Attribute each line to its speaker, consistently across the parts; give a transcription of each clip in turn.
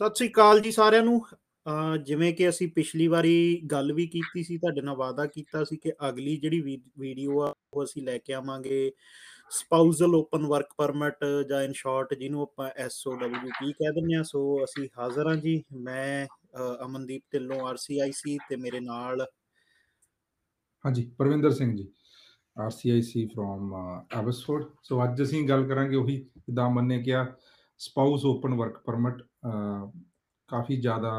Speaker 1: ਸਤਿ ਸ੍ਰੀ ਅਕਾਲ ਜੀ ਸਾਰਿਆਂ ਨੂੰ। ਅ, ਜਿਵੇਂ ਕਿ ਅਸੀਂ ਪਿਛਲੀ ਵਾਰੀ ਗੱਲ ਵੀ ਕੀਤੀ ਸੀ ਤੁਹਾਡੇ ਨਾਲ ਵਾਅਦਾ ਕੀਤਾ ਸੀ ਕਿ ਅਗਲੀ ਜਿਹੜੀ ਵੀ- ਵੀਡੀਓ ਆ ਉਹ ਅਸੀਂ ਲੈ ਕੇ ਆਵਾਂਗੇ। ਸਪਾਊਸਲ ਓਪਨ ਵਰਕ ਪਰਮਿਟ ਜਾਂ ਇਨ ਸ਼ਾਰਟ ਜਿਹਨੂੰ ਆਪਾਂ ਐਸਓਡਬਲਯੂਪੀ ਕਹਿ ਦਿੰਦੇ ਆ ਸੋ ਅਸੀਂ ਹਾਜ਼ਰ ਹਾਂ ਜੀ। ਮੈਂ ਅ, ਅਮਨਦੀਪ ਢਿੱਲੋਂ ਆਰਸੀਆਈਸੀ ਤੇ ਮੇਰੇ ਨਾਲ
Speaker 2: ਹਾਂਜੀ Parvinder Singh ji RCIC from Abbotsford ਸੋ ਅੱਜ ਅਸੀਂ ਗੱਲ ਕਰਾਂਗੇ ਉਹੀ ਜਿੱਦਾਂ ਅਮਨ ਨੇ ਕਿਹਾ ਸਪਾਊਸ ਓਪਨ ਵਰਕ ਪਰਮਿਟ ਕਾਫੀ ਜ਼ਿਆਦਾ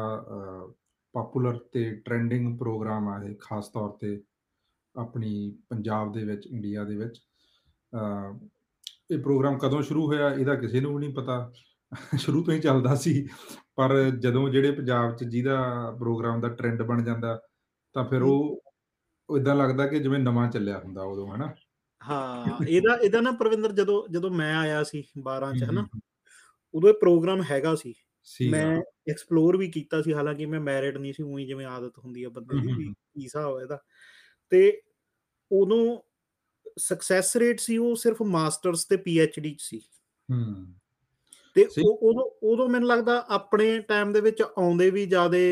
Speaker 2: ਪਪੂਲਰ ਤੇ ਟ੍ਰੈਂਡਿੰਗ ਪ੍ਰੋਗਰਾਮ ਆ ਇਹ ਖਾਸ ਤੌਰ ਤੇ ਆਪਣੀ ਪੰਜਾਬ ਦੇ ਵਿੱਚ ਇੰਡੀਆ ਦੇ ਵਿੱਚ ਇਹ ਪ੍ਰੋਗਰਾਮ ਕਦੋਂ ਸ਼ੁਰੂ ਹੋਇਆ ਇਹਦਾ ਕਿਸੇ ਨੂੰ ਵੀ ਨਹੀਂ ਪਤਾ ਸ਼ੁਰੂ ਤੋਂ ਹੀ ਚੱਲਦਾ ਸੀ ਪਰ ਜਦੋਂ ਜਿਹੜੇ ਪੰਜਾਬ 'ਚ ਜਿਹਦਾ ਪ੍ਰੋਗਰਾਮ ਦਾ ਟ੍ਰੈਂਡ ਬਣ ਜਾਂਦਾ ਤਾਂ ਫਿਰ ਉਹ ਇਦਾਂ ਲੱਗਦਾ ਕਿ ਜਿਵੇਂ ਨਵਾਂ ਚੱਲਿਆ ਹੁੰਦਾ ਉਦੋਂ ਹਨਾ
Speaker 1: ਹਾਂ ਇਹਦਾ ਇਹਦਾ ਨਾ ਪ੍ਰਵਿੰਦਰ ਜਦੋਂ ਜਦੋਂ ਮੈਂ ਆਇਆ ਸੀ 12 ਚ ਹਨਾ ਉਦੋਂ ਇਹ ਪ੍ਰੋਗਰਾਮ ਹੈਗਾ ਸੀ। ਮੈਂ ਐਕਸਪਲੋਰ ਵੀ ਕੀਤਾ ਸੀ ਹਾਲਾਂਕਿ ਮੈਂ ਮੈਰਿਡ ਨਹੀਂ ਸੀ ਉਹੀ ਜਿਵੇਂ ਆਦਤ ਹੁੰਦੀ ਆ ਬੰਦੇ ਦੀ ਵੀ ਕੀ ਹਿਸਾਬ ਹੈ ਇਹਦਾ। ਤੇ ਉਦੋਂ ਸਕਸੈਸ ਰੇਟ ਸੀ ਉਹ ਸਿਰਫ ਮਾਸਟਰਸ ਤੇ ਡੀ ਚ ਸੀ।
Speaker 2: ਹੂੰ।
Speaker 1: ਤੇ ਉਹ ਉਦੋਂ ਉਦੋਂ ਮੈਨੂੰ ਲੱਗਦਾ ਆਪਣੇ ਟਾਈਮ ਦੇ ਵਿੱਚ ਆਉਂਦੇ ਵੀ ਜਿਆਦੇ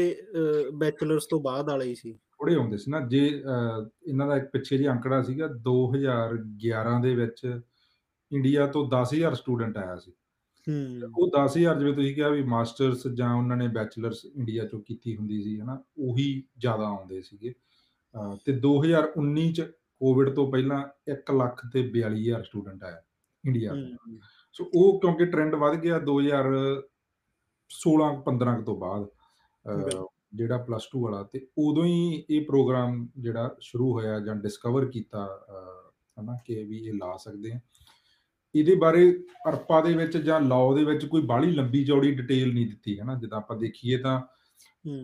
Speaker 1: ਬੈਚਲਰਸ ਤੋਂ ਬਾਅਦ ਵਾਲੇ ਹੀ ਸੀ।
Speaker 2: ਥੋੜੇ ਆਉਂਦੇ ਸੀ ਨਾ ਜੇ ਇਹਨਾਂ ਦਾ ਇੱਕ ਪਿੱਛੇ ਜਿਹੇ ਅੰਕੜਾ ਸੀਗਾ 2011 ਦੇ ਵਿੱਚ ਇੰਡੀਆ ਤੋਂ 10000 ਸਟੂਡੈਂਟ ਆਇਆ ਸੀ।
Speaker 1: ਹੂੰ।
Speaker 2: ਉਹ 10000 ਜਿਵੇਂ ਤੁਸੀਂ ਕਿਹਾ ਵੀ ਮਾਸਟਰਸ ਜਾਂ ਉਹਨਾਂ ਨੇ ਬੈਚਲਰਸ ਇੰਡੀਆ ਚੋਂ ਕੀਤੀ ਹੁੰਦੀ ਸੀ ਹਨਾ ਉਹੀ ਜ਼ਿਆਦਾ ਆਉਂਦੇ ਸੀਗੇ। ਅਹ, ਤੇ 2019 ਚ ਕੋਵਿਡ ਤੋਂ ਪਹਿਲਾਂ 1 ਲੱਖ ਤੇ 42000 ਸਟੂਡੈਂਟ ਆਇਆ ਇੰਡੀਆ
Speaker 1: ਹੂੰ।
Speaker 2: ਸੋ ਉਹ ਕਿਉਂਕਿ ਟ੍ਰੈਂਡ ਵੱਧ ਗਿਆ 2016 15 ਤੋਂ ਬਾਅਦ ਅਹ,
Speaker 1: ਬਿਲਕੁਲ।
Speaker 2: ਜਿਹੜਾ ਪਲੱਸ 2 ਵਾਲਾ ਤੇ ਉਦੋਂ ਹੀ ਇਹ ਪ੍ਰੋਗਰਾਮ ਜਿਹੜਾ ਸ਼ੁਰੂ ਹੋਇਆ ਜਾਂ ਡਿਸਕਵਰ ਕੀਤਾ ਅਹ, ਹਨਾ ਕਿ ਵੀ ਇਹ ਲਾ ਸਕਦੇ ਆ। ਇਹਦੇ ਬਾਰੇ ਅਰਪਾ ਦੇ ਵਿੱਚ ਜਾਂ ਲਾਅ ਦੇ ਵਿੱਚ ਕੋਈ ਬਾਹਲੀ ਲੰਬੀ ਚੌੜੀ ਡਿਟੇਲ ਨਹੀਂ ਦਿੱਤੀ ਹੈ ਨਾ ਜਿੱਦਾਂ ਆਪਾਂ ਦੇਖੀਏ ਤਾਂ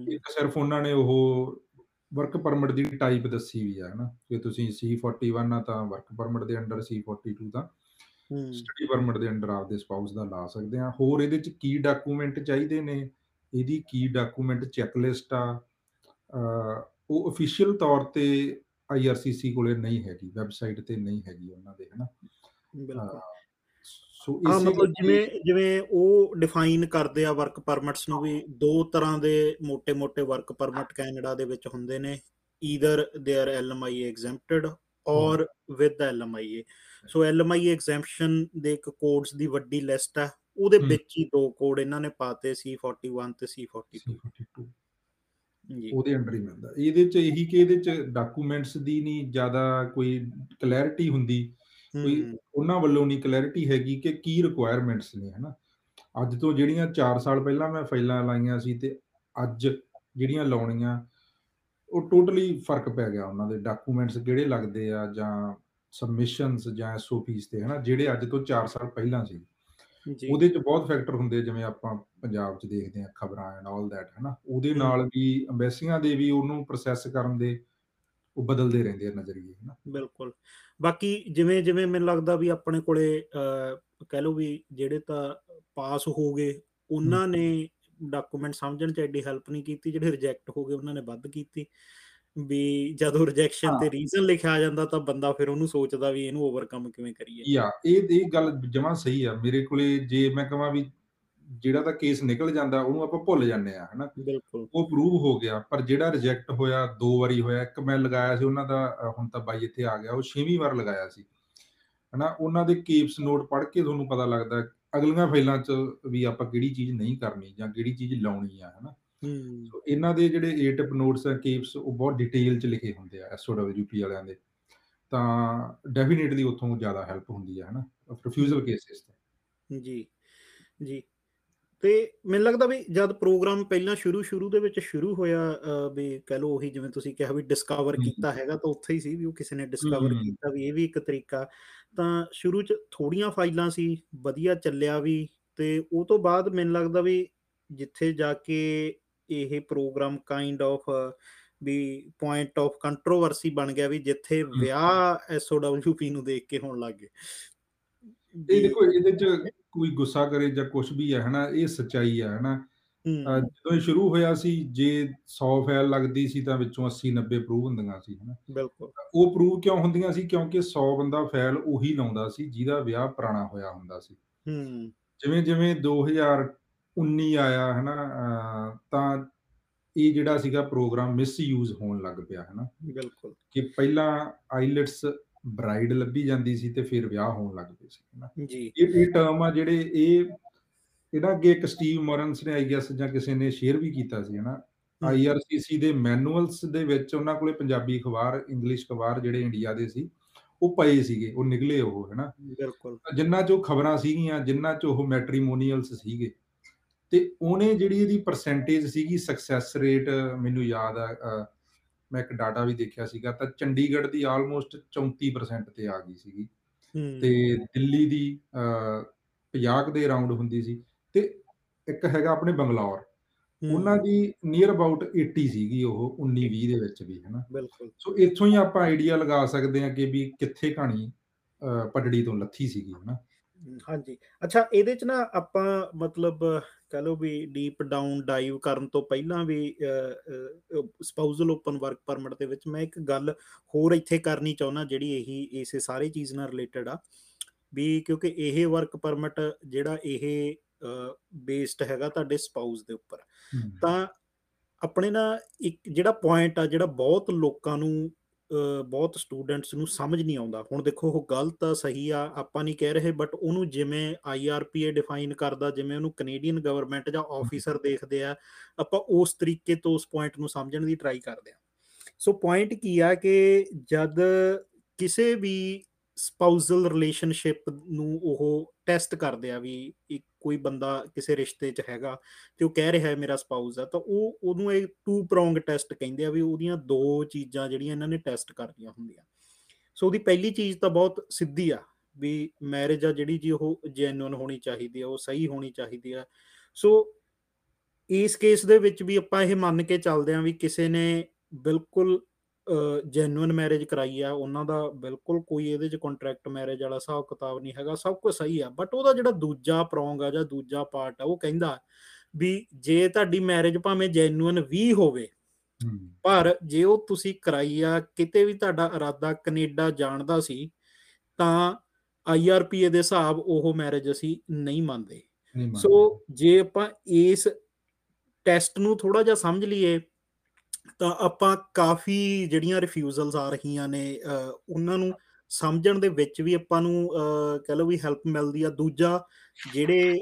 Speaker 2: ਇੱਕ ਸਿਰਫ ਉਹਨਾਂ ਨੇ ਉਹ ਵਰਕ ਪਰਮਿਟ ਦੀ ਟਾਈਪ ਦੱਸੀ ਵੀ ਆ ਹਨਾ? ਕਿ ਤੁਸੀਂ C41 ਆ ਤਾਂ ਵਰਕ ਪਰਮਿਟ ਦੇ ਅੰਡਰ C42 ਤਾਂ ਸਟੱਡੀ ਪਰਮਿਟ ਦੇ ਅੰਡਰ ਆਪਦੇ ਸਪਾਊਸ ਦਾ ਲਾ ਸਕਦੇ ਆ। ਹੋਰ ਇਹਦੇ ਚ ਕੀ ਡਾਕੂਮੈਂਟ ਚਾਹੀਦੇ ਨੇ? ਇਹਦੀ ਕੀ ਡਾਕੂਮੈਂਟ ਚੈੱਕਲਿਸਟ ਆ? ਅਹ, ਉਹ ਅਫੀਸ਼ੀਅਲ ਤੌਰ ਤੇ IRCC ਕੋਲੇ ਨਹੀਂ ਹੈਗੀ ਵੈਬਸਾਈਟ ਤੇ ਨਹੀਂ ਹੈਗੀ ਉਹਨਾਂ ਦੇ ਹਨਾ?
Speaker 1: ਬਿਲਕੁਲ।
Speaker 2: ਸੋ ਇਸ
Speaker 1: ਮਤਲਬ ਜਿਵੇਂ ਜਿਵੇਂ ਉਹ ਡਿਫਾਈਨ ਕਰਦੇ ਆ ਵਰਕ ਪਰਮਿਟਸ ਨੂੰ ਵੀ ਦੋ ਤਰ੍ਹਾਂ ਦੇ ਮੋٹے-ਮੋٹے ਵਰਕ ਪਰਮਿਟ ਕੈਨੇਡਾ ਦੇ ਵਿੱਚ ਹੁੰਦੇ ਨੇ। ਈਦਰ ਦੇ are LMI exempted or with LMI so LMI exemption ਦੇ ਇੱਕ ਕੋਡਸ ਦੀ ਵੱਡੀ ਲਿਸਟ ਆ। ਉਹਦੇ ਵਿੱਚ ਹੀ ਦੋ ਕੋਡ ਇਹਨਾਂ ਨੇ ਪਾਤੇ ਸੀ 41 ਤੇ ਸੀ
Speaker 2: 42
Speaker 1: ਜੀ।
Speaker 2: ਉਹਦੇ ਅੰਡਰ ਹੀ ਮਿਲਦਾ। ਇਹਦੇ ਚ ਇਹੀ ਕਿ ਇਹਦੇ ਚ ਡਾਕੂਮੈਂਟਸ ਦੀ ਨਹੀਂ ਜ਼ਿਆਦਾ ਕੋਈ ਕਲੈਰਿਟੀ ਹੁੰਦੀ। ਕੋਈ ਉਹਨਾਂ ਵੱਲੋਂ ਨਹੀਂ ਕਲੈਰਿਟੀ ਹੈਗੀ ਕਿ ਕੀ ਰਿਕੁਆਇਰਮੈਂਟਸ ਨੇ ਹਨਾ? ਅੱਜ ਤੋਂ ਜਿਹੜੀਆਂ 4 ਸਾਲ ਪਹਿਲਾਂ ਮੈਂ ਫਾਈਲਾਂ ਲਾਈਆਂ ਸੀ ਤੇ ਅੱਜ ਜਿਹੜੀਆਂ ਲਾਉਣੀਆਂ ਉਹ ਟੋਟਲੀ ਫ਼ਰਕ ਪੈ ਗਿਆ ਉਹਨਾਂ ਦੇ ਡਾਕੂਮੈਂਟਸ ਕਿਹੜੇ ਲੱਗਦੇ ਆ ਜਾਂ ਸਬਮਿਸ਼ਨਸ ਜਾਂ ਐਸਓਪੀਸ ਤੇ ਹਨਾ? ਜਿਹੜੇ ਅੱਜ ਤੋਂ 4 ਸਾਲ ਪਹਿਲਾਂ ਸੀ। ਉਹਦੇ ਚ ਬਹੁਤ ਫੈਕਟਰ ਹੁੰਦੇ ਜਿਵੇਂ ਆਪਾਂ ਪੰਜਾਬ ਚ ਦੇਖਦੇ ਆ ਖਬਰਾਂ ਐਂਡ ਆਲ ਦੈਟ ਹਨਾ? ਉਹਦੇ। ਨਾਲ ਵੀ ਅੰਬੈਸੀਆਂ ਦੇ ਵੀ ਉਹਨੂੰ ਪ੍ਰੋਸੈਸ ਕਰਨ ਦੇ ਉਹ ਬਦਲਦੇ ਰਹਿੰਦੇ ਆ ਨਜ਼ਰੀਏ ਹਨਾ
Speaker 1: ਬਿਲਕੁਲ। ਬਾਕੀ ਜਿਵੇਂ ਜਿਵੇਂ ਮੈਨੂੰ ਲੱਗਦਾ ਵੀ ਆਪਣੇ ਕੋਲੇ ਕਹਿ ਲਓ ਵੀ ਜਿਹੜੇ ਤਾਂ ਪਾਸ ਹੋ ਗਏ ਉਹਨਾਂ ਨੇ ਡਾਕੂਮੈਂਟ ਸਮਝਣ ਚ ਐਡੀ ਹੈਲਪ ਨਹੀਂ ਕੀਤੀ ਜਿਹੜੇ ਰਿਜੈਕਟ ਹੋ ਗਏ ਉਹਨਾਂ ਨੇ ਵੱਧ ਕੀਤੀ। ਵੀ ਜਦੋਂ ਰਿਜੈਕਸ਼ਨ
Speaker 2: ਹਾਂ।
Speaker 1: ਤੇ ਰੀਜ਼ਨ ਲਿਖਿਆ ਜਾਂਦਾ ਤਾਂ ਬੰਦਾ ਫਿਰ ਉਹਨੂੰ ਸੋਚਦਾ ਵੀ ਇਹਨੂੰ ਓਵਰਕਮ ਕਿਵੇਂ ਕਰੀਏ?
Speaker 2: ਯਾ ਇਹ ਇਹ ਗੱਲ ਜਮਾਂ ਸਹੀ ਆ। ਮੇਰੇ ਕੋਲੇ ਜੇ ਮੈਂ ਕਹਾਂ ਵੀ ਜਿਹੜਾ ਤਾਂ ਕੇਸ ਨਿਕਲ ਜਾਂਦਾ ਉਹਨੂੰ ਆਪਾਂ ਭੁੱਲ ਜਾਂਦੇ ਆ ਹਨਾ?
Speaker 1: ਬਿਲਕੁਲ।
Speaker 2: ਉਹ ਪ੍ਰੂਵ ਹੋ ਗਿਆ ਪਰ ਜਿਹੜਾ ਰਿਜੈਕਟ ਹੋਇਆ ਦੋ ਵਾਰੀ ਹੋਇਆ ਇੱਕ ਮੈਂ ਲਗਾਇਆ ਸੀ ਉਹਨਾਂ ਦਾ ਹੁਣ ਤਾਂ ਬਾਈ ਇੱਥੇ ਆ ਗਿਆ ਉਹ ਛੇਵੀਂ ਵਾਰ ਲਗਾਇਆ ਸੀ ਹਨਾ? ਉਹਨਾਂ ਦੇ ਕੇਪਸ ਨੋਟ ਪੜ੍ਹ ਕੇ ਤੁਹਾਨੂੰ ਪਤਾ ਲੱਗਦਾ ਅਗਲੀਆਂ ਫਾਈਲਾਂ 'ਚ ਵੀ ਆਪਾਂ ਕਿਹੜੀ ਚੀਜ਼ ਨਹੀਂ ਕਰਨੀ ਜਾਂ ਕਿਹੜੀ ਚੀਜ਼ ਲਾਉਣੀ ਆ ਹਨਾ?
Speaker 1: ਹੂੰ।
Speaker 2: ਸੋ ਇਹਨਾਂ ਦੇ ਜਿਹੜੇ ਏ ਟਿਪ ਨੋਟਸ ਆ ਕੇਪਸ ਉਹ ਬਹੁਤ ਡਿਟੇਲ 'ਚ ਲਿਖੇ ਹੁੰਦੇ ਆ ਐਸਓਡਬਲਯੂਪੀ ਵਾਲਿਆਂ ਦੇ। ਤਾਂ ਡੈਫੀਨੇਟਲੀ ਉੱਥੋਂ ਜ਼ਿਆਦਾ ਹੈਲਪ ਹੁੰਦੀ ਆ ਹਨਾ? ਰਿਫਿਊਜ਼ਲ ਕੇਸਿਸ ਤੇ।
Speaker 1: ਜੀ ਜੀ। ਤੇ ਮੈਨੂੰ ਲੱਗਦਾ ਵੀ ਜਦ ਪ੍ਰੋਗਰਾਮ ਪਹਿਲਾਂ ਸ਼ੁਰੂ ਸ਼ੁਰੂ ਦੇ ਵਿੱਚ ਸ਼ੁਰੂ ਹੋਇਆ ਵੀ ਕਹਿ ਲਓ ਉਹੀ ਜਿਵੇਂ ਤੁਸੀਂ ਕਿਹਾ ਵੀ ਡਿਸਕਵਰ। ਕੀਤਾ ਹੈਗਾ ਤਾਂ ਉੱਥੇ ਹੀ ਸੀ ਵੀ ਉਹ ਕਿਸੇ ਨੇ ਡਿਸਕਵਰ। ਕੀਤਾ ਵੀ ਇਹ ਵੀ ਇੱਕ ਤਰੀਕਾ ਤਾਂ ਸ਼ੁਰੂ ਚ ਥੋੜੀਆਂ ਫਾਈਲਾਂ ਸੀ ਵਧੀਆ ਚੱਲਿਆ ਵੀ ਤੇ ਉਹ ਤੋਂ ਬਾਅਦ ਮੈਨੂੰ ਲੱਗਦਾ ਵੀ ਜਿੱਥੇ ਜਾ ਕੇ ਇਹ ਪ੍ਰੋਗਰਾਮ ਕਾਈਂਡ ਆਫ ਵੀ ਪੁਆਇੰਟ ਆਫ ਕੰਟਰੋਵਰਸੀ ਬਣ ਗਿਆ ਵੀ ਜਿੱਥੇ ਵਿਆਹ ਐਸਓਡਬਲਯੂਪੀ ਨੂੰ ਦੇਖ ਕੇ ਹੋਣ ਲੱਗ ਗਏ
Speaker 2: ਇਹ ਦੇਖੋ ਇਹਦੇ 'ਚ ਕੋਈ ਗੁੱਸਾ ਕਰੇ ਜਾਂ ਕੁਝ ਵੀ ਹੈ ਹਨਾ ਇਹ ਸੱਚਾਈ ਹੈ ਹਨਾ। ਅਹ ਜਦੋਂ ਇਹ ਸ਼ੁਰੂ ਹੋਇਆ ਸੀ ਜੇ 100 ਫਾਈਲ ਲੱਗਦੀ ਸੀ ਤਾਂ ਵਿੱਚੋਂ 80 90 ਪ੍ਰੂਵ ਹੁੰਦੀਆਂ ਸੀ ਹਨਾ।
Speaker 1: ਬਿਲਕੁਲ।
Speaker 2: ਉਹ ਪ੍ਰੂਵ ਕਿਉਂ ਹੁੰਦੀਆਂ ਸੀ? ਕਿਉਂਕਿ 100 ਬੰਦਾ ਫਾਈਲ ਉਹੀ ਲਾਉਂਦਾ ਸੀ ਜਿਹਦਾ ਵਿਆਹ ਪੁਰਾਣਾ ਹੋਇਆ ਹੁੰਦਾ ਸੀ।
Speaker 1: ਹੂੰ।
Speaker 2: ਜਿਵੇਂ ਜਿਵੇਂ 2000 19 ਆਇਆ ਹੈ ਨਾ ਅ, ਤਾਂ ਇਹ ਜਿਹੜਾ ਸੀਗਾ ਪ੍ਰੋਗਰਾਮ ਮਿਸਯੂਜ਼ ਹੋਣ ਲੱਗ ਪਿਆ ਹੈ ਨਾ
Speaker 1: ਬਿਲਕੁਲ।
Speaker 2: ਕਿ ਪਹਿਲਾਂ ਆਈਲੈਟਸ ਬ੍ਰਾਈਡ ਲੱਭੀ ਜਾਂਦੀ ਸੀ ਤੇ ਫਿਰ ਵਿਆਹ ਹੋਣ ਲੱਗ ਪਏ ਸੀ ਹੈ ਨਾ
Speaker 1: ਜੀ।
Speaker 2: ਇਹ ਇਹ ਟਰਮ ਆ ਜਿਹੜੇ ਇਹ ਇਹਦਾ ਅੱਗੇ ਇੱਕ ਸਟੀਵ ਮੋਰਨਸ ਨੇ ਆਈ ਗੈਸ ਜਾਂ ਕਿਸੇ ਨੇ ਸ਼ੇਅਰ ਵੀ ਕੀਤਾ ਸੀ ਹਨਾ? ਆਈਆਰਸੀਸੀ ਦੇ ਮੈਨੂਅਲਸ ਦੇ ਵਿੱਚ ਉਹਨਾਂ ਕੋਲੇ ਪੰਜਾਬੀ ਅਖਬਾਰ ਇੰਗਲਿਸ਼ ਅਖਬਾਰ ਜਿਹੜੇ ਇੰਡੀਆ ਦੇ ਸੀ ਉਹ ਪਏ ਸੀਗੇ ਉਹ ਨਿਕਲੇ ਉਹ ਹਨਾ?
Speaker 1: ਬਿਲਕੁਲ।
Speaker 2: ਜਿੰਨਾ ਚੋਂ ਖਬਰਾਂ ਸੀਗੀਆਂ ਜਿੰਨਾ ਚ ਉਹ ਮੈਟਰੀਮੋਨੀਅਲਸ ਸੀਗੇ ਤੇ ਉਹਨੇ ਜਿਹੜੀ ਇਹਦੀ ਪਰਸੈਂਟੇਜ ਸੀਗੀ ਸਕਸੈਸ ਰੇਟ ਮੈਨੂੰ ਯਾਦ ਆ ਮੈਂ ਇੱਕ ਡਾਟਾ ਵੀ ਦੇਖਿਆ ਸੀਗਾ ਤਾਂ ਚੰਡੀਗੜ੍ਹ ਦੀ ਆਲਮੋਸਟ 34% ਤੇ ਆ ਗਈ ਸੀਗੀ। ਤੇ ਦਿੱਲੀ ਦੀ ਅ, 50 ਕੁ ਦੇ ਅਰਾਊਂਡ ਹੁੰਦੀ ਸੀ। ਤੇ ਇੱਕ ਹੈਗਾ ਆਪਣੇ ਬੰਗਲੌਰ। ਉਹਨਾਂ ਦੀ ਨੀਅਰ ਅਬਾਊਟ 80 ਸੀਗੀ ਉਹ 19 20 ਦੇ ਵਿੱਚ ਵੀ ਹਨਾ।
Speaker 1: ਬਿਲਕੁਲ।
Speaker 2: ਸੋ ਇੱਥੋਂ ਹੀ ਆਪਾਂ ਆਈਡੀਆ ਲਗਾ ਸਕਦੇ ਹਾਂ ਕਿ ਵੀ ਕਿੱਥੇ ਕਹਾਣੀ ਪਟੜੀ ਤੋਂ ਲੱਥੀ ਸੀਗੀ ਹਨਾ।
Speaker 1: ਹਾਂਜੀ। ਅੱਛਾ ਇਹਦੇ ਚ ਨਾ ਆਪਾਂ ਮਤਲਬ ਕਹ ਲਓ ਵੀ ਡੀਪ ਡਾਊਨ ਡਾਈਵ ਕਰਨ ਤੋਂ ਪਹਿਲਾਂ ਵੀ ਸਪਾਊਜ਼ਲ ਓਪਨ ਵਰਕ ਪਰਮਿਟ ਦੇ ਵਿੱਚ ਮੈਂ ਇੱਕ ਗੱਲ ਹੋਰ ਇੱਥੇ ਕਰਨੀ ਚਾਹੁੰਦਾ ਜਿਹੜੀ ਇਹੀ ਇਸੇ ਸਾਰੇ ਚੀਜ਼ ਨਾਲ ਰਿਲੇਟਡ ਆ ਵੀ ਕਿਉਂਕਿ ਇਹ ਵਰਕ ਪਰਮਿਟ ਜਿਹੜਾ ਇਹ ਬੇਸਡ ਹੈਗਾ ਤੁਹਾਡੇ ਸਪਾਊਸ ਦੇ ਉੱਪਰ। ਤਾਂ ਆਪਣੇ ਨਾ ਇੱਕ ਜਿਹੜਾ ਪੁਆਇੰਟ ਆ ਜਿਹੜਾ ਬਹੁਤ ਲੋਕਾਂ ਨੂੰ ਅ, ਬਹੁਤ ਸਟੂਡੈਂਟਸ ਨੂੰ ਸਮਝ ਨਹੀਂ ਆਉਂਦਾ। ਹੁਣ ਦੇਖੋ ਉਹ ਗਲਤ ਆ ਸਹੀ ਆ ਆਪਾਂ ਨਹੀਂ ਕਹਿ ਰਹੇ ਬਟ ਉਹਨੂੰ ਜਿਵੇਂ ਆਈਆਰਪੀਏ ਡਿਫਾਈਨ ਕਰਦਾ ਜਿਵੇਂ ਉਹਨੂੰ ਕੈਨੇਡੀਅਨ ਗਵਰਨਮੈਂਟ ਜਾਂ ਆਫੀਸਰ ਦੇਖਦੇ ਆ ਆਪਾਂ ਉਸ ਤਰੀਕੇ ਤੋਂ ਉਸ ਪੁਆਇੰਟ ਨੂੰ ਸਮਝਣ ਦੀ ਟਰਾਈ ਕਰਦੇ ਆ। ਸੋ ਪੁਆਇੰਟ ਕੀ ਆ ਕਿ ਜਦ ਕਿਸੇ ਵੀ ਸਪਾਊਜ਼ਲ ਰਿਲੇਸ਼ਨਸ਼ਿਪ ਨੂੰ ਉਹ ਟੈਸਟ ਕਰਦੇ ਆ ਵੀ ਇੱਕ ਕੋਈ ਬੰਦਾ ਕਿਸੇ ਰਿਸ਼ਤੇ 'ਚ ਹੈਗਾ ਤੇ ਉਹ ਕਹਿ ਰਿਹਾ ਹੈ ਮੇਰਾ ਸਪਾਊਸ ਆ, ਤਾਂ ਉਹ ਉਹਨੂੰ ਇਹ ਟੂ ਪ੍ਰੋਂਗ ਟੈਸਟ ਕਹਿੰਦੇ ਆ ਵੀ ਉਹਦੀਆਂ ਦੋ ਚੀਜ਼ਾਂ ਜਿਹੜੀਆਂ ਇਹਨਾਂ ਨੇ ਟੈਸਟ ਕਰਨੀਆਂ ਹੁੰਦੀਆਂ। ਸੋ ਉਹਦੀ ਪਹਿਲੀ ਚੀਜ਼ ਤਾਂ ਬਹੁਤ ਸਿੱਧੀ ਆ ਵੀ ਮੈਰਿਜ ਆ ਜਿਹੜੀ ਜੀ ਉਹ ਜੈਨੂਇਨ ਹੋਣੀ ਚਾਹੀਦੀ ਆ, ਉਹ ਸਹੀ ਹੋਣੀ ਚਾਹੀਦੀ ਆ। ਸੋ ਇਸ ਕੇਸ ਦੇ ਵਿੱਚ ਵੀ ਆਪਾਂ ਇਹ ਮੰਨ ਕੇ ਚੱਲਦੇ ਆਂ ਵੀ ਕਿਸੇ ਨੇ ਬਿਲਕੁਲ ਜੈਨੂਇਨ ਮੈਰਿਜ ਕਰਾਈ ਆ ਉਹਨਾਂ ਦਾ ਬਿਲਕੁਲ ਕੋਈ ਇਹਦੇ 'ਚ ਕੰਟਰੈਕਟ ਮੈਰਿਜ ਵਾਲਾ ਹਿਸਾਬ ਕਿਤਾਬ ਨਹੀਂ ਹੈਗਾ ਸਭ ਕੁਝ ਸਹੀ ਆ ਬਟ ਉਹਦਾ ਜਿਹੜਾ ਦੂਜਾ ਪ੍ਰੋਂਗ ਆ ਜਾਂ ਦੂਜਾ ਪਾਰਟ ਆ ਉਹ ਕਹਿੰਦਾ ਵੀ ਜੇ ਤੁਹਾਡੀ ਮੈਰਿਜ ਭਾਵੇਂ ਜੈਨੂਇਨ ਵੀ ਹੋਵੇ ਪਰ ਜੇ ਉਹ ਤੁਸੀਂ ਕਰਾਈ ਆ ਕਿਤੇ ਵੀ ਤੁਹਾਡਾ ਇਰਾਦਾ ਕੈਨੇਡਾ ਜਾਣ ਦਾ ਸੀ ਤਾਂ ਆਈਆਰਪੀਏ ਦੇ ਹਿਸਾਬ ਉਹ ਮੈਰਿਜ ਅਸੀਂ ਨਹੀਂ ਮੰਨਦੇ। ਸੋ ਜੇ ਆਪਾਂ ਇਸ ਟੈਸਟ ਨੂੰ ਥੋੜਾ ਜਿਹਾ ਸਮਝ ਲਈਏ ਤਾਂ ਆਪਾਂ ਕਾਫੀ ਜਿਹੜੀਆਂ ਰਿਫਿਊਜ਼ਲਸ ਆ ਰਹੀਆਂ ਨੇ ਉਹਨਾਂ ਨੂੰ ਸਮਝਣ ਦੇ ਵਿੱਚ ਵੀ ਆਪਾਂ ਨੂੰ ਕਹਿ ਲਓ ਵੀ ਹੈਲਪ ਮਿਲਦੀ ਆ। ਦੂਜਾ ਜਿਹੜੇ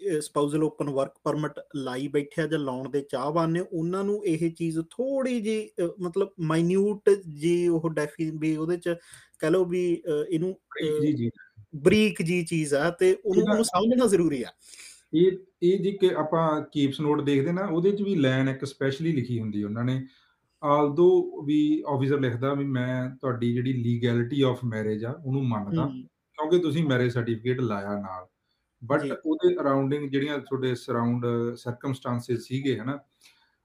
Speaker 1: ਸਪਾਊਜ਼ਲ ਓਪਨ ਵਰਕ ਪਰਮਿਟ ਲਾਈ ਬੈਠਿਆ ਜਾਂ ਲਾਉਣ ਦੇ ਚਾਹਵਾਨ ਨੇ ਉਹਨਾਂ ਨੂੰ ਇਹ ਚੀਜ਼ ਥੋੜੀ ਜੀ ਮਤਲਬ ਮਾਈਨਿਊਟ ਜੀ ਉਹ ਡੈਫੀ ਵੀ ਉਹਦੇ ਚ ਕਹਿ ਲਓ ਵੀ ਇਹਨੂੰ
Speaker 2: ਜੀ ਜੀ
Speaker 1: ਬਰੀਕ ਜੀ ਚੀਜ਼ ਆ ਤੇ ਉਹਨੂੰ ਸਮਝਣਾ ਜ਼ਰੂਰੀ ਆ।
Speaker 2: ਇਹ ਇਹ ਜੀ ਕਿ ਆਪਾਂ ਕੀਪਸ ਨੋਟ ਦੇਖਦੇ ਨਾ ਉਹਦੇ 'ਚ ਵੀ ਲਾਈਨ ਇੱਕ ਸਪੈਸ਼ਲੀ ਲਿਖੀ ਹੁੰਦੀ ਉਹਨਾਂ ਨੇ। ਆਲਦੋ ਵੀ ਆਫੀਸਰ ਲਿਖਦਾ ਵੀ ਮੈਂ ਤੁਹਾਡੀ ਜਿਹੜੀ ਲੀਗੈਲਿਟੀ ਆਫ ਮੈਰਿਜ ਆ ਉਹਨੂੰ ਮੰਨਦਾ ਕਿਉਂਕਿ ਤੁਸੀਂ ਮੈਰਿਜ ਸਰਟੀਫਿਕੇਟ ਲਾਇਆ ਨਾਲ। ਬਟ। ਉਹਦੇ ਅਰਾਊਂਡਿੰਗ ਜਿਹੜੀਆਂ ਤੁਹਾਡੇ ਸਰਾਊਂਡ ਸਰਕਮਸਟੈਂਸਸ ਸੀਗੇ ਹਨਾ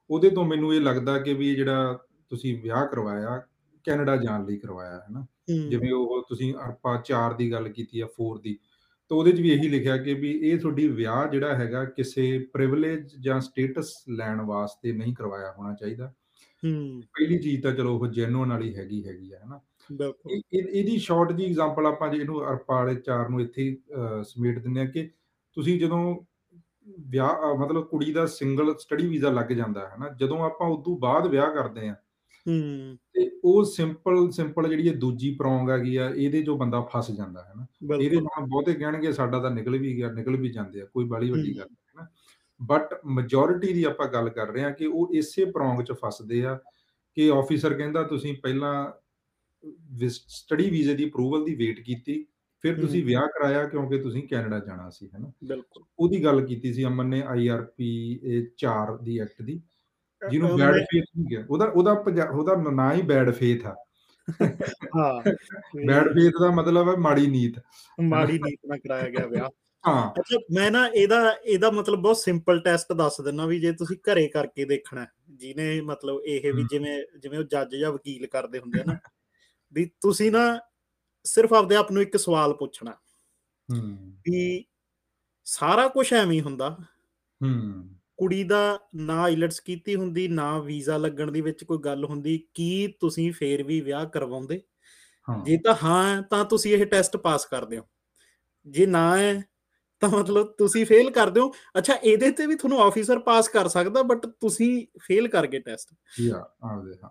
Speaker 2: ਉਹਦੇ ਤੋਂ ਮੈਨੂੰ ਇਹ ਲੱਗਦਾ ਕਿ ਵੀ ਜਿਹੜਾ ਤੁਸੀਂ ਵਿਆਹ ਕਰਵਾਇਆ ਕੈਨੇਡਾ ਜਾਣ ਲਈ ਕਰਵਾਇਆ ਹੈ। ਨਾ ਜਿਵੇਂ ਉਹ ਤੁਸੀਂ ਆਪਾਂ 4 ਦੀ ਗੱਲ ਕੀਤੀ ਆ 4 ਦੀ। ਤਾਂ ਉਹਦੇ 'ਚ ਵੀ ਇਹੀ ਲਿਖਿਆ ਕਿ ਵੀ ਇਹ ਤੁਹਾਡੀ ਵਿਆਹ ਜਿਹੜਾ ਹੈਗਾ ਕਿਸੇ ਪ੍ਰਿਵਿਲੇਜ ਜਾਂ ਸਟੇਟਸ ਲੈਣ ਵਾਸਤੇ ਨਹੀਂ ਕਰਵਾਇਆ ਹੋਣਾ ਚਾਹੀਦਾ।
Speaker 1: ਹਮ,
Speaker 2: ਪਹਿਲੀ ਚੀਜ਼ ਤਾਂ ਚਲੋ ਉਹ ਜੈਨੂਅਨ ਵਾਲੀ ਹੈਗੀ ਹੈਗੀ ਆ ਹਨਾ।
Speaker 1: ਬਿਲਕੁਲ।
Speaker 2: ਇਹ- ਇਹ- ਇਹਦੀ ਸ਼ਾਰਟ ਜੀ ਐਗਜ਼ਾਮਪਲ ਆਪਾਂ ਜੇ ਇਹਨੂੰ ਵਾਲੇ ਚਾਰ ਨੂੰ ਇੱਥੇ ਹੀ, ਸਮੇਟ ਦਿੰਦੇ ਆ ਕਿ ਤੁਸੀਂ ਜਦੋਂ ਵਿਆਹ ਮਤਲਬ ਕੁੜੀ ਦਾ ਸਿੰਗਲ ਸਟੱਡੀ ਵੀਜ਼ਾ ਲੱਗ ਜਾਂਦਾ ਹੈ ਨਾ ਜਦੋਂ ਆਪਾਂ ਉਦੋਂ ਬਾਅਦ ਵਿਆਹ ਕਰਦੇ ਆ
Speaker 1: ਹਮ
Speaker 2: ਤੇ ਉਹ ਸਿੰਪਲ ਸਿੰਪਲ ਜਿਹੜੀ ਇਹ ਦੂਜੀ ਪ੍ਰੋਂਗ ਹੈਗੀ ਆ ਇਹਦੇ ਚੋਂ ਬੰਦਾ ਫਸ ਜਾਂਦਾ ਹੈ ਨਾ? ਇਹਦੇ ਨਾਲ ਬਹੁਤੇ ਕਹਿਣਗੇ ਸਾਡਾ ਤਾਂ ਨਿਕਲ ਵੀ ਗਿਆ ਨਿਕਲ ਵੀ ਜਾਂਦੇ ਆ ਕੋਈ ਬਾਲੀ ਵੱਡੀ। ਗੱਲ ਹੈ ਨਾ? ਬਟ ਮੈਜੋਰਿਟੀ ਦੀ ਆਪਾਂ ਗੱਲ ਕਰ ਰਹੇ ਹਾਂ ਕਿ ਉਹ ਇਸੇ ਪ੍ਰੋਂਗ 'ਚ ਫਸਦੇ ਆ ਕਿ ਆਫੀਸਰ ਕਹਿੰਦਾ ਤੁਸੀਂ ਪਹਿਲਾਂ ਸਟੱਡੀ ਵੀਜ਼ੇ ਦੀ ਅਪਰੂਵਲ ਦੀ ਵੇਟ ਕੀਤੀ ਫਿਰ ਤੁਸੀਂ। ਵਿਆਹ ਕਰਾਇਆ ਕਿਉਂਕਿ ਤੁਸੀਂ ਕੈਨੇਡਾ ਜਾਣਾ ਸੀ ਹੈ ਨਾ?
Speaker 1: ਬਿਲਕੁਲ।
Speaker 2: ਉਹਦੀ ਗੱਲ ਕੀਤੀ ਸੀ ਅਮਨ ਨੇ ਆਈਆਰਪੀ 4 ਦੀ ਐਕਟ ਦੀ। ਜਿਹਨੂੰ ਬੈਡ ਫੇਥ ਨਹੀਂ ਗਿਆ ਉਹਦਾ ਉਹਦਾ ਉਹਦਾ ਨਾਂ ਹੀ ਬੈਡ ਫੇਥ ਆ।
Speaker 1: ਹਾਂ।
Speaker 2: ਬੈਡ ਫੇਥ ਦਾ ਮਤਲਬ ਹੈ ਮਾੜੀ ਨੀਤ।
Speaker 1: ਮਾੜੀ ਨੀਤ ਨਾਲ ਕਰਾਇਆ ਗਿਆ ਵਿਆਹ।
Speaker 2: ਹਾਂ।
Speaker 1: ਅੱਛਾ ਮੈਂ ਨਾ ਇਹਦਾ ਇਹਦਾ ਮਤਲਬ ਬਹੁਤ ਸਿੰਪਲ ਟੈਸਟ ਦੱਸ ਦਿੰਨਾ ਵੀ ਜੇ ਤੁਸੀਂ ਘਰੇ ਕਰਕੇ ਦੇਖਣਾ ਜਿਹਨੇ ਮਤਲਬ ਇਹ ਵੀ। ਜਿਵੇਂ ਜਿਵੇਂ ਉਹ ਜੱਜ ਜਾਂ ਵਕੀਲ ਕਰਦੇ ਹੁੰਦੇ ਆ ਨਾ ਵੀ ਤੁਸੀਂ ਨਾ ਸਿਰਫ ਆਪਦੇ ਆਪ ਨੂੰ ਇੱਕ ਸਵਾਲ ਪੁੱਛਣਾ।
Speaker 2: ਹੂੰ।
Speaker 1: ਵੀ ਸਾਰਾ ਕੁਝ ਐਵੇਂ ਹੀ ਹੁੰਦਾ।
Speaker 2: ਹੂੰ।
Speaker 1: ਕੁੜੀ ਦਾ ਨਾ ਆਈਲਟਸ ਕੀਤੀ ਹੁੰਦੀ ਨਾ ਵੀਜ਼ਾ ਲੱਗਣ ਦੀ ਵਿੱਚ ਕੋਈ ਗੱਲ ਹੁੰਦੀ ਕੀ ਤੁਸੀਂ ਫੇਰ ਵੀ ਵਿਆਹ ਕਰਵਾਉਂਦੇ? ਜੇ ਤਾਂ ਹਾਂ ਤਾਂ ਤੁਸੀਂ ਇਹ ਟੈਸਟ ਪਾਸ ਕਰਦੇ ਹੋ। ਜੇ ਨਾ ਹੈ ਤਾਂ ਮਤਲਬ ਤੁਸੀਂ ਫੇਲ ਕਰਦੇ ਹੋ। ਅੱਛਾ ਇਹਦੇ ਤੇ ਵੀ ਤੁਹਾਨੂੰ ਆਫੀਸਰ ਪਾਸ ਕਰ ਸਕਦਾ ਬਟ ਤੁਸੀਂ ਫੇਲ ਕਰ ਗਏ ਟੈਸਟ
Speaker 2: ਯਾ ਆਪਦੇ ਹਾਂ।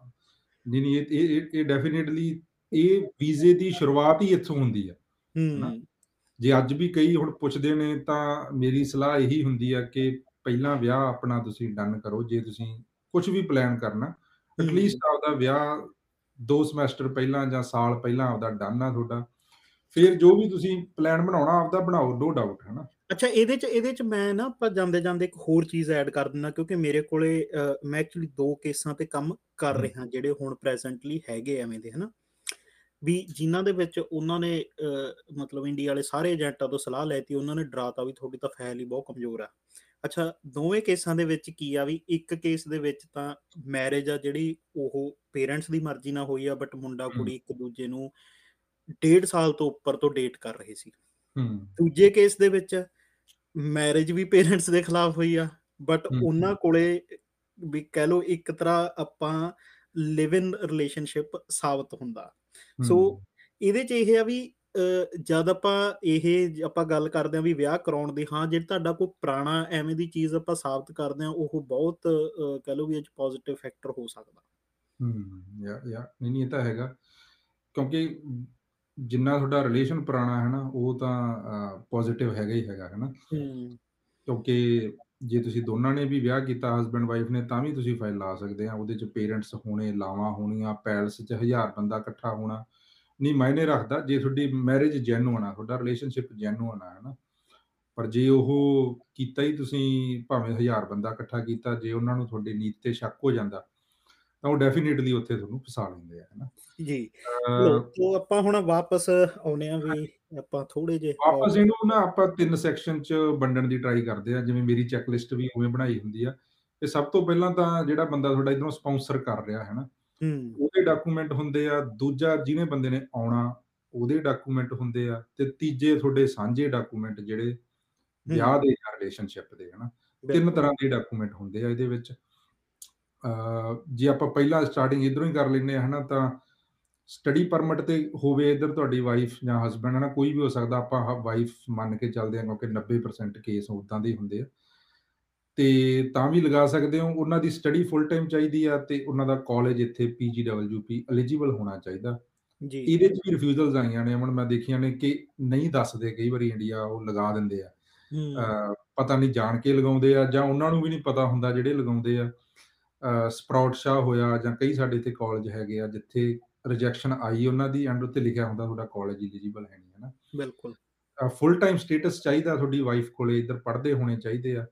Speaker 2: ਨਹੀਂ ਨਹੀਂ ਇਹ ਇਹ ਡੈਫੀਨਿਟਲੀ ਇਹ ਵੀਜ਼ੇ ਦੀ ਸ਼ੁਰੂਆਤ ਹੀ ਇੱਥੋਂ ਹੁੰਦੀ ਆ
Speaker 1: ਹੂੰ।
Speaker 2: ਜੇ ਅੱਜ ਵੀ ਕਈ ਹੁਣ ਪੁੱਛਦੇ ਨੇ ਤਾਂ ਮੇਰੀ ਸਲਾਹ ਇਹੀ ਹੁੰਦੀ ਆ ਕਿ ਪਹਿਲਾਂ ਵਿਆਹ ਆਪਣਾ ਤੁਸੀਂ ਡਨ ਕਰੋ ਜੇ ਤੁਸੀਂ ਕੁਝ ਵੀ ਪਲਾਨ ਕਰਨਾ ਐਟਲੀਸਟ ਆਪਦਾ ਵਿਆਹ 2 ਸਮੈਸਟਰ ਪਹਿਲਾਂ ਜਾਂ ਸਾਲ ਪਹਿਲਾਂ ਆਪਦਾ ਡਨ ਆ ਤੁਹਾਡਾ। ਫਿਰ ਜੋ ਵੀ ਤੁਸੀਂ ਪਲਾਨ ਬਣਾਉਣਾ ਆਪਦਾ ਬਣਾਓ ਨੋ ਡਾਊਟ ਹਨਾ।
Speaker 1: ਅੱਛਾ ਇਹਦੇ ਚ ਇਹਦੇ ਚ ਮੈਂ ਨਾ ਆਪਾਂ ਜਾਂਦੇ ਜਾਂਦੇ ਇੱਕ ਹੋਰ ਚੀਜ਼ ਐਡ ਕਰ ਦਿੰਦਾ ਕਿਉਂਕਿ ਮੇਰੇ ਕੋਲੇ ਮੈਂ ਐਕਚੁਅਲੀ ਦੋ ਕੇਸਾਂ ਤੇ ਕੰਮ ਕਰ ਰਿਹਾ ਜਿਹੜੇ ਹੁਣ ਪ੍ਰੈਜ਼ੈਂਟਲੀ ਹੈਗੇ ਐਵੇਂ ਦੇ ਹਨਾ। ਵੀ ਜਿਨ੍ਹਾਂ ਦੇ ਵਿੱਚ ਉਹਨਾਂ ਨੇ ਮਤਲਬ ਇੰਡੀਆ ਵਾਲੇ ਸਾਰੇ ਏਜੰਟਾਂ ਤੋਂ ਸਲਾਹ ਲੈਤੀ ਉਹਨਾਂ ਨੇ ਡਰਾਤਾ ਵੀ ਤੁਹਾਡੀ ਤਾਂ ਫਾਈਲ ਹੀ ਬਹੁਤ ਕਮਜ਼ੋਰ ਆ। ਅੱਛਾ ਦੋਵੇਂ ਕੇਸਾਂ ਦੇ ਵਿੱਚ ਕੀ ਆ ਵੀ ਇੱਕ ਕੇਸ ਦੇ ਵਿੱਚ ਤਾਂ ਮੈਰਿਜ ਆ ਜਿਹੜੀ ਉਹ ਪੇਰੈਂਟਸ ਦੀ ਮਰਜ਼ੀ ਨਾਲ ਹੋਈ ਆ ਬਟ ਮੁੰਡਾ ਕੁੜੀ ਇੱਕ ਦੂਜੇ ਨੂੰ ਡੇਢ ਸਾਲ ਤੋਂ ਉੱਪਰ ਤੋਂ ਡੇਟ ਕਰ ਰਹੇ ਸੀ। ਦੂਜੇ ਕੇਸ ਦੇ ਵਿੱਚ ਮੈਰਿਜ ਵੀ ਪੇਰੈਂਟਸ ਦੇ ਖਿਲਾਫ ਹੋਈ ਆ ਬਟ ਉਹਨਾਂ ਕੋਲੇ ਵੀ ਕਹਿ ਲਓ ਇੱਕ ਤਰ੍ਹਾਂ ਆਪਾਂ ਲਿਵ ਇਨ ਰਿਲੇਸ਼ਨਸ਼ਿਪ ਸਾਬਤ ਹੁੰਦਾ। ਸੋ ਇਹਦੇ ਚ ਇਹ ਆ ਵੀ ਜਦ ਆਪਾਂ ਇਹ ਆਪਾਂ ਗੱਲ ਕਰਦੇ ਆ ਵੀ ਵਿਆਹ ਕਰਾਉਣ ਦੀ ਹਾਂ ਜੇ ਤੁਹਾਡਾ ਕੋਈ ਪੁਰਾਣਾ ਐਵੇਂ ਦੀ ਚੀਜ਼ ਆਪਾਂ ਸਾਬਤ ਕਰਦੇ ਆ ਉਹ ਬਹੁਤ ਕਹਿ ਲਓ ਵੀ ਇਹ ਚ ਪੋਜ਼ਿਟਿਵ ਫੈਕਟਰ ਹੋ ਸਕਦਾ।
Speaker 2: ਹਮ, ਯਾ ਯਾ ਨਹੀਂ ਨਹੀਂ ਇਹ ਤਾਂ ਹੈਗਾ। ਕਿਉਂਕਿ ਜਿੰਨਾ ਤੁਹਾਡਾ ਰਿਲੇਸ਼ਨ ਪੁਰਾਣਾ ਹੈ ਨਾ ਉਹ ਤਾਂ ਪੋਜ਼ਿਟਿਵ ਹੈਗਾ ਹੀ ਹੈਗਾ ਹੈ ਨਾ?
Speaker 1: ਹੂੰ।
Speaker 2: ਕਿਉਂਕਿ ਜੇ ਤੁਸੀਂ ਦੋਨਾਂ ਨੇ ਵੀ ਵਿਆਹ ਕੀਤਾ ਹਸਬੈਂਡ ਵਾਈਫ ਨੇ ਤਾਂ ਵੀ ਤੁਸੀਂ ਫਾਈਲ ਲਾ ਸਕਦੇ ਆ। ਉਹਦੇ ਚ ਪੇਰੈਂਟਸ ਹੋਣੇ ਲਾਵਾਂ ਹੋਣੀਆਂ ਪੈਲਸ ਚ ਹਜ਼ਾਰ ਬੰਦਾ ਇਕੱਠਾ ਹੋਣਾ। ਨਹੀਂ ਮਾਇਨੇ ਰੱਖਦਾ ਜੇ ਤੁਹਾਡੀ ਮੈਰਿਜ ਜੈਨੂਅਨ ਆ ਤੁਹਾਡਾ ਰਿਲੇਸ਼ਨਸ਼ਿਪ ਜੈਨੂਅਨ ਆ ਹਨਾ। ਪਰ ਜੇ ਉਹ ਕੀਤਾ ਹੀ ਤੁਸੀਂ ਭਾਵੇਂ ਹਜ਼ਾਰ ਬੰਦਾ ਇਕੱਠਾ ਕੀਤਾ ਜੇ ਉਹਨਾਂ ਨੂੰ ਤੁਹਾਡੀ ਨੀਤ ਤੇ ਸ਼ੱਕ ਹੋ ਜਾਂਦਾ ਤਾਂ ਉਹ ਡੈਫੀਨਿਟਲੀ ਉੱਥੇ ਤੁਹਾਨੂੰ ਫਸਾ ਲੈਂਦੇ ਆ ਹਨਾ।
Speaker 1: ਜੀ। ਤੋ ਆਪਾਂ ਹੁਣ ਵਾਪਸ ਆਉਨੇ ਆ ਵੀ ਆਪਾਂ ਥੋੜੇ ਜੇ
Speaker 2: ਵਾਪਸ ਇਹਨੂੰ ਨਾ ਆਪਾਂ ਤਿੰਨ ਸੈਕਸ਼ਨ ਚ ਵੰਡਣ ਦੀ ਟਰਾਈ ਕਰਦੇ ਆ ਜਿਵੇਂ ਮੇਰੀ ਚੈੱਕਲਿਸਟ ਵੀ ਉਵੇਂ ਬਣਾਈ ਹੁੰਦੀ ਆ। ਤੇ ਸਭ ਤੋਂ ਪਹਿਲਾਂ ਤਾਂ ਜਿਹੜਾ ਬੰਦਾ ਤੁਹਾਡਾ ਇਧਰੋਂ ਸਪਾਂਸਰ ਕਰ ਰਿਹਾ ਹੈ ਨਾ ਉਹਦੇ ਡਾਕੂਮੈਂਟ ਹੁੰਦੇ ਆ ਦੂਜਾ ਜਿਹਨੇ ਬੰਦੇ ਨੇ ਆਉਣਾ ਉਹਦੇ ਡਾਕੂਮੈਂਟ ਹੁੰਦੇ ਆ ਤੇ ਤੀਜੇ ਤੁਹਾਡੇ ਸਾਂਝੇ ਡਾਕੂਮੈਂਟ ਜਿਹੜੇ ਵਿਆਹ ਦੇ ਜਾਂ ਰਿਲੇਸ਼ਨਸ਼ਿਪ ਦੇ ਹਨਾ। ਤਿੰਨ ਤਰ੍ਹਾਂ ਦੇ ਡਾਕੂਮੈਂਟ ਹੁੰਦੇ ਆ ਇਹਦੇ ਵਿੱਚ। ਜੇ ਆਪਾਂ ਪਹਿਲਾਂ ਸਟਾਰਟਿੰਗ ਇਧਰੋਂ ਹੀ ਕਰ ਆ ਹਨਾ ਤਾਂ ਸਟੱਡੀ ਪਰਮਿਟ ਤੇ ਹੋਵੇ ਇਧਰ ਤੁਹਾਡੀ ਵਾਈਫ ਜਾਂ ਹਸਬੰਡ ਹਨਾ ਕੋਈ ਵੀ ਹੋ ਸਕਦਾ ਆਪਾਂ ਵਾਈਫ ਮੰਨ ਕੇ ਚੱਲਦੇ ਆ ਕਿਉਂਕਿ 90% ਕੇਸ ਉਦਾਂ ਦੇ ਹੁੰਦੇ ਆ। ਤੇ ਤਾਂ ਵੀ ਲਗਾ ਸਕਦੇ ਹੋ। ਉਹਨਾਂ ਦੀ ਸਟੱਡੀ ਫੁੱਲ ਟਾਈਮ ਚਾਹੀਦੀ ਆ ਤੇ ਉਹਨਾਂ ਦਾ ਕਾਲਜ ਇੱਥੇ ਪੀਜੀਡਬਲਯੂਪੀ ਐਲੀਜੀਬਲ ਹੋਣਾ ਚਾਹੀਦਾ।
Speaker 1: ਜੀ।
Speaker 2: ਇਹਦੇ 'ਚ ਵੀ ਰਿਫਿਊਜ਼ਲਸ ਆਈਆਂ ਨੇ। ਅਮਨ ਮੈਂ ਦੇਖੀਆਂ ਨੇ ਕਿ ਨਹੀਂ ਦੱਸਦੇ। ਕਈ ਵਾਰੀ ਇੰਡੀਆ ਉਹ ਲਗਾ ਦਿੰਦੇ ਆ।
Speaker 1: ਹੂੰ।
Speaker 2: ਪਤਾ ਨਹੀਂ ਜਾਣ ਕੇ ਲਗਾਉਂਦੇ ਆ ਜਾਂ ਉਹਨਾਂ ਨੂੰ ਵੀ ਨਹੀਂ ਪਤਾ ਹੁੰਦਾ ਜਿਹੜੇ ਲਗਾਉਂਦੇ ਆ। ਸਪਰਾਊਟ ਸ਼ਾਹ ਹੋਇਆ ਜਾਂ ਕਈ ਸਾਡੇ ਇੱਥੇ ਕਾਲਜ ਹੈਗੇ ਆ ਜਿੱਥੇ ਰਿਜੈਕਸ਼ਨ ਆਈ ਉਹਨਾਂ ਦੀ ਐਂਡ ਉੱਤੇ ਲਿਖਿਆ ਹੁੰਦਾ ਤੁਹਾਡਾ ਕਾਲਜ ਐਲੀਜੀਬਲ ਹੈ ਨਹੀਂ ਹੈ ਨਾ?
Speaker 1: ਬਿਲਕੁਲ।
Speaker 2: ਫੁੱਲ ਟਾਈਮ ਸਟੇਟਸ ਚਾਹੀਦਾ ਤੁਹਾਡੀ ਵਾਈਫ ਕੋਲੇ। ਇੱਧਰ ਪੜ੍ਹਦੇ ਹੋਣੇ ਚਾਹੀਦੇ ਆ।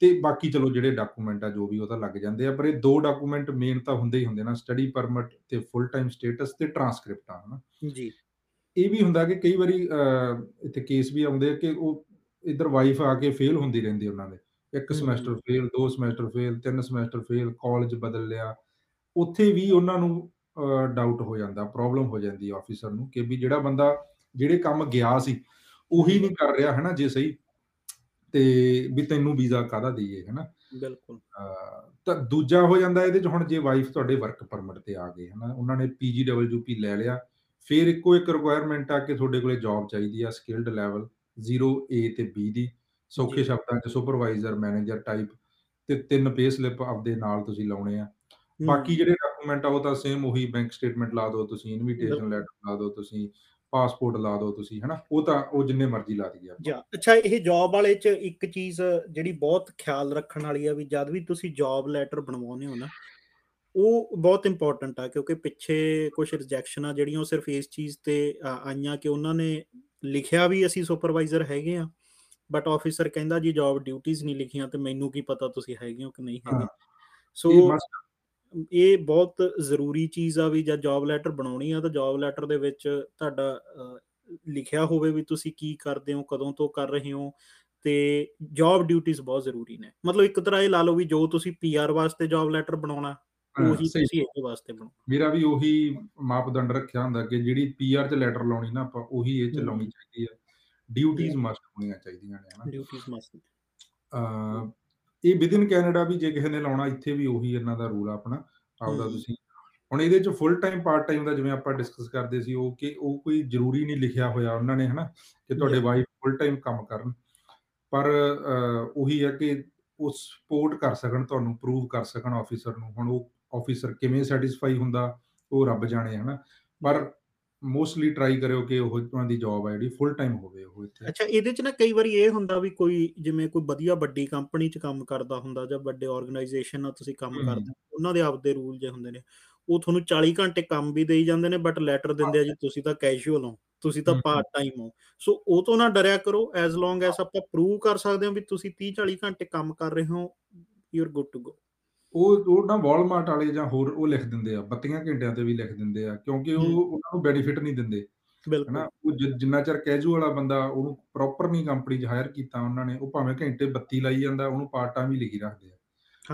Speaker 2: ਤੇ ਬਾਕੀ ਚਲੋ ਜਿਹੜੇ ਡਾਕੂਮੈਂਟ ਆ ਜੋ ਵੀ ਉਹ ਤਾਂ ਲੱਗ ਜਾਂਦੇ ਆ ਪਰ ਇਹ ਦੋ ਡਾਕੂਮੈਂਟ ਮੇਨ ਤਾਂ ਹੁੰਦੇ ਹੀ ਹੁੰਦੇ ਨਾ ਸਟੱਡੀ ਪਰਮਿਟ ਤੇ ਫੁੱਲ ਟਾਈਮ ਸਟੇਟਸ ਤੇ ਟਰਾਂਸਕ੍ਰਿਪਟਾਂ ਹਨਾ।
Speaker 1: ਜੀ।
Speaker 2: ਇਹ ਵੀ ਹੁੰਦਾ ਕਿ ਕਈ ਵਾਰੀ ਇੱਥੇ ਕੇਸ ਵੀ ਆਉਂਦੇ ਆ ਕਿ ਉਹ ਇੱਧਰ ਵਾਈਫ ਆ ਕੇ ਫੇਲ ਹੁੰਦੀ ਰਹਿੰਦੀ ਉਹਨਾਂ ਦੇ। ਇੱਕ। ਸਮੈਸਟਰ ਫੇਲ ਦੋ ਸਮੈਸਟਰ ਫੇਲ ਤਿੰਨ ਸਮੈਸਟਰ ਫੇਲ ਕਾਲਜ ਬਦਲ ਲਿਆ। ਉੱਥੇ ਵੀ ਉਹਨਾਂ ਨੂੰ ਡਾਊਟ ਹੋ ਜਾਂਦਾ ਪ੍ਰੋਬਲਮ ਹੋ ਜਾਂਦੀ ਆਫੀਸਰ ਨੂੰ ਕਿ ਵੀ ਜਿਹੜਾ ਬੰਦਾ ਜਿਹੜੇ ਕੰਮ ਗਿਆ ਸੀ ਉਹੀ ਨਹੀਂ ਕਰ ਰਿਹਾ ਹੈ ਨਾ ਜੇ ਸਹੀ ਤੇ ਵੀ ਤੈਨੂੰ ਵੀਜ਼ਾ ਕਾਹਦਾ ਦਈਏ ਹੈ ਨਾ
Speaker 1: ਬਿਲਕੁਲ
Speaker 2: ਤਾਂ ਦੂਜਾ ਹੋ ਜਾਂਦਾ ਇਹਦੇ ਚ ਹੁਣ ਜੇ ਵਾਈਫ ਤੁਹਾਡੇ ਵਰਕ ਪਰਮਿਟ ਤੇ ਆ ਗਏ ਹਨਾ? ਉਹਨਾਂ ਨੇ ਪੀਜੀਡਬਲਯੂਪੀ ਲੈ ਲਿਆ ਫਿਰ ਇੱਕੋ ਇੱਕ ਰਿਕੁਆਇਰਮੈਂਟ ਆ ਕਿ ਤੁਹਾਡੇ ਕੋਲੇ ਜੌਬ ਚਾਹੀਦੀ ਆ ਸਕਿਲਡ ਲੈਵਲ 0 A ਤੇ B ਦੀ। ਸੌਖੇ। ਸ਼ਬਦਾਂ ਚ ਸੁਪਰਵਾਈਜ਼ਰ ਮੈਨੇਜਰ ਟਾਈਪ ਤੇ ਤਿੰਨ ਪੇ ਸਲਿੱਪ ਆਪਦੇ ਨਾਲ ਤੁਸੀਂ ਲਾਉਣੇ ਆ। ਬਾਕੀ ਜਿਹੜੇ ਡਾਕੂਮੈਂਟ ਆ ਉਹ ਤਾਂ ਸੇਮ ਉਹੀ ਬੈਂਕ ਸਟੇਟਮੈਂਟ ਲਾ ਦਿਓ ਤੁਸੀਂ ਇਨਵੀਟੇਸ਼ਨ। ਲੈਟਰ ਲਾ ਦਿਓ ਤੁਸੀਂ ਪਾਸਪੋਰਟ ਲਾ ਦਿਓ ਤੁਸੀਂ ਹਨਾ? ਉਹ ਤਾਂ ਉਹ ਜਿੰਨੇ ਮਰਜ਼ੀ ਲਾ ਦਈਏ ਆਪਾਂ।
Speaker 1: ਜਾ ਅੱਛਾ ਇਹ ਜੌਬ ਵਾਲੇ ਚ ਇੱਕ ਚੀਜ਼ ਜਿਹੜੀ ਬਹੁਤ ਖਿਆਲ ਰੱਖਣ ਵਾਲੀ ਆ ਵੀ ਜਦ ਵੀ ਤੁਸੀਂ ਜੌਬ ਲੈਟਰ ਬਣਵਾਉਂਦੇ ਹੋ ਨਾ ਉਹ ਬਹੁਤ ਇੰਪੋਰਟੈਂਟ ਆ ਕਿਉਂਕਿ ਪਿੱਛੇ ਕੁਝ ਰਿਜੈਕਸ਼ਨਾਂ ਜਿਹੜੀਆਂ ਉਹ ਸਿਰਫ ਇਸ ਚੀਜ਼ ਤੇ ਆਈਆਂ ਕਿ ਉਹਨਾਂ ਨੇ ਲਿਖਿਆ ਵੀ ਅਸੀਂ ਸੁਪਰਵਾਈਜ਼ਰ ਹੈਗੇ ਆ ਬਟ ਆਫੀਸਰ ਕਹਿੰਦਾ ਜੀ ਜੌਬ ਡਿਊਟੀਆਂ ਨਹੀਂ ਲਿਖੀਆਂ ਤੇ ਮੈਨੂੰ ਕੀ ਪਤਾ ਤੁਸੀਂ ਹੈਗੇ ਹੋ ਕਿ ਨਹੀਂ ਹੈਗੇ। ਸੋ
Speaker 2: ਇਹ
Speaker 1: ਬਹੁਤ ਜ਼ਰੂਰੀ ਚੀਜ਼ ਆ ਵੀ ਜਦ ਜੌਬ ਲੈਟਰ ਬਣਾਉਣੀ ਆ ਤਾਂ ਜੌਬ ਲੈਟਰ ਦੇ ਵਿੱਚ ਤੁਹਾਡਾ ਲਿਖਿਆ ਹੋਵੇ ਵੀ ਤੁਸੀਂ ਕੀ ਕਰਦੇ ਹੋ ਕਦੋਂ ਤੋਂ ਕਰ ਰਹੇ ਹੋ ਤੇ ਜੌਬ ਡਿਊਟੀਆਂ ਬਹੁਤ ਜ਼ਰੂਰੀ ਨੇ ਮਤਲਬ ਇੱਕ ਤਰ੍ਹਾਂ ਇਹ ਲਾ ਲਓ ਵੀ ਜੋ ਤੁਸੀਂ ਪੀਆਰ ਵਾਸਤੇ ਜੌਬ ਲੈਟਰ ਬਣਾਉਣਾ ਉਹੀ। ਤੁਸੀਂ ਇਹਦੇ ਵਾਸਤੇ ਬਣਾਓ
Speaker 2: ਮੇਰਾ ਵੀ ਉਹੀ ਮਾਪਦੰਡ ਰੱਖਿਆ ਹੁੰਦਾ ਕਿ ਜਿਹੜੀ ਪੀਆਰ ਚ ਲੈਟਰ ਲਾਉਣੀ ਨਾ ਆਪਾਂ ਉਹੀ ਇਹ ਚ। ਲਾਉਣੀ ਚਾਹੀਦੀ ਹੈ ਡਿਊਟੀਆਂ. ਮਸਟ ਹੋਣੀਆਂ ਚਾਹੀਦੀਆਂ ਨੇ ਹਨਾ
Speaker 1: ਡਿਊਟੀਆਂ ਮਸਟ
Speaker 2: ਇਹ ਵਿਦਿਨ ਕੈਨੇਡਾ ਵੀ ਜੇ ਕਿਸੇ ਨੇ ਲਾਉਣਾ ਇੱਥੇ ਵੀ ਉਹੀ ਇਹਨਾਂ ਦਾ ਰੂਲ ਆ ਆਪਣਾ ਆਪਦਾ। ਤੁਸੀਂ ਹੁਣ ਇਹਦੇ 'ਚ ਫੁੱਲ ਟਾਈਮ, ਪਾਰਟ ਟਾਈਮ ਦਾ ਜਿਵੇਂ ਆਪਾਂ ਡਿਸਕਸ ਕਰਦੇ ਸੀ ਉਹ ਕਿ ਉਹ ਕੋਈ ਜ਼ਰੂਰੀ ਨਹੀਂ ਲਿਖਿਆ ਹੋਇਆ ਉਹਨਾਂ ਨੇ ਹਨਾ, ਕਿ ਤੁਹਾਡੇ। ਵਾਈਫ ਫੁੱਲ ਟਾਈਮ ਕੰਮ ਕਰਨ। ਪਰ ਉਹੀ ਹੈ ਕਿ ਉਹ ਸਪੋਰਟ ਕਰ ਸਕਣ ਤੁਹਾਨੂੰ, ਪ੍ਰੂਵ ਕਰ ਸਕਣ ਆਫਿਸਰ ਨੂੰ। ਹੁਣ ਉਹ ਆਫਿਸਰ ਕਿਵੇਂ ਸੈਟਿਸਫਾਈ ਹੁੰਦਾ, ਉਹ ਰੱਬ ਜਾਣੇ ਹਨਾ। ਪਰ ਮੋਸਟਲੀ ਟਰਾਈ ਕਰਿਓ ਕਿ ਉਹ ਉਹਨਾਂ ਦੀ ਜੌਬ ਹੈ ਜਿਹੜੀ ਫੁੱਲ ਟਾਈਮ ਹੋਵੇ ਉਹ ਇੱਥੇ।
Speaker 1: ਅੱਛਾ ਇਹਦੇ 'ਚ ਨਾ ਕਈ ਵਾਰੀ ਇਹ ਹੁੰਦਾ ਵੀ ਕੋਈ ਜਿਵੇਂ ਕੋਈ ਵਧੀਆ ਵੱਡੀ ਕੰਪਨੀ 'ਚ ਕੰਮ ਕਰਦਾ ਹੁੰਦਾ ਜਾਂ ਵੱਡੇ ਆਰਗੇਨਾਈਜੇਸ਼ਨ ਨਾਲ ਤੁਸੀਂ ਕੰਮ। ਕਰਦੇ ਉਹਨਾਂ ਦੇ ਆਪਦੇ ਰੂਲ ਜਿਹੇ ਹੁੰਦੇ ਨੇ। ਉਹ ਤੁਹਾਨੂੰ 40 ਘੰਟੇ ਕੰਮ ਵੀ ਦੇਈ ਜਾਂਦੇ ਨੇ ਬਟ ਲੈਟਰ ਦਿੰਦੇ ਆ ਜੀ ਤੁਸੀਂ ਤਾਂ ਕੈਜੂਅਲ ਹੋ, ਤੁਸੀਂ ਤਾਂ। ਪਾਰਟ ਟਾਈਮ ਹੋ। ਸੋ ਉਹ ਤੋਂ ਨਾ ਡਰਿਆ ਕਰੋ ਐਜ਼ ਲੌਂਗ ਐਜ਼ ਆਪਾਂ ਪ੍ਰੂਵ ਕਰ ਸਕਦੇ ਹਾਂ ਵੀ ਤੁਸੀਂ 30-40 ਘੰਟੇ ਕੰਮ ਕਰ ਰਹੇ ਹੋ, you are good to go.
Speaker 2: ਉਹ ਉਹ ਨਾ ਵਾਲਮਾਰਟ ਵਾਲੇ ਜਾਂ ਹੋਰ ਉਹ ਲਿਖ ਦਿੰਦੇ ਆ 32 ਘੰਟਿਆਂ ਤੇ ਵੀ ਲਿਖ ਦਿੰਦੇ ਆ ਕਿਉਂਕਿ ਉਹ। ਉਹਨਾਂ ਨੂੰ ਬੈਨੀਫਿਟ ਨਹੀਂ ਦਿੰਦੇ
Speaker 1: ਬਿਲਕੁਲ।
Speaker 2: ਹਨਾ ਉਹ ਜਿੰਨਾ ਚਿਰ ਕੈਜੂਅਲ ਵਾਲਾ ਬੰਦਾ ਉਹਨੂੰ ਪ੍ਰੋਪਰ ਨਹੀਂ ਕੰਪਨੀ 'ਚ ਹਾਇਰ ਕੀਤਾ ਉਹਨਾਂ ਨੇ ਉਹ ਭਾਵੇਂ ਘੰਟੇ 32 ਲਾਈ ਜਾਂਦਾ ਉਹਨੂੰ ਪਾਰਟ ਟਾਈਮ ਹੀ ਲਿਖੀ ਰੱਖਦੇ ਆ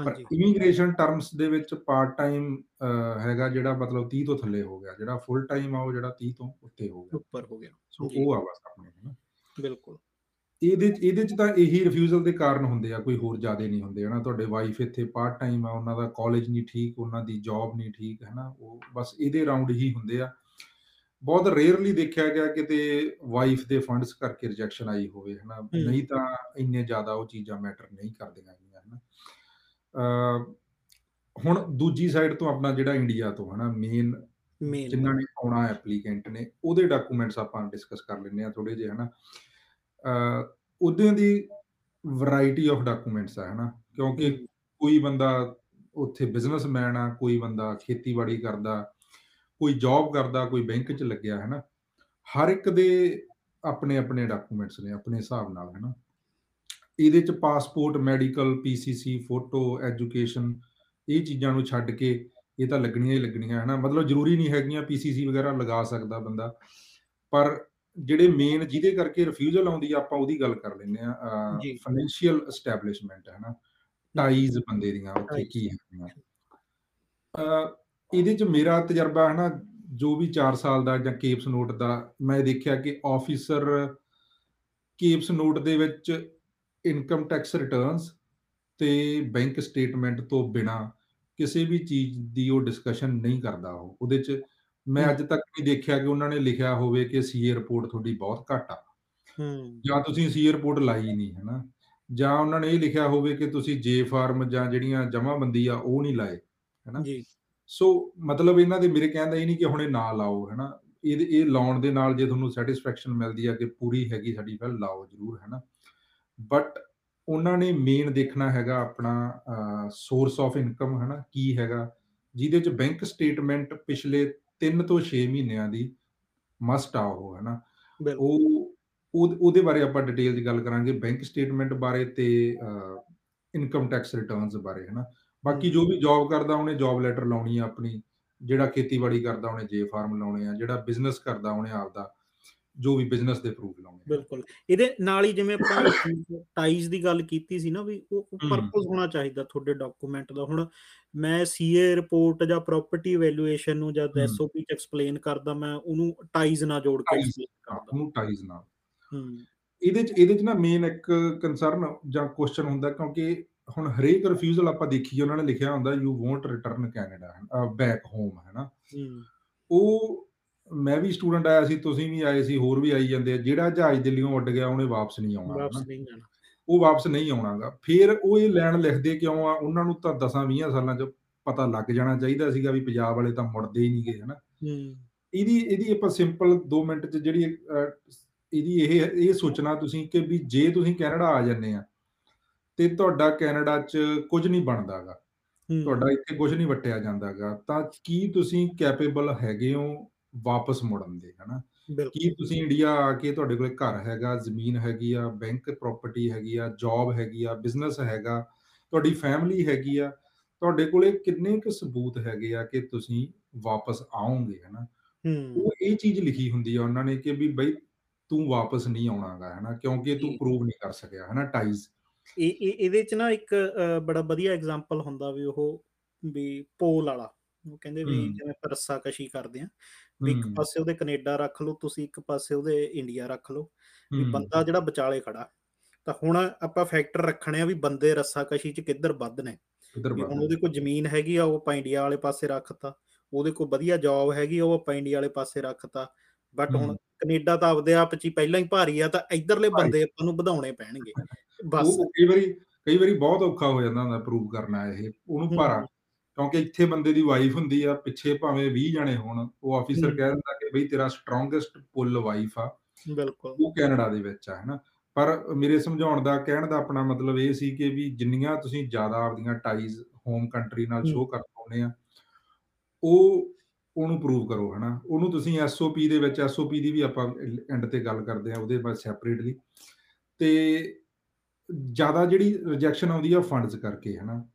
Speaker 2: ਪਰ। ਇਮੀਗ੍ਰੇਸ਼ਨ ਟਰਮਸ ਦੇ ਵਿੱਚ ਪਾਰਟ ਟਾਈਮ ਹੈਗਾ ਜਿਹੜਾ ਮਤਲਬ 30 ਤੋਂ ਥੱਲੇ ਹੋ ਗਿਆ ਜਿਹੜਾ ਫੁੱਲ ਟਾਈਮ ਆ ਉਹ ਜਿਹੜਾ 30 ਤੋਂ ਉੱਤੇ ਹੋ ਗਿਆ
Speaker 1: ਉੱਪਰ ਹੋ ਗਿਆ।
Speaker 2: ਸੋ। ਉਹ ਆ ਬਸ ਆਪਣੇ
Speaker 1: ਬਿਲਕੁਲ।
Speaker 2: ਇਹਦੇ ਇਹਦੇ 'ਚ ਤਾਂ ਇਹੀ ਰਿਫਿਊਜ਼ਲ ਦੇ ਕਾਰਨ ਹੁੰਦੇ ਆ ਕੋਈ ਹੋਰ ਜ਼ਿਆਦੇ ਨਹੀਂ ਹੁੰਦੇ ਹਨਾ? ਤੁਹਾਡੇ ਵਾਈਫ ਇੱਥੇ ਪਾਰਟ ਟਾਈਮ ਆ ਉਹਨਾਂ ਦਾ ਕਾਲਜ ਨਹੀਂ ਠੀਕ ਉਹਨਾਂ ਦੀ ਜੌਬ ਨਹੀਂ ਠੀਕ ਹੈ ਨਾ ਉਹ ਬਸ ਇਹਦੇ ਰਾਉਂਡ ਹੀ ਹੁੰਦੇ ਆ। ਬਹੁਤ ਰੇਅਰਲੀ ਦੇਖਿਆ ਗਿਆ ਕਿਤੇ ਵਾਈਫ ਦੇ ਫੰਡਸ ਕਰਕੇ ਰਿਜੈਕਸ਼ਨ ਆਈ ਹੋਵੇ ਹਨਾ? ਨਹੀਂ ਤਾਂ ਇੰਨੇ ਜ਼ਿਆਦਾ ਉਹ ਚੀਜ਼ਾਂ ਮੈਟਰ ਨਹੀਂ ਕਰਦੀਆਂ ਹੈਗੀਆਂ ਹਨਾ? ਹੁਣ ਦੂਜੀ ਸਾਈਡ ਤੋਂ ਆਪਣਾ ਜਿਹੜਾ ਇੰਡੀਆ ਤੋਂ ਹਨਾ? ਮੇਨ ਜਿਨ੍ਹਾਂ ਨੇ ਆਉਣਾ ਐਪਲੀਕੈਂਟ ਨੇ ਉਹਦੇ ਡਾਕੂਮੈਂਟਸ ਆਪਾਂ ਡਿਸਕਸ ਕਰ ਲੈਂਦੇ ਆ ਥੋੜੇ ਜਿਹੇ ਹਨਾ? ਉਹਦੇ ਦੀ ਵੈਰਾਈਟੀ ਆਫ ਡਾਕੂਮੈਂਟਸ ਆ ਹਨਾ? ਕਿਉਂਕਿ ਕੋਈ ਬੰਦਾ ਉੱਥੇ ਬਿਜ਼ਨਸਮੈਨ ਆ ਕੋਈ ਬੰਦਾ ਖੇਤੀਬਾੜੀ ਕਰਦਾ ਕੋਈ ਜੌਬ ਕਰਦਾ ਕੋਈ ਬੈਂਕ 'ਚ ਲੱਗਿਆ ਹੈ ਨਾ ਹਰ ਇੱਕ ਦੇ ਆਪਣੇ ਆਪਣੇ ਡਾਕੂਮੈਂਟਸ ਨੇ ਆਪਣੇ ਹਿਸਾਬ ਨਾਲ ਹੈ ਨਾ ਇਹਦੇ 'ਚ passport medical PCC photo education ਇਹ ਚੀਜ਼ਾਂ ਨੂੰ ਛੱਡ ਕੇ ਇਹ ਤਾਂ ਲੱਗਣੀਆਂ ਹੀ ਲੱਗਣੀਆਂ ਹੈ ਨਾ ਮਤਲਬ ਜ਼ਰੂਰੀ ਨਹੀਂ ਹੈਗੀਆਂ ਪੀਸੀਸੀ ਵਗੈਰਾ ਲਗਾ ਸਕਦਾ ਬੰਦਾ। ਪਰ ਜਿਹੜੇ ਮੇਨ ਜਿਹਦੇ ਕਰਕੇ ਰਿਫਿਊਜ਼ਲ ਆਉਂਦੀ ਆ ਆਪਾਂ ਉਹਦੀ ਗੱਲ ਕਰ ਲੈਂਦੇ ਆ। ਫਾਈਨੈਂਸ਼ੀਅਲ ਐਸਟੈਬਲਿਸ਼ਮੈਂਟ ਹੈ ਨਾ ਟਾਈਜ਼ ਬੰਦੇ ਦੀਆਂ ਉੱਥੇ. ਕੀ ਅਹ ਇਹਦੇ ਚ ਮੇਰਾ ਤਜਰਬਾ ਹੈ ਨਾ ਜੋ ਵੀ 4 ਸਾਲ ਦਾ ਜਾਂ ਕੇਪਸ ਨੋਟ ਦਾ ਮੈਂ ਦੇਖਿਆ ਕਿ ਆਫੀਸਰ ਕੇਪਸ ਨੋਟ ਦੇ ਵਿੱਚ ਇਨਕਮ ਟੈਕਸ ਰਿਟਰਨਸ ਤੇ ਬੈਂਕ ਸਟੇਟਮੈਂਟ ਤੋਂ ਬਿਨਾ ਕਿਸੇ ਵੀ ਚੀਜ਼ ਦੀ ਉਹ ਡਿਸਕਸ਼ਨ ਨਹੀਂ ਕਰਦਾ ਉਹ ਉਹਦੇ ਚ ਮੈਂ। ਅੱਜ ਤੱਕ ਨਹੀਂ ਦੇਖਿਆ ਕਿ ਉਹਨਾਂ ਨੇ ਲਿਖਿਆ ਹੋਵੇ ਕਿ ਸੀਏ ਰਿਪੋਰਟ ਤੁਹਾਡੀ ਬਹੁਤ ਘੱਟ ਆ।
Speaker 1: ਹੂੰ।
Speaker 2: ਜਾਂ ਤੁਸੀਂ ਸੀ ਰਿਪੋਰਟ ਲਾਈ ਨਹੀਂ ਹੈ ਨਾ ਜਾਂ ਉਹਨਾਂ ਨੇ ਇਹ ਲਿਖਿਆ ਹੋਵੇ ਕਿ ਤੁਸੀਂ ਜੇ ਫਾਰਮ ਜਾਂ ਜਿਹੜੀਆਂ ਜਮ੍ਹਾਂਬੰਦੀ ਆ ਉਹ ਨਹੀਂ ਲਾਏ ਹੈ ਨਾ
Speaker 1: ਜੀ।
Speaker 2: ਸੋ ਮਤਲਬ ਇਹਨਾਂ ਦੇ ਮੇਰੇ ਕਹਿਣ ਦਾ ਇਹ ਨਹੀਂ ਕਿ ਹੁਣੇ ਨਾ ਲਾਓ ਹੈ ਨਾ ਇਹ ਇਹ ਲਾਉਣ ਦੇ ਨਾਲ ਜੇ ਤੁਹਾਨੂੰ ਸੈਟੀਸਫੈਕਸ਼ਨ ਮਿਲਦੀ ਆ ਕਿ ਪੂਰੀ ਹੈਗੀ ਸਾਡੀ ਫਾਈਲ ਲਾਓ ਜ਼ਰੂਰ ਹੈ ਨਾ ਬਟ ਉਹਨਾਂ ਨੇ ਮੇਨ ਦੇਖਣਾ ਹੈਗਾ ਆਪਣਾ ਸੋਰਸ ਆਫ ਇਨਕਮ ਹੈ ਨਾ ਕੀ ਹੈਗਾ? ਜਿਹਦੇ ਚ ਬੈਂਕ ਸਟੇਟਮੈਂਟ ਪਿਛਲੇ 3 ਤੋਂ 6 ਮਹੀਨਿਆਂ ਦੀ ਮਸਟ ਆ ਉਹ ਹੈ ਨਾ ਉਹ ਉਹ- ਉਹਦੇ ਬਾਰੇ ਆਪਾਂ ਡਿਟੇਲ 'ਚ ਗੱਲ ਕਰਾਂਗੇ ਬੈਂਕ ਸਟੇਟਮੈਂਟ ਬਾਰੇ ਤੇ ਇਨਕਮ ਟੈਕਸ ਰਿਟਰਨਸ ਬਾਰੇ ਹੈ ਨਾ ਬਾਕੀ। ਜੋ ਵੀ ਜੌਬ ਕਰਦਾ ਉਹਨੇ ਜੌਬ ਲੈਟਰ ਲਾਉਣੀ ਆ ਆਪਣੀ ਜਿਹੜਾ ਖੇਤੀਬਾੜੀ ਕਰਦਾ ਉਹਨੇ ਜੇ ਫਾਰਮ ਲਾਉਣੇ ਆ ਜਿਹੜਾ ਬਿਜ਼ਨਸ ਕਰਦਾ ਉਹਨੇ ਆਪਦਾ ਜੋ ਵੀ ਬਿਜ਼ਨਸ ਦੇ ਪ੍ਰੂਫ ਲਾਉਣੇ
Speaker 1: ਬਿਲਕੁਲ। ਇਹਦੇ ਨਾਲ ਹੀ ਜਿਵੇਂ ਆਪਾਂ ਟਾਈਜ਼ ਦੀ ਗੱਲ ਕੀਤੀ ਸੀ ਨਾ ਵੀ ਉਹ। ਪਰਪਸ ਹੋਣਾ ਚਾਹੀਦਾ ਤੁਹਾਡੇ ਡਾਕੂਮੈਂਟ ਦਾ। ਹੁਣ ਮੈਂ ਸੀਏ ਰਿਪੋਰਟ ਜਾਂ ਪ੍ਰਾਪਰਟੀ ਵੈਲਿਊਏਸ਼ਨ ਨੂੰ
Speaker 2: ਹਮ।
Speaker 1: ਐਸਓਪੀ ਚ ਐਕਸਪਲੇਨ ਕਰਦਾ ਮੈਂ ਉਹਨੂੰ ਟਾਈਜ਼ ਨਾਲ ਜੋੜ ਕੇ ਕਰਦਾ।
Speaker 2: ਉਹਨੂੰ ਟਾਈਜ਼ ਨਾਲ।
Speaker 1: ਹੂੰ।
Speaker 2: ਇਹਦੇ ਚ ਇਹਦੇ ਚ ਨਾ ਮੇਨ ਇੱਕ ਕੰਸਰਨ ਜਾਂ ਕੁਐਸਚਨ ਹੁੰਦਾ ਕਿਉਂਕਿ ਹੁਣ ਹਰੇਕ ਰਿਫਿਊਜ਼ਲ ਆਪਾਂ ਦੇਖੀਏ ਉਹਨਾਂ ਨੇ ਲਿਖਿਆ ਹੁੰਦਾ you won't return Canada back home ਹੈ ਨਾ
Speaker 1: ਹੂੰ।
Speaker 2: ਉਹ ਮੈਂ ਵੀ ਸਟੂਡੈਂਟ ਆਇਆ ਸੀ ਤੁਸੀਂ ਵੀ ਆਏ ਸੀ ਹੋਰ ਵੀ ਆਈ ਜਾਂਦੇ ਆ। ਜਿਹੜਾ ਜਹਾਜ਼ ਦਿੱਲੀੋਂ ਉੱਡ ਗਿਆ ਉਹਨੇ ਵਾਪਸ ਨਹੀਂ ਆਉਣਾ
Speaker 1: ਵਾਪਸ
Speaker 2: ਹਨਾ।
Speaker 1: ਨਹੀਂ ਜਾਣਾ।
Speaker 2: ਉਹ ਵਾਪਸ ਨਹੀਂ ਆਉਣਾਗਾ। ਫਿਰ ਉਹ ਇਹ ਲੈਣ ਲਿਖਦੇ ਕਿਉਂ ਆ? ਉਹਨਾਂ ਨੂੰ ਤਾਂ 10 20 ਸਾਲਾਂ 'ਚ ਪਤਾ ਲੱਗ ਜਾਣਾ ਚਾਹੀਦਾ ਸੀਗਾ ਵੀ ਪੰਜਾਬ ਵਾਲੇ ਤਾਂ ਮੁੜਦੇ ਹੀ ਨਹੀਂਗੇ ਹਨਾ?
Speaker 1: ਹੂੰ।
Speaker 2: ਇਹਦੀ ਇਹਦੀ ਆਪਾਂ ਸਿੰਪਲ 2 ਮਿੰਟ 'ਚ ਜਿਹੜੀ ਇਹਦੀ ਇਹ ਇਹ ਸੋਚਣਾ ਤੁਸੀਂ ਕਿ ਵੀ ਜੇ ਤੁਸੀਂ ਕੈਨੇਡਾ ਆ ਜਾਂਦੇ ਆ ਤੇ ਤੁਹਾਡਾ ਕੈਨੇਡਾ 'ਚ ਕੁਝ ਨਹੀਂ ਬਣਦਾਗਾ। ਤੁਹਾਡਾ ਇੱਥੇ ਕੁਝ ਨਹੀਂ ਵਟਿਆ ਜਾਂਦਾਗਾ। ਤਾਂ ਕੀ ਤੁਸੀਂ ਕੈਪੇਬਲ ਹੈਗੇ ਹੋ ਵਾਪਸ ਮੁੜਨ ਦੇ ਹਨਾ? ਕੀ ਤੁਸੀਂ ਇੰਡੀਆ ਆ ਕੇ ਤੁਹਾਡੇ ਕੋਲ ਘਰ ਹੈਗਾ ਜ਼ਮੀਨ ਹੈਗੀ ਆ ਬੈਂਕ ਪ੍ਰਾਪਰਟੀ ਹੈਗੀ ਆ ਜੌਬ ਹੈਗੀ ਆ ਬਿਜ਼ਨਸ ਹੈਗਾ ਤੁਹਾਡੀ ਫੈਮਿਲੀ ਹੈਗੀ ਆ ਤੁਹਾਡੇ ਕੋਲੇ ਕਿੰਨੇ ਕੁ ਸਬੂਤ ਹੈਗੇ ਆ ਕਿ ਤੁਸੀਂ ਵਾਪਸ ਆਓਗੇ ਹਨਾ? ਉਹ ਇਹ ਚੀਜ਼ ਲਿਖੀ ਹੁੰਦੀ ਆ ਉਹਨਾਂ ਨੇ ਕਿ ਵੀ ਬਈ ਤੂੰ ਵਾਪਸ ਨਹੀਂ ਆਉਣਾਗਾ ਹਨਾ? ਕਿਉਂਕਿ ਤੂੰ। ਪ੍ਰੂਵ ਨਹੀਂ ਕਰ ਸਕਿਆ ਹਨਾ ਟਾਈਜ਼
Speaker 1: ਇਹ ਇਹ ਇਹਦੇ ਚ ਨਾ ਇੱਕ ਬੜਾ ਵਧੀਆ ਐਗਜ਼ਾਮਪਲ ਹੁੰਦਾ ਵੀ ਉਹ ਵੀ ਪੋਲ ਵਾਲਾ। ਉਹ ਕਹਿੰਦੇ ਵੀ। ਜਿਵੇਂ ਰੱਸਾ ਕਸ਼ੀ ਕਰਦੇ ਆ। ਵੀ ਇੱਕ
Speaker 2: ਹੂੰ।
Speaker 1: ਪਾਸੇ ਉਹਦੇ ਕੈਨੇਡਾ ਰੱਖ ਲਓ ਤੁਸੀਂ ਇੱਕ ਪਾਸੇ ਉਹਦੇ ਇੰਡੀਆ ਰੱਖ ਲਓ ਵੀ
Speaker 2: ਹੂੰ,
Speaker 1: ਬੰਦਾ ਜਿਹੜਾ ਵਿਚਾਲੇ ਖੜਾ। ਤਾਂ ਹੁਣ ਆਪਾਂ ਫੈਕਟਰ ਰੱਖਣੇ ਆ ਵੀ ਬੰਦੇ ਰੱਸਾ ਕਸ਼ੀ ਚ ਕਿੱਧਰ ਵੱਧ ਨੇ।
Speaker 2: ਇੱਧਰ
Speaker 1: ਵੀ
Speaker 2: ਵੱਧ
Speaker 1: ਹੁਣ ਉਹਦੇ ਕੋਲ ਜ਼ਮੀਨ ਹੈਗੀ ਆ ਉਹ ਆਪਾਂ ਇੰਡੀਆ ਵਾਲੇ ਪਾਸੇ ਰੱਖਤਾ। ਉਹਦੇ ਕੋਲ ਵਧੀਆ ਜੌਬ ਹੈਗੀ ਉਹ ਆਪਾਂ ਇੰਡੀਆ ਵਾਲੇ ਪਾਸੇ ਰੱਖਤਾ। ਬਟ ਹੁਣ
Speaker 2: ਹੂੰ।
Speaker 1: ਕੈਨੇਡਾ ਤਾਂ ਆਪਦੇ ਆਪ 'ਚ ਹੀ ਪਹਿਲਾਂ ਹੀ ਭਾਰੀ ਆ ਤਾਂ ਇੱਧਰਲੇ
Speaker 2: ਭਾਰੀ।
Speaker 1: ਬੰਦੇ ਆਪਾਂ ਨੂੰ ਵਧਾਉਣੇ ਪੈਣਗੇ। ਬਸ।
Speaker 2: ਉਹ ਕਈ ਵਾਰੀ ਕਈ ਵਾਰੀ ਬਹੁਤ ਔਖਾ ਹੋ ਜਾਂਦਾ ਹੁੰਦਾ ਪ੍ਰੂਵ ਕਰਨਾ ਇਹ ਉਹਨੂੰ ਭਾਰਾ।
Speaker 1: ਹੂੰ,
Speaker 2: ਕਿਉਂਕਿ ਇੱਥੇ ਬੰਦੇ ਦੀ ਵਾਈਫ ਹੁੰਦੀ ਆ ਪਿੱਛੇ ਭਾਵੇਂ 20 ਜਣੇ ਹੋਣ ਉਹ ਆਫੀਸਰ ਕਹਿ ਦਿੰਦਾ ਕਿ ਬਈ ਤੇਰਾ ਸਟਰੋਂਗੇਸਟ ਪੁੱਲ ਵਾਈਫ ਆ।
Speaker 1: ਬਿਲਕੁਲ।
Speaker 2: ਉਹ ਕੈਨੇਡਾ ਦੇ ਵਿੱਚ ਆ ਹਨਾ। ਪਰ ਮੇਰੇ ਸਮਝਾਉਣ ਦਾ ਕਹਿਣ ਦਾ ਆਪਣਾ ਮਤਲਬ ਇਹ ਸੀ ਕਿ ਵੀ ਜਿੰਨੀਆਂ ਤੁਸੀਂ ਜ਼ਿਆਦਾ ਆਪਦੀਆਂ ਟਾਈਜ਼ ਹੋਮ ਕੰਟਰੀ ਨਾਲ ਸ਼ੋਅ ਕਰ ਪਾਉਂਦੇ ਆ ਉਹ ਉਹਨੂੰ ਪ੍ਰੂਵ ਕਰੋ ਹਨਾ। ਉਹਨੂੰ ਤੁਸੀਂ ਐਸਓਪੀ ਦੇ ਵਿੱਚ ਐਸਓਪੀ ਦੀ ਵੀ ਆਪਾਂ ਐਂਡ ਤੇ ਗੱਲ ਕਰਦੇ ਆ ਉਹਦੇ ਬਾਅਦ ਸੈਪਰੇਟਲੀ ਤੇ ਜ਼ਿਆਦਾ ਜਿਹੜੀ ਰਿਜੈਕਸ਼ਨ ਆਉਂਦੀ ਆ ਫੰਡਸ ਕਰਕੇ ਹਨਾ।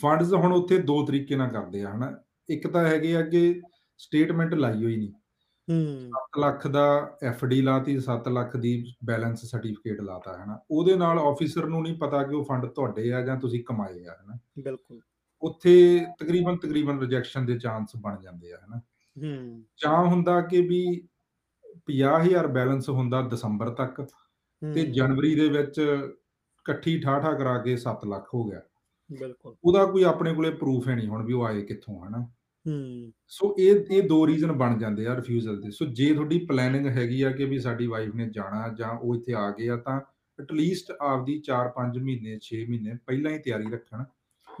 Speaker 2: ਫੰਡਸ ਹੁਣ ਉੱਥੇ ਦੋ ਤਰੀਕੇ ਨਾਲ ਕਰਦੇ ਆ ਹਨਾ? ਇੱਕ ਤਾਂ ਹੈਗੇ ਆ ਕਿ ਸਟੇਟਮੈਂਟ ਲਾਈ ਹੋਈ ਨਹੀਂ।
Speaker 1: ਹੂੰ।
Speaker 2: 7 ਲੱਖ ਦਾ ਡੀ ਲਾਤੀ 7 ਲੱਖ ਦੀ ਬੈਲੈਂਸ ਸਰਟੀਫਿਕੇਟ ਲਾਤਾ ਹੈ ਨਾ ਉਹਦੇ ਨਾਲ ਆਫੀਸਰ ਨੂੰ ਨਹੀਂ ਪਤਾ ਕਿ ਉਹ ਫੰਡ ਤੁਹਾਡੇ ਆ ਜਾਂ ਤੁਸੀਂ ਕਮਾਏ ਆ ਹੈ ਨਾ
Speaker 1: ਬਿਲਕੁਲ।
Speaker 2: ਉੱਥੇ ਤਕਰੀਬਨ ਤਕਰੀਬਨ ਰਿਜੈਕਸ਼ਨ ਦੇ ਚਾਂਸ ਬਣ ਜਾਂਦੇ ਆ ਹੈ ਨਾ
Speaker 1: ਹੂੰ।
Speaker 2: ਜਾਂ ਹੁੰਦਾ ਕਿ ਵੀ 50000 ਬੈਲੈਂਸ ਹੁੰਦਾ ਦਸੰਬਰ ਤੱਕ ਤੇ ਜਨਵਰੀ ਦੇ ਵਿੱਚ ਇਕੱਠੀ ਠਾਠਾ ਕਰਾ ਕੇ 7 ਲੱਖ ਹੋ ਗਿਆ।
Speaker 1: ਬਿਲਕੁਲ।
Speaker 2: ਉਹਦਾ ਕੋਈ ਆਪਣੇ ਕੋਲੇ ਪ੍ਰੂਫ ਹੈ ਨਹੀਂ ਹੁਣ ਵੀ ਉਹ ਆਏ ਕਿੱਥੋਂ ਹੈ ਨਾ
Speaker 1: ਹੂੰ।
Speaker 2: ਸੋ ਇਹ ਇਹ ਦੋ ਰੀਜ਼ਨ ਬਣ ਜਾਂਦੇ ਆ ਰਿਫਿਊਜ਼ਲ ਦੇ। ਸੋ ਜੇ ਤੁਹਾਡੀ ਪਲੈਨਿੰਗ ਹੈਗੀ ਆ ਕਿ ਵੀ ਸਾਡੀ ਵਾਈਫ ਨੇ ਜਾਣਾ ਜਾਂ ਉਹ ਇੱਥੇ ਆ ਗਏ ਆ ਤਾਂ ਐਟਲੀਸਟ ਆਪਦੀ 4-5 ਮਹੀਨੇ 6 ਮਹੀਨੇ ਪਹਿਲਾਂ ਹੀ ਤਿਆਰੀ ਰੱਖਣ।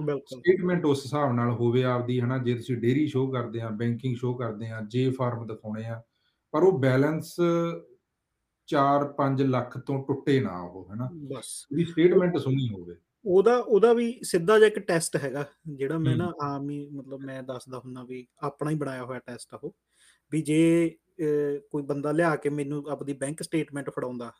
Speaker 1: ਬਿਲਕੁਲ।
Speaker 2: ਸਟੇਟਮੈਂਟ ਉਸ ਹਿਸਾਬ ਨਾਲ ਹੋਵੇ ਆਪਦੀ ਹਨਾ ਜੇ ਤੁਸੀਂ ਡੇਰੀ ਸ਼ੋਅ ਕਰਦੇ ਆ ਬੈਂਕਿੰਗ ਸ਼ੋਅ ਕਰਦੇ ਆ ਜੇ ਫਾਰਮ ਦਿਖਾਉਣੇ ਆ ਪਰ ਉਹ ਬੈਲੈਂਸ 4-5 ਲੱਖ ਤੋਂ ਟੁੱਟੇ ਨਾ ਉਹ ਹਨਾ।
Speaker 1: ਬਸ।
Speaker 2: ਉਹਦੀ ਸਟੇਟਮੈਂਟ ਸੁਣੀ ਹੋਵੇ।
Speaker 1: ਉਹਦਾ ਉਹਦਾ ਵੀ ਸਿੱਧਾ ਜਿਹਾ ਇੱਕ ਟੈਸਟ ਹੈਗਾ ਜਿਹੜਾ ਮੈਂ ਨਾ ਆਮ ਹੀ ਮਤਲਬ ਮੈਂ ਦੱਸਦਾ ਹੁੰਦਾ ਵੀ ਆਪਣਾ ਹੀ ਬਣਾਇਆ ਹੋਇਆ ਟੈਸਟ ਆ ਉਹ ਵੀ ਜੇ ਕੋਈ ਬੰਦਾ ਲਿਆ ਕੇ ਮੈਨੂੰ ਆਪਦੀ ਬੈਂਕ ਸਟੇਟਮੈਂਟ ਫੜਾਉਂਦਾ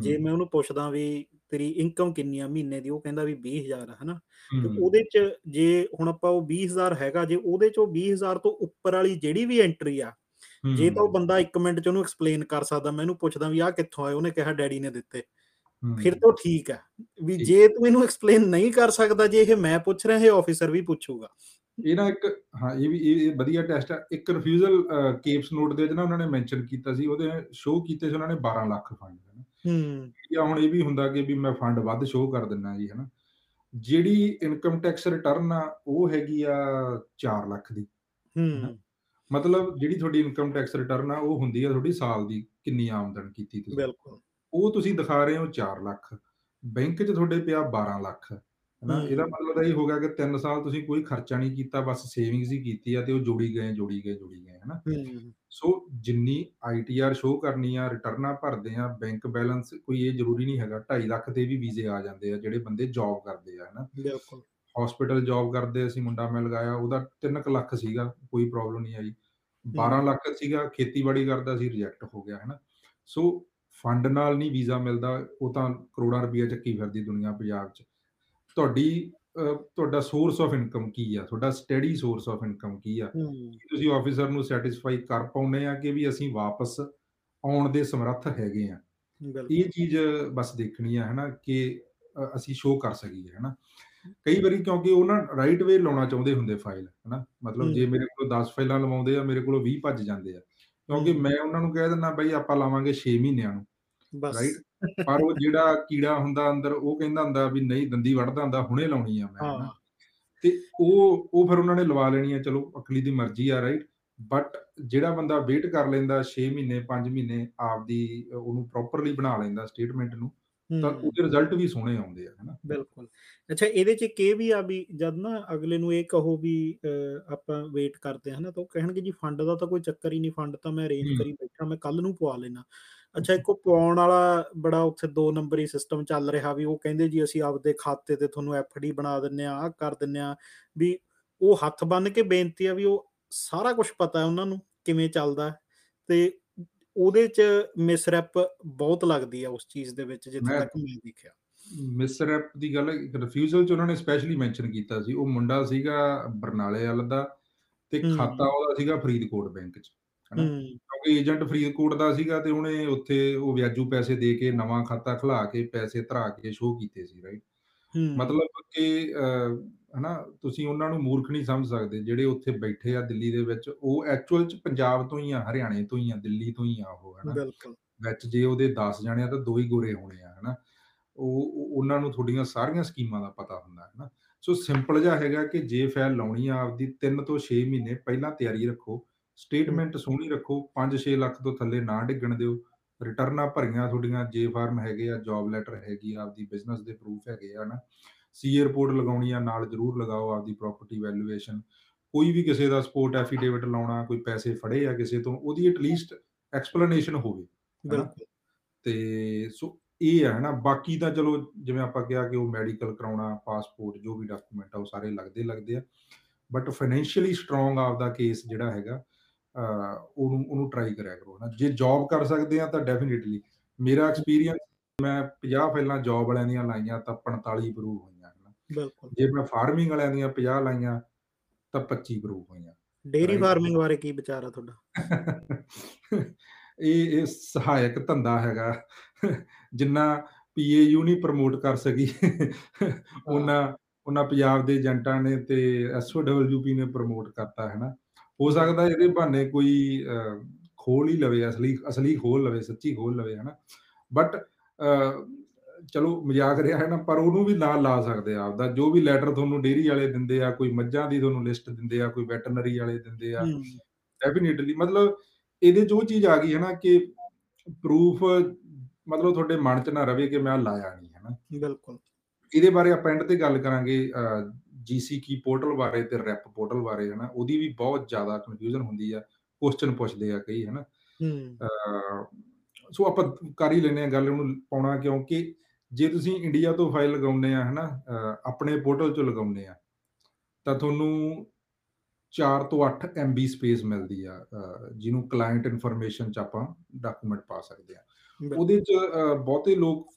Speaker 1: ਜੇ ਮੈਂ ਉਹਨੂੰ ਪੁੱਛਦਾ ਵੀ ਤੇਰੀ ਇਨਕਮ ਕਿੰਨੀ ਆ ਮਹੀਨੇ ਦੀ ਉਹ ਕਹਿੰਦਾ ਵੀ 20000 ਆ ਹਨਾ? ਤੇ ਉਹਦੇ ਚ ਜੇ ਹੁਣ ਆਪਾਂ ਉਹ 20000 ਹੈਗਾ ਜੇ ਉਹਦੇ ਚੋਂ 20000 ਤੋਂ ਉੱਪਰ ਵਾਲੀ ਜਿਹੜੀ ਵੀ ਐਂਟਰੀ ਆ ਜੇ ਤਾਂ ਉਹ ਬੰਦਾ 1 ਮਿੰਟ ਚ ਉਹਨੂੰ ਐਕਸਪਲੇਨ ਕਰ ਸਕਦਾ ਮੈਂ ਇਹਨੂੰ ਪੁੱਛਦਾ ਵੀ ਆਹ ਕਿੱਥੋਂ ਆਏ ਉਹਨੇ ਕਿਹਾ ਡੈਡੀ ਨੇ ਦਿੱਤੇ। ਫਿਰ
Speaker 2: ਹੂੰ।
Speaker 1: ਤਾਂ ਠੀਕ ਹੈ ਵੀ ਜੇ ਤੂੰ ਇਹਨੂੰ ਐਕਸਪਲੇਨ ਨਹੀਂ ਕਰ ਸਕਦਾ ਜੇ ਇਹ ਮੈਂ ਪੁੱਛ ਰਿਹਾ ਇਹ ਆਫੀਸਰ ਵੀ ਪੁੱਛੂਗਾ।
Speaker 2: ਇਹ ਨਾ ਇੱਕ ਹਾਂ ਇਹ ਵੀ ਇਹ ਵਧੀਆ ਟੈਸਟ ਆ। ਇੱਕ ਰਿਫਿਊਜ਼ਲ ਕੇਪਸ ਨੋਟ ਦੇ ਵਿੱਚ ਨਾ ਉਹਨਾਂ ਨੇ ਮੈਂਸ਼ਨ ਕੀਤਾ ਸੀ ਉਹਦੇ ਸ਼ੋਅ ਕੀਤੇ ਸੀ ਉਹਨਾਂ ਨੇ 12 ਲੱਖ ਫੰਡ ਹੈ
Speaker 1: ਹੂੰ।
Speaker 2: ਜਾਂ ਹੁਣ ਇਹ ਵੀ ਹੁੰਦਾ ਕਿ ਵੀ ਮੈਂ ਫੰਡ ਵੱਧ ਸ਼ੋਅ ਕਰ ਦਿੰਨਾ ਜੀ ਹਨਾ। ਜਿਹੜੀ ਇਨਕਮ ਟੈਕਸ ਰਿਟਰਨ ਆ ਉਹ ਹੈਗੀ ਆ 4 ਲੱਖ ਦੀ
Speaker 1: ਹੂੰ।
Speaker 2: ਮਤਲਬ ਜਿਹੜੀ ਤੁਹਾਡੀ ਇਨਕਮ ਟੈਕਸ ਰਿਟਰਨ ਆ ਉਹ ਹੁੰਦੀ ਆ ਤੁਹਾਡੀ ਸਾਲ ਦੀ ਕਿੰਨੀ ਆਮਦਨ ਕੀਤੀ ਤੁਸੀਂ।
Speaker 1: ਬਿਲਕੁਲ।
Speaker 2: ਉਹ ਤੁਸੀਂ ਦਿਖਾ ਰਹੇ ਹੋ 4 ਲੱਖ ਬੈਂਕ 'ਚ ਤੁਹਾਡੇ ਪਿਆ 12 ਲੱਖ ਹਨਾ? ਇਹਦਾ ਮਤਲਬ ਇਹ ਹੋ ਗਿਆ ਕਿ 3 ਸਾਲ ਤੁਸੀਂ ਕੋਈ ਖਰਚਾ ਨਹੀਂ ਕੀਤਾ ਬਸ ਸੇਵਿੰਗਸ ਹੀ ਕੀਤੀ ਆ ਤੇ ਉਹ ਜੋੜੀ ਗਏ ਜੋੜੀ ਗਏ ਜੋੜੀ ਗਏ ਹਨਾ? ਸੋ ਜਿੰਨੀ ਆਈਟੀਆਰ ਸ਼ੋਅ ਕਰਨੀ ਆ ਰਿਟਰਨਾਂ ਭਰਦੇ ਆ ਬੈਂਕ ਬੈਲੈਂਸ ਕੋਈ ਇਹ ਜ਼ਰੂਰੀ ਨਹੀਂ ਹੈਗਾ 2.5 ਲੱਖ ਦੇ ਵੀ ਵੀਜ਼ੇ ਆ ਜਾਂਦੇ ਆ ਜਿਹੜੇ ਬੰਦੇ ਜੌਬ ਕਰਦੇ ਆ ਹਨਾ?
Speaker 1: ਬਿਲਕੁਲ।
Speaker 2: ਹਸਪੀਟਲ ਜੌਬ ਕਰਦੇ ਅਸੀਂ ਮੁੰਡਾ ਮੈਂ ਲਗਾਇਆ ਉਹਦਾ 3 ਲੱਖ ਸੀਗਾ ਕੋਈ ਪ੍ਰੋਬਲਮ ਨਹੀਂ ਆਈ। 12
Speaker 1: ਹੂੰ
Speaker 2: ਲੱਖ ਸੀਗਾ ਖੇਤੀਬਾੜੀ ਕਰਦਾ ਸੀ ਰਿਜੈਕਟ ਹੋ ਗਿਆ ਹਨਾ? ਸੋ ਫੰਡ ਨਾਲ ਨਹੀਂ ਵੀਜ਼ਾ ਮਿਲਦਾ ਉਹ ਤਾਂ ਕਰੋੜਾਂ ਰੁਪਈਆ ਚੱਕੀ ਫਿਰਦੀ ਦੁਨੀਆ ਪੰਜਾਬ 'ਚ। ਤੁਹਾਡੀ ਤੁਹਾਡਾ ਸੋਰਸ ਆਫ ਇਨਕਮ ਕੀ ਆ? ਤੁਹਾਡਾ ਸਟੈਡੀ ਸੋਰਸ ਆਫ ਇਨਕਮ ਕੀ ਆ? ਤੁਸੀਂ ਆਫੀਸਰ ਨੂੰ ਸੈਟੀਸਫਾਈ ਕਰ ਪਾਉਂਦੇ ਆ ਕਿ ਵੀ ਅਸੀਂ ਵਾਪਸ ਆਉਣ ਦੇ ਸਮਰੱਥ ਹੈਗੇ ਆ? ਇਹ ਚੀਜ਼ ਬਸ ਦੇਖਣੀ ਆ ਹਨਾ ਕਿ ਅਸੀਂ ਸ਼ੋਅ ਕਰ ਸਕੀਏ ਹਨਾ। ਕਈ ਵਾਰੀ ਕਿਉਂਕਿ ਉਹ ਨਾ ਰਾਈਟ ਵੇ ਲਾਉਣਾ ਚਾਹੁੰਦੇ ਹੁੰਦੇ ਫਾਈਲ ਹਨਾ। ਮਤਲਬ ਜੇ ਮੇਰੇ ਕੋਲ 10 ਫਾਈਲਾਂ ਲਵਾਉਂਦੇ ਆ ਮੇਰੇ ਕੋਲੋਂ 20 ਭੱਜ ਜਾਂਦੇ ਆ। ਕਿਉਂਕਿ ਮੈਂ ਉਹਨਾਂ ਨੂੰ ਕਹਿ ਦਿੰਦਾ ਬਈ ਆਪਾਂ ਲਾਵਾਂਗੇ 6 ਮਹੀਨਿਆਂ ਨੂੰ
Speaker 1: ਬਸ।
Speaker 2: ਰਾਈਟ ਪਰ ਉਹ ਜਿਹੜਾ ਕੀੜਾ ਹੁੰਦਾ ਅੰਦਰ ਉਹ ਕਹਿੰਦਾ ਹੁੰਦਾ ਵੀ ਨਹੀਂ ਦੰਦੀ ਵੜਦਾ ਹੁੰਦਾ ਹੁਣੇ ਲਾਉਣੀ ਆ ਮੈਂ ਤੇ ਉਹ ਉਹ ਫਿਰ ਉਹਨਾਂ ਨੇ ਲਵਾ ਲੈਣੀ ਆ ਚਲੋ ਅਕਲੀ ਦੀ ਮਰਜ਼ੀ ਆ ਰਾਈਟ ਬਟ ਜਿਹੜਾ ਬੰਦਾ ਵੇਟ ਕਰ ਲੈਂਦਾ 6 ਮਹੀਨੇ 5 ਮਹੀਨੇ ਆਪਦੀ ਉਹਨੂੰ ਪ੍ਰੋਪਰਲੀ ਬਣਾ ਲੈਂਦਾ ਸਟੇਟਮੈਂਟ ਨੂੰ ਤਾਂ ਉਹਦੇ ਰਿਜ਼ਲਟ ਵੀ ਸੋਹਣੇ ਆਉਂਦੇ ਆ ਹਨਾ।
Speaker 1: ਬਿਲਕੁਲ। ਅੱਛਾ ਇਹਦੇ ਚ ਇਹ ਵੀ ਆ ਵੀ ਜਦ ਨਾ ਅਗਲੇ ਨੂੰ ਇਹ ਕਹੋ ਵੀ ਆਪਾਂ ਵੇਟ ਕਰਦੇ ਹਾਂ ਨਾ ਤਾਂ ਉਹ ਕਹਿਣਗੇ ਜੀ ਫੰਡ ਦਾ ਤਾਂ ਕੋਈ ਚੱਕਰ ਹੀ ਨਹੀਂ ਫੰਡ ਤਾਂ ਮੈਂ ਅਰੇਂਜ ਕਰੀ ਬੈਠਾ ਮੈਂ ਕੱਲ ਨੂੰ ਪਵਾ ਲੈਣਾ ਅੱਛਾ ਇੱਕ ਉਹ ਪਵਾਉਣ ਵਾਲਾ ਬੜਾ ਉੱਥੇ ਦੋ ਨੰਬਰੀ ਸਿਸਟਮ ਚੱਲ ਰਿਹਾ ਵੀ ਉਹ ਕਹਿੰਦੇ ਜੀ ਅਸੀਂ ਆਪਦੇ ਖਾਤੇ ਤੇ ਤੁਹਾਨੂੰ ਐਫਡੀ ਬਣਾ ਦਿੰਨੇ ਆ ਆ ਕਰ ਦਿੰਨੇ ਆ। ਵੀ ਉਹ ਹੱਥ ਬੰਨ ਕੇ ਬੇਨਤੀ ਆ ਵੀ ਉਹ ਸਾਰਾ ਕੁਝ ਪਤਾ ਹੈ ਉਹਨਾਂ ਨੂੰ ਕਿਵੇਂ ਚੱਲਦਾ ਤੇ ਉਹਦੇ ਚ ਮਿਸਰੈਪ ਬਹੁਤ ਲੱਗਦੀ ਆ ਉਸ ਚੀਜ਼ ਦੇ ਵਿੱਚ ਜਿੱਥੇ ਤੱਕ ਮੈਂ ਦੇਖਿਆ।
Speaker 2: ਮਿਸਰੈਪ ਦੀ ਗੱਲ ਰਿਫਿਊਜ਼ਲ ਚ ਉਹਨਾਂ ਨੇ ਸਪੈਸ਼ਲੀ ਮੈਂਸ਼ਨ ਕੀਤਾ ਸੀ। ਉਹ ਮੁੰਡਾ ਸੀਗਾ ਬਰਨਾਲੇ ਵਾਲਾ ਦਾ ਤੇ ਖਾਤਾ ਉਹਦਾ ਸੀਗਾ ਫਰੀਦਕੋਟ ਬੈਂਕ ਚ ਹਨਾ? ਕਿਉਂਕਿ ਏਜੰਟ ਫਰੀਦਕੋਟ ਦਾ ਸੀਗਾ ਤੇ ਉਹਨੇ ਉੱਥੇ ਉਹ ਵਿਆਜੂ ਪੈਸੇ ਦੇ ਕੇ ਨਵਾਂ ਖਾਤਾ ਖੁਲਾ ਕੇ ਪੈਸੇ ਧਰਾ ਕੇ ਸ਼ੋਅ ਕੀਤੇ ਸੀ ਰਾਈਟ
Speaker 1: ਹੂੰ।
Speaker 2: ਮਤਲਬ ਕਿ ਅਹ, ਹਨਾ ਤੁਸੀਂ ਉਹਨਾਂ ਨੂੰ ਮੂਰਖ ਨਹੀਂ ਸਮਝ ਸਕਦੇ ਜਿਹੜੇ ਉੱਥੇ ਬੈਠੇ ਆ ਦਿੱਲੀ ਦੇ ਵਿੱਚ ਉਹ ਐਕਚੁਅਲ ਚ ਪੰਜਾਬ ਤੋਂ ਹੀ ਆ ਹਰਿਆਣੇ ਤੋਂ ਹੀ ਆ ਦਿੱਲੀ ਤੋਂ ਹੀ ਆ ਉਹ ਹਨਾ।
Speaker 1: ਬਿਲਕੁਲ।
Speaker 2: ਵਿੱਚ ਜੇ ਉਹਦੇ 10 ਜਾਣੇ ਆ ਤਾਂ ਦੋ ਹੀ ਗੋਰੇ ਹੋਣੇ ਆ ਹਨਾ। ਉਹ ਉਹ- ਉਹਨਾਂ ਨੂੰ ਤੁਹਾਡੀਆਂ ਸਾਰੀਆਂ ਸਕੀਮਾਂ ਦਾ ਪਤਾ ਹੁੰਦਾ ਹੈ ਨਾ ਸੋ ਸਿੰਪਲ ਜਿਹਾ ਹੈਗਾ ਕਿ ਜੇ ਫਾਈਲ ਲਾਉਣੀ ਆ ਆਪਦੀ 3 ਤੋਂ 6 ਮਹੀਨੇ ਪਹਿਲਾਂ ਤਿਆਰੀ ਰੱਖੋ ਸਟੇਟਮੈਂਟ ਸੋਹਣੀ ਰੱਖੋ 5-6 ਲੱਖ ਤੋਂ ਥੱਲੇ ਨਾ ਡਿੱਗਣ ਦਿਓ ਰਿਟਰਨਾਂ ਭਰੀਆਂ ਤੁਹਾਡੀਆਂ ਜੇ ਫਾਰਮ ਹੈਗੇ ਆ ਜੌਬ ਲੈਟਰ ਹੈਗੀ ਆ ਆਪਦੀ ਬਿਜ਼ਨਸ ਦੇ ਪ੍ਰੂਫ ਹੈਗੇ ਆ ਨਾ ਸੀਏ ਰਿਪੋਰਟ ਲਗਾਉਣੀ ਆ ਨਾਲ ਜ਼ਰੂਰ ਲਗਾਓ ਆਪਦੀ ਪ੍ਰਾਪਰਟੀ ਵੈਲਿਊਏਸ਼ਨ ਕੋਈ ਵੀ ਕਿਸੇ ਦਾ ਸਪੋਰਟ ਐਫੀਡੇਵਿਟ ਲਾਉਣਾ ਕੋਈ ਪੈਸੇ ਫੜੇ ਆ ਕਿਸੇ ਤੋਂ ਉਹਦੀ ਐਟਲੀਸਟ ਐਕਸਪਲੇਨੇਸ਼ਨ ਹੋਵੇ ਤੇ ਸੋ ਇਹ ਹੈ ਨਾ ਬਾਕੀ ਤਾਂ ਚਲੋ ਜਿਵੇਂ ਆਪਾਂ ਕਿਹਾ ਕਿ ਉਹ ਮੈਡੀਕਲ ਕਰਾਉਣਾ ਪਾਸਪੋਰਟ ਜੋ ਵੀ ਡਾਕੂਮੈਂਟ ਆ ਉਹ ਸਾਰੇ ਲੱਗਦੇ ਲੱਗਦੇ ਆ। ਬਟ ਫਾਈਨੈਂਸ਼ੀਅਲੀ ਸਟਰੋਂਗ ਆਪਦਾ ਕੇਸ ਜਿਹੜਾ ਹੈਗਾ ਉਹਨੂੰ ਉਹਨੂੰ ਟਰਾਈ ਕਰਿਆ ਕਰੋ ਨਾ ਜੇ ਜੌਬ ਕਰ ਸਕਦੇ ਆ ਤਾਂ ਡੈਫੀਨਿਟਲੀ ਮੇਰਾ ਐਕਸਪੀਰੀਅੰਸ ਮੈਂ 50 ਪਹਿਲਾਂ ਜੌਬ ਵਾਲਿਆਂ ਦੀਆਂ ਲਾਈਆਂ ਤਾਂ 45 ਪ੍ਰੂਵ ਹੋਈਆਂ ਹਨ।
Speaker 1: ਬਿਲਕੁਲ।
Speaker 2: ਜੇ ਮੈਂ ਫਾਰਮਿੰਗ ਵਾਲਿਆਂ ਦੀਆਂ 50 ਲਾਈਆਂ ਤਾਂ 25 ਪ੍ਰੂਵ ਹੋਈਆਂ।
Speaker 1: ਡੇਰੀ ਫਾਰਮਿੰਗ ਬਾਰੇ ਕੀ ਵਿਚਾਰ ਆ ਤੁਹਾਡਾ?
Speaker 2: ਇਹ ਇਹ ਸਹਾਇਕ ਧੰਦਾ ਹੈਗਾ। ਜਿੰਨਾ ਪੀਏਯੂ ਨਹੀਂ ਪ੍ਰਮੋਟ ਕਰ ਸਕੀ ਉਹਨਾਂ ਉਹਨਾਂ ਪੰਜਾਬ ਦੇ ਏਜੰਟਾਂ ਨੇ ਤੇ ਐਸਓਡਬਲਯੂਪੀ ਨੇ ਪ੍ਰਮੋਟ ਕਰਤਾ ਹੈ ਨਾ ਹੋ ਸਕਦਾ ਇਹਦੇ ਬਹਾਨੇ ਕੋਈ ਖੋਲ ਹੀ ਲਵੇ ਅਸਲੀ ਅਸਲੀ ਖੋਲ ਲਵੇ ਸੱਚੀ ਖੋਲ ਲਵੇ ਹੈ ਨਾ ਬਟ ਚਲੋ ਮਜ਼ਾਕ ਰਿਹਾ ਹੈ ਨਾ ਪਰ ਉਹਨੂੰ ਵੀ ਨਾਲ ਲਾ ਸਕਦੇ ਆ ਆਪਦਾ। ਜੋ ਵੀ ਲੈਟਰ ਤੁਹਾਨੂੰ ਡੇਰੀ ਵਾਲੇ ਦਿੰਦੇ ਆ ਕੋਈ ਮੱਝਾਂ ਦੀ ਤੁਹਾਨੂੰ ਲਿਸਟ ਦਿੰਦੇ ਆ ਕੋਈ ਵੈਟਰਨਰੀ ਵਾਲੇ ਦਿੰਦੇ ਆ ਡੈਫੀਨਿਟਲੀ ਮਤਲਬ ਇਹਦੇ ਉਹ ਚੀਜ਼ ਆ ਗਈ ਹੈ ਨਾ ਕਿ ਪ੍ਰੂਫ ਮਤਲਬ ਤੁਹਾਡੇ ਮਨ ਚ ਨਾ ਰਵੇ ਕਿ ਮੈਂ ਲਾਇਆ ਨਹੀਂ ਹੈ ਨਾ
Speaker 1: ਬਿਲਕੁਲ।
Speaker 2: ਇਹਦੇ ਬਾਰੇ ਆਪਾਂ ਐਂਡ ਤੇ ਗੱਲ ਕਰਾਂਗੇ ਜੀਸੀ ਕੀ ਪੋਰਟਲ ਬਾਰੇ ਤੇ ਰੈਪ ਪੋਰਟਲ ਬਾਰੇ ਹੈ ਨਾ ਉਹਦੀ ਵੀ ਬਹੁਤ ਜ਼ਿਆਦਾ ਕਨਫਿਊਜ਼ਨ ਹੁੰਦੀ ਆ ਕੁਐਸਚਨ ਪੁੱਛਦੇ ਆ ਕਈ ਹੈ। ਨਾ ਸੋ ਆਪਾਂ ਕਰ ਹੀ ਲੈਨੇ ਆ ਗੱਲ ਉਹਨੂੰ ਪਾਉਣਾ ਕਿਉਂਕਿ ਜੇ ਤੁਸੀਂ ਇੰਡੀਆ ਤੋਂ ਫਾਈਲ ਲਗਾਉਂਦੇ ਆ ਹਨਾ ਆਪਣੇ ਪੋਰਟਲ ਚੋਂ ਲਗਾਉਂਦੇ ਆ ਤਾਂ ਤੁਹਾਨੂੰ 4 ਤੋਂ 8 MB ਸਪੇਸ ਮਿਲਦੀ ਆ ਜਿਹਨੂੰ ਕਲਾਇੰਟ ਇਨਫੋਰਮੇਸ਼ਨ ਚ ਆਪਾਂ ਡਾਕੂਮੈਂਟ ਪਾ ਸਕਦੇ ਆ। ਉਹਦੇ ਚ ਬਹੁਤੇ ਲੋਕ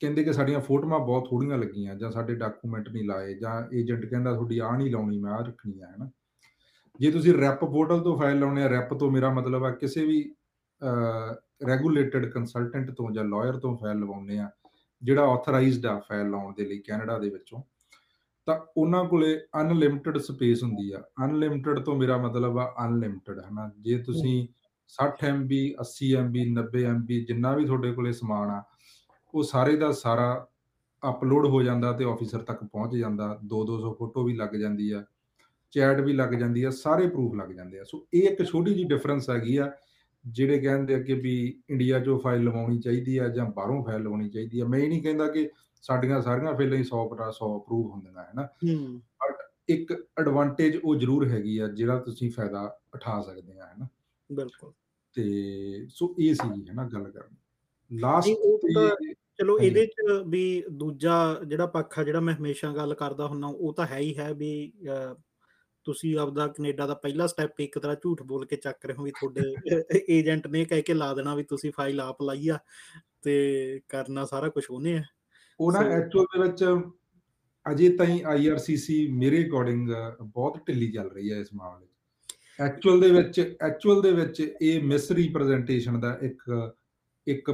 Speaker 2: ਕਹਿੰਦੇ ਕਿ ਸਾਡੀਆਂ ਫੋਟੋਆਂ ਬਹੁਤ ਥੋੜੀਆਂ ਲੱਗੀਆਂ ਜਾਂ ਸਾਡੇ ਡਾਕੂਮੈਂਟ ਨਹੀਂ ਲਾਏ ਜਾਂ ਏਜੰਟ ਕਹਿੰਦਾ ਤੁਹਾਡੀ ਆ ਨਹੀਂ ਲਾਉਣੀ ਮੈਂ ਆ ਰੱਖਣੀ ਆ ਹਨਾ। ਜੇ ਤੁਸੀਂ ਰੈਪ ਪੋਰਟਲ ਤੋਂ ਫਾਈਲ ਲਾਉਣੇ ਆ ਰੈਪ ਤੋਂ ਮੇਰਾ ਮਤਲਬ ਆ ਕਿਸੇ ਵੀ ਰੈਗੂਲੇਟਡ ਕੰਸਲਟੈਂਟ ਤੋਂ ਜਾਂ ਲਾਇਰ ਤੋਂ ਫਾਈਲ ਲਵਾਉਂਦੇ ਆ ਜਿਹੜਾ ਆਥੋਰਾਈਜ਼ਡ ਆ ਫਾਈਲ ਲਾਉਣ ਦੇ ਲਈ ਕੈਨੇਡਾ ਦੇ ਵਿੱਚੋਂ ਤਾਂ ਉਹਨਾਂ ਕੋਲੇ ਅਨਲਿਮਿਟਿਡ ਸਪੇਸ ਹੁੰਦੀ ਆ। ਅਨਲਿਮਿਟਿਡ ਤੋਂ ਮੇਰਾ ਮਤਲਬ ਆ ਅਨਲਿਮਿਟਿਡ ਹਨਾ। ਜੇ ਤੁਸੀਂ 60 MB 80 MB 90 MB ਜਿੰਨਾ ਵੀ ਤੁਹਾਡੇ ਕੋਲੇ ਸਮਾਨ ਆ ਉਹ ਸਾਰੇ ਦਾ ਸਾਰਾ ਅਪਲੋਡ ਹੋ ਜਾਂਦਾ ਤੇ ਆਫੀਸਰ ਤੱਕ ਪਹੁੰਚ ਜਾਂਦਾ 2-200 ਫੋਟੋ ਵੀ ਲੱਗ ਜਾਂਦੀ ਆ ਚੈਟ ਵੀ ਲੱਗ ਜਾਂਦੀ ਆ ਸਾਰੇ ਪ੍ਰੂਫ ਲੱਗ ਜਾਂਦੇ ਆ। ਸੋ ਇਹ ਇੱਕ ਛੋਟੀ ਜੀ ਡਿਫਰੈਂਸ ਹੈਗੀ ਆ ਜਿਹੜੇ ਕਹਿੰਦੇ ਆ ਕਿ ਵੀ ਇੰਡੀਆ 'ਚੋਂ ਫਾਈਲ ਲਵਾਉਣੀ ਚਾਹੀਦੀ ਆ ਜਾਂ ਬਾਹਰੋਂ ਫਾਈਲ ਲਵਾਉਣੀ ਚਾਹੀਦੀ ਆ। ਮੈਂ ਇਹ ਨਹੀਂ ਕਹਿੰਦਾ ਕਿ ਸਾਡੀਆਂ ਸਾਰੀਆਂ ਫਾਈਲਾਂ ਹੀ 100% 100 ਅਪਰੂਵ ਹੁੰਦੀਆਂ ਹੈ ਨਾ? ਬਟ ਇੱਕ ਐਡਵਾਂਟੇਜ ਉਹ ਜ਼ਰੂਰ ਹੈਗੀ ਆ ਜਿਹੜਾ ਤੁਸੀਂ ਫਾਇਦਾ ਉਠਾ ਸਕਦੇ ਆ ਹੈ ਨਾ?
Speaker 1: ਬਿਲਕੁਲ।
Speaker 2: ਤੇ ਸੋ ਇਹ ਸੀ ਹੈ ਨਾ ਗੱਲ ਕਰਨੀ। ਲਾਸਟ
Speaker 1: ਚਲੋ ਇਹਦੇ ਚ ਵੀ ਦੂਜਾ ਜਿਹੜਾ ਪੱਖ ਆ ਜਿਹੜਾ ਮੈਂ ਹਮੇਸ਼ਾ ਗੱਲ ਕਰਦਾ ਹੁੰਨਾ ਉਹ ਤਾਂ ਹੈ ਹੀ ਹੈ ਵੀ ਤੁਸੀਂ ਆਪਦਾ ਕੈਨੇਡਾ ਦਾ ਪਹਿਲਾ ਸਟੈਪ ਇੱਕ ਤਰ੍ਹਾਂ ਝੂਠ ਬੋਲ ਕੇ ਚੱਕ ਰਹੇ ਹੋ ਵੀ ਤੁਹਾਡੇ ਏਜੰਟ ਨੇ ਕਹਿ ਕੇ ਲਾ ਦੇਣਾ ਵੀ ਤੁਸੀਂ ਫਾਈਲ ਆਪ ਲਾਈ ਆ ਤੇ ਕਰਨਾ ਸਾਰਾ ਕੁਝ ਉਹਨੇ ਆ।
Speaker 2: ਉਹਨਾਂ ਐਕਚੁਅਲ ਦੇ ਵਿੱਚ ਅਜੇ ਤਾਈਂ ਆਈਆਰਸੀਸੀ ਮੇਰੇ ਅਕੋਰਡਿੰਗ ਬਹੁਤ ਢਿੱਲੀ ਚੱਲ ਰਹੀ ਹੈ ਇਸ ਮਾਮਲੇ 'ਚ। ਐਕਚੁਅਲ ਦੇ ਵਿੱਚ ਐਕਚੁਅਲ ਦੇ ਵਿੱਚ ਇਹ ਮਿਸ ਰਿਪਰੈਜ਼ੈਂਟੇਸ਼ਨ ਦਾ ਇੱਕ ਇੱਕ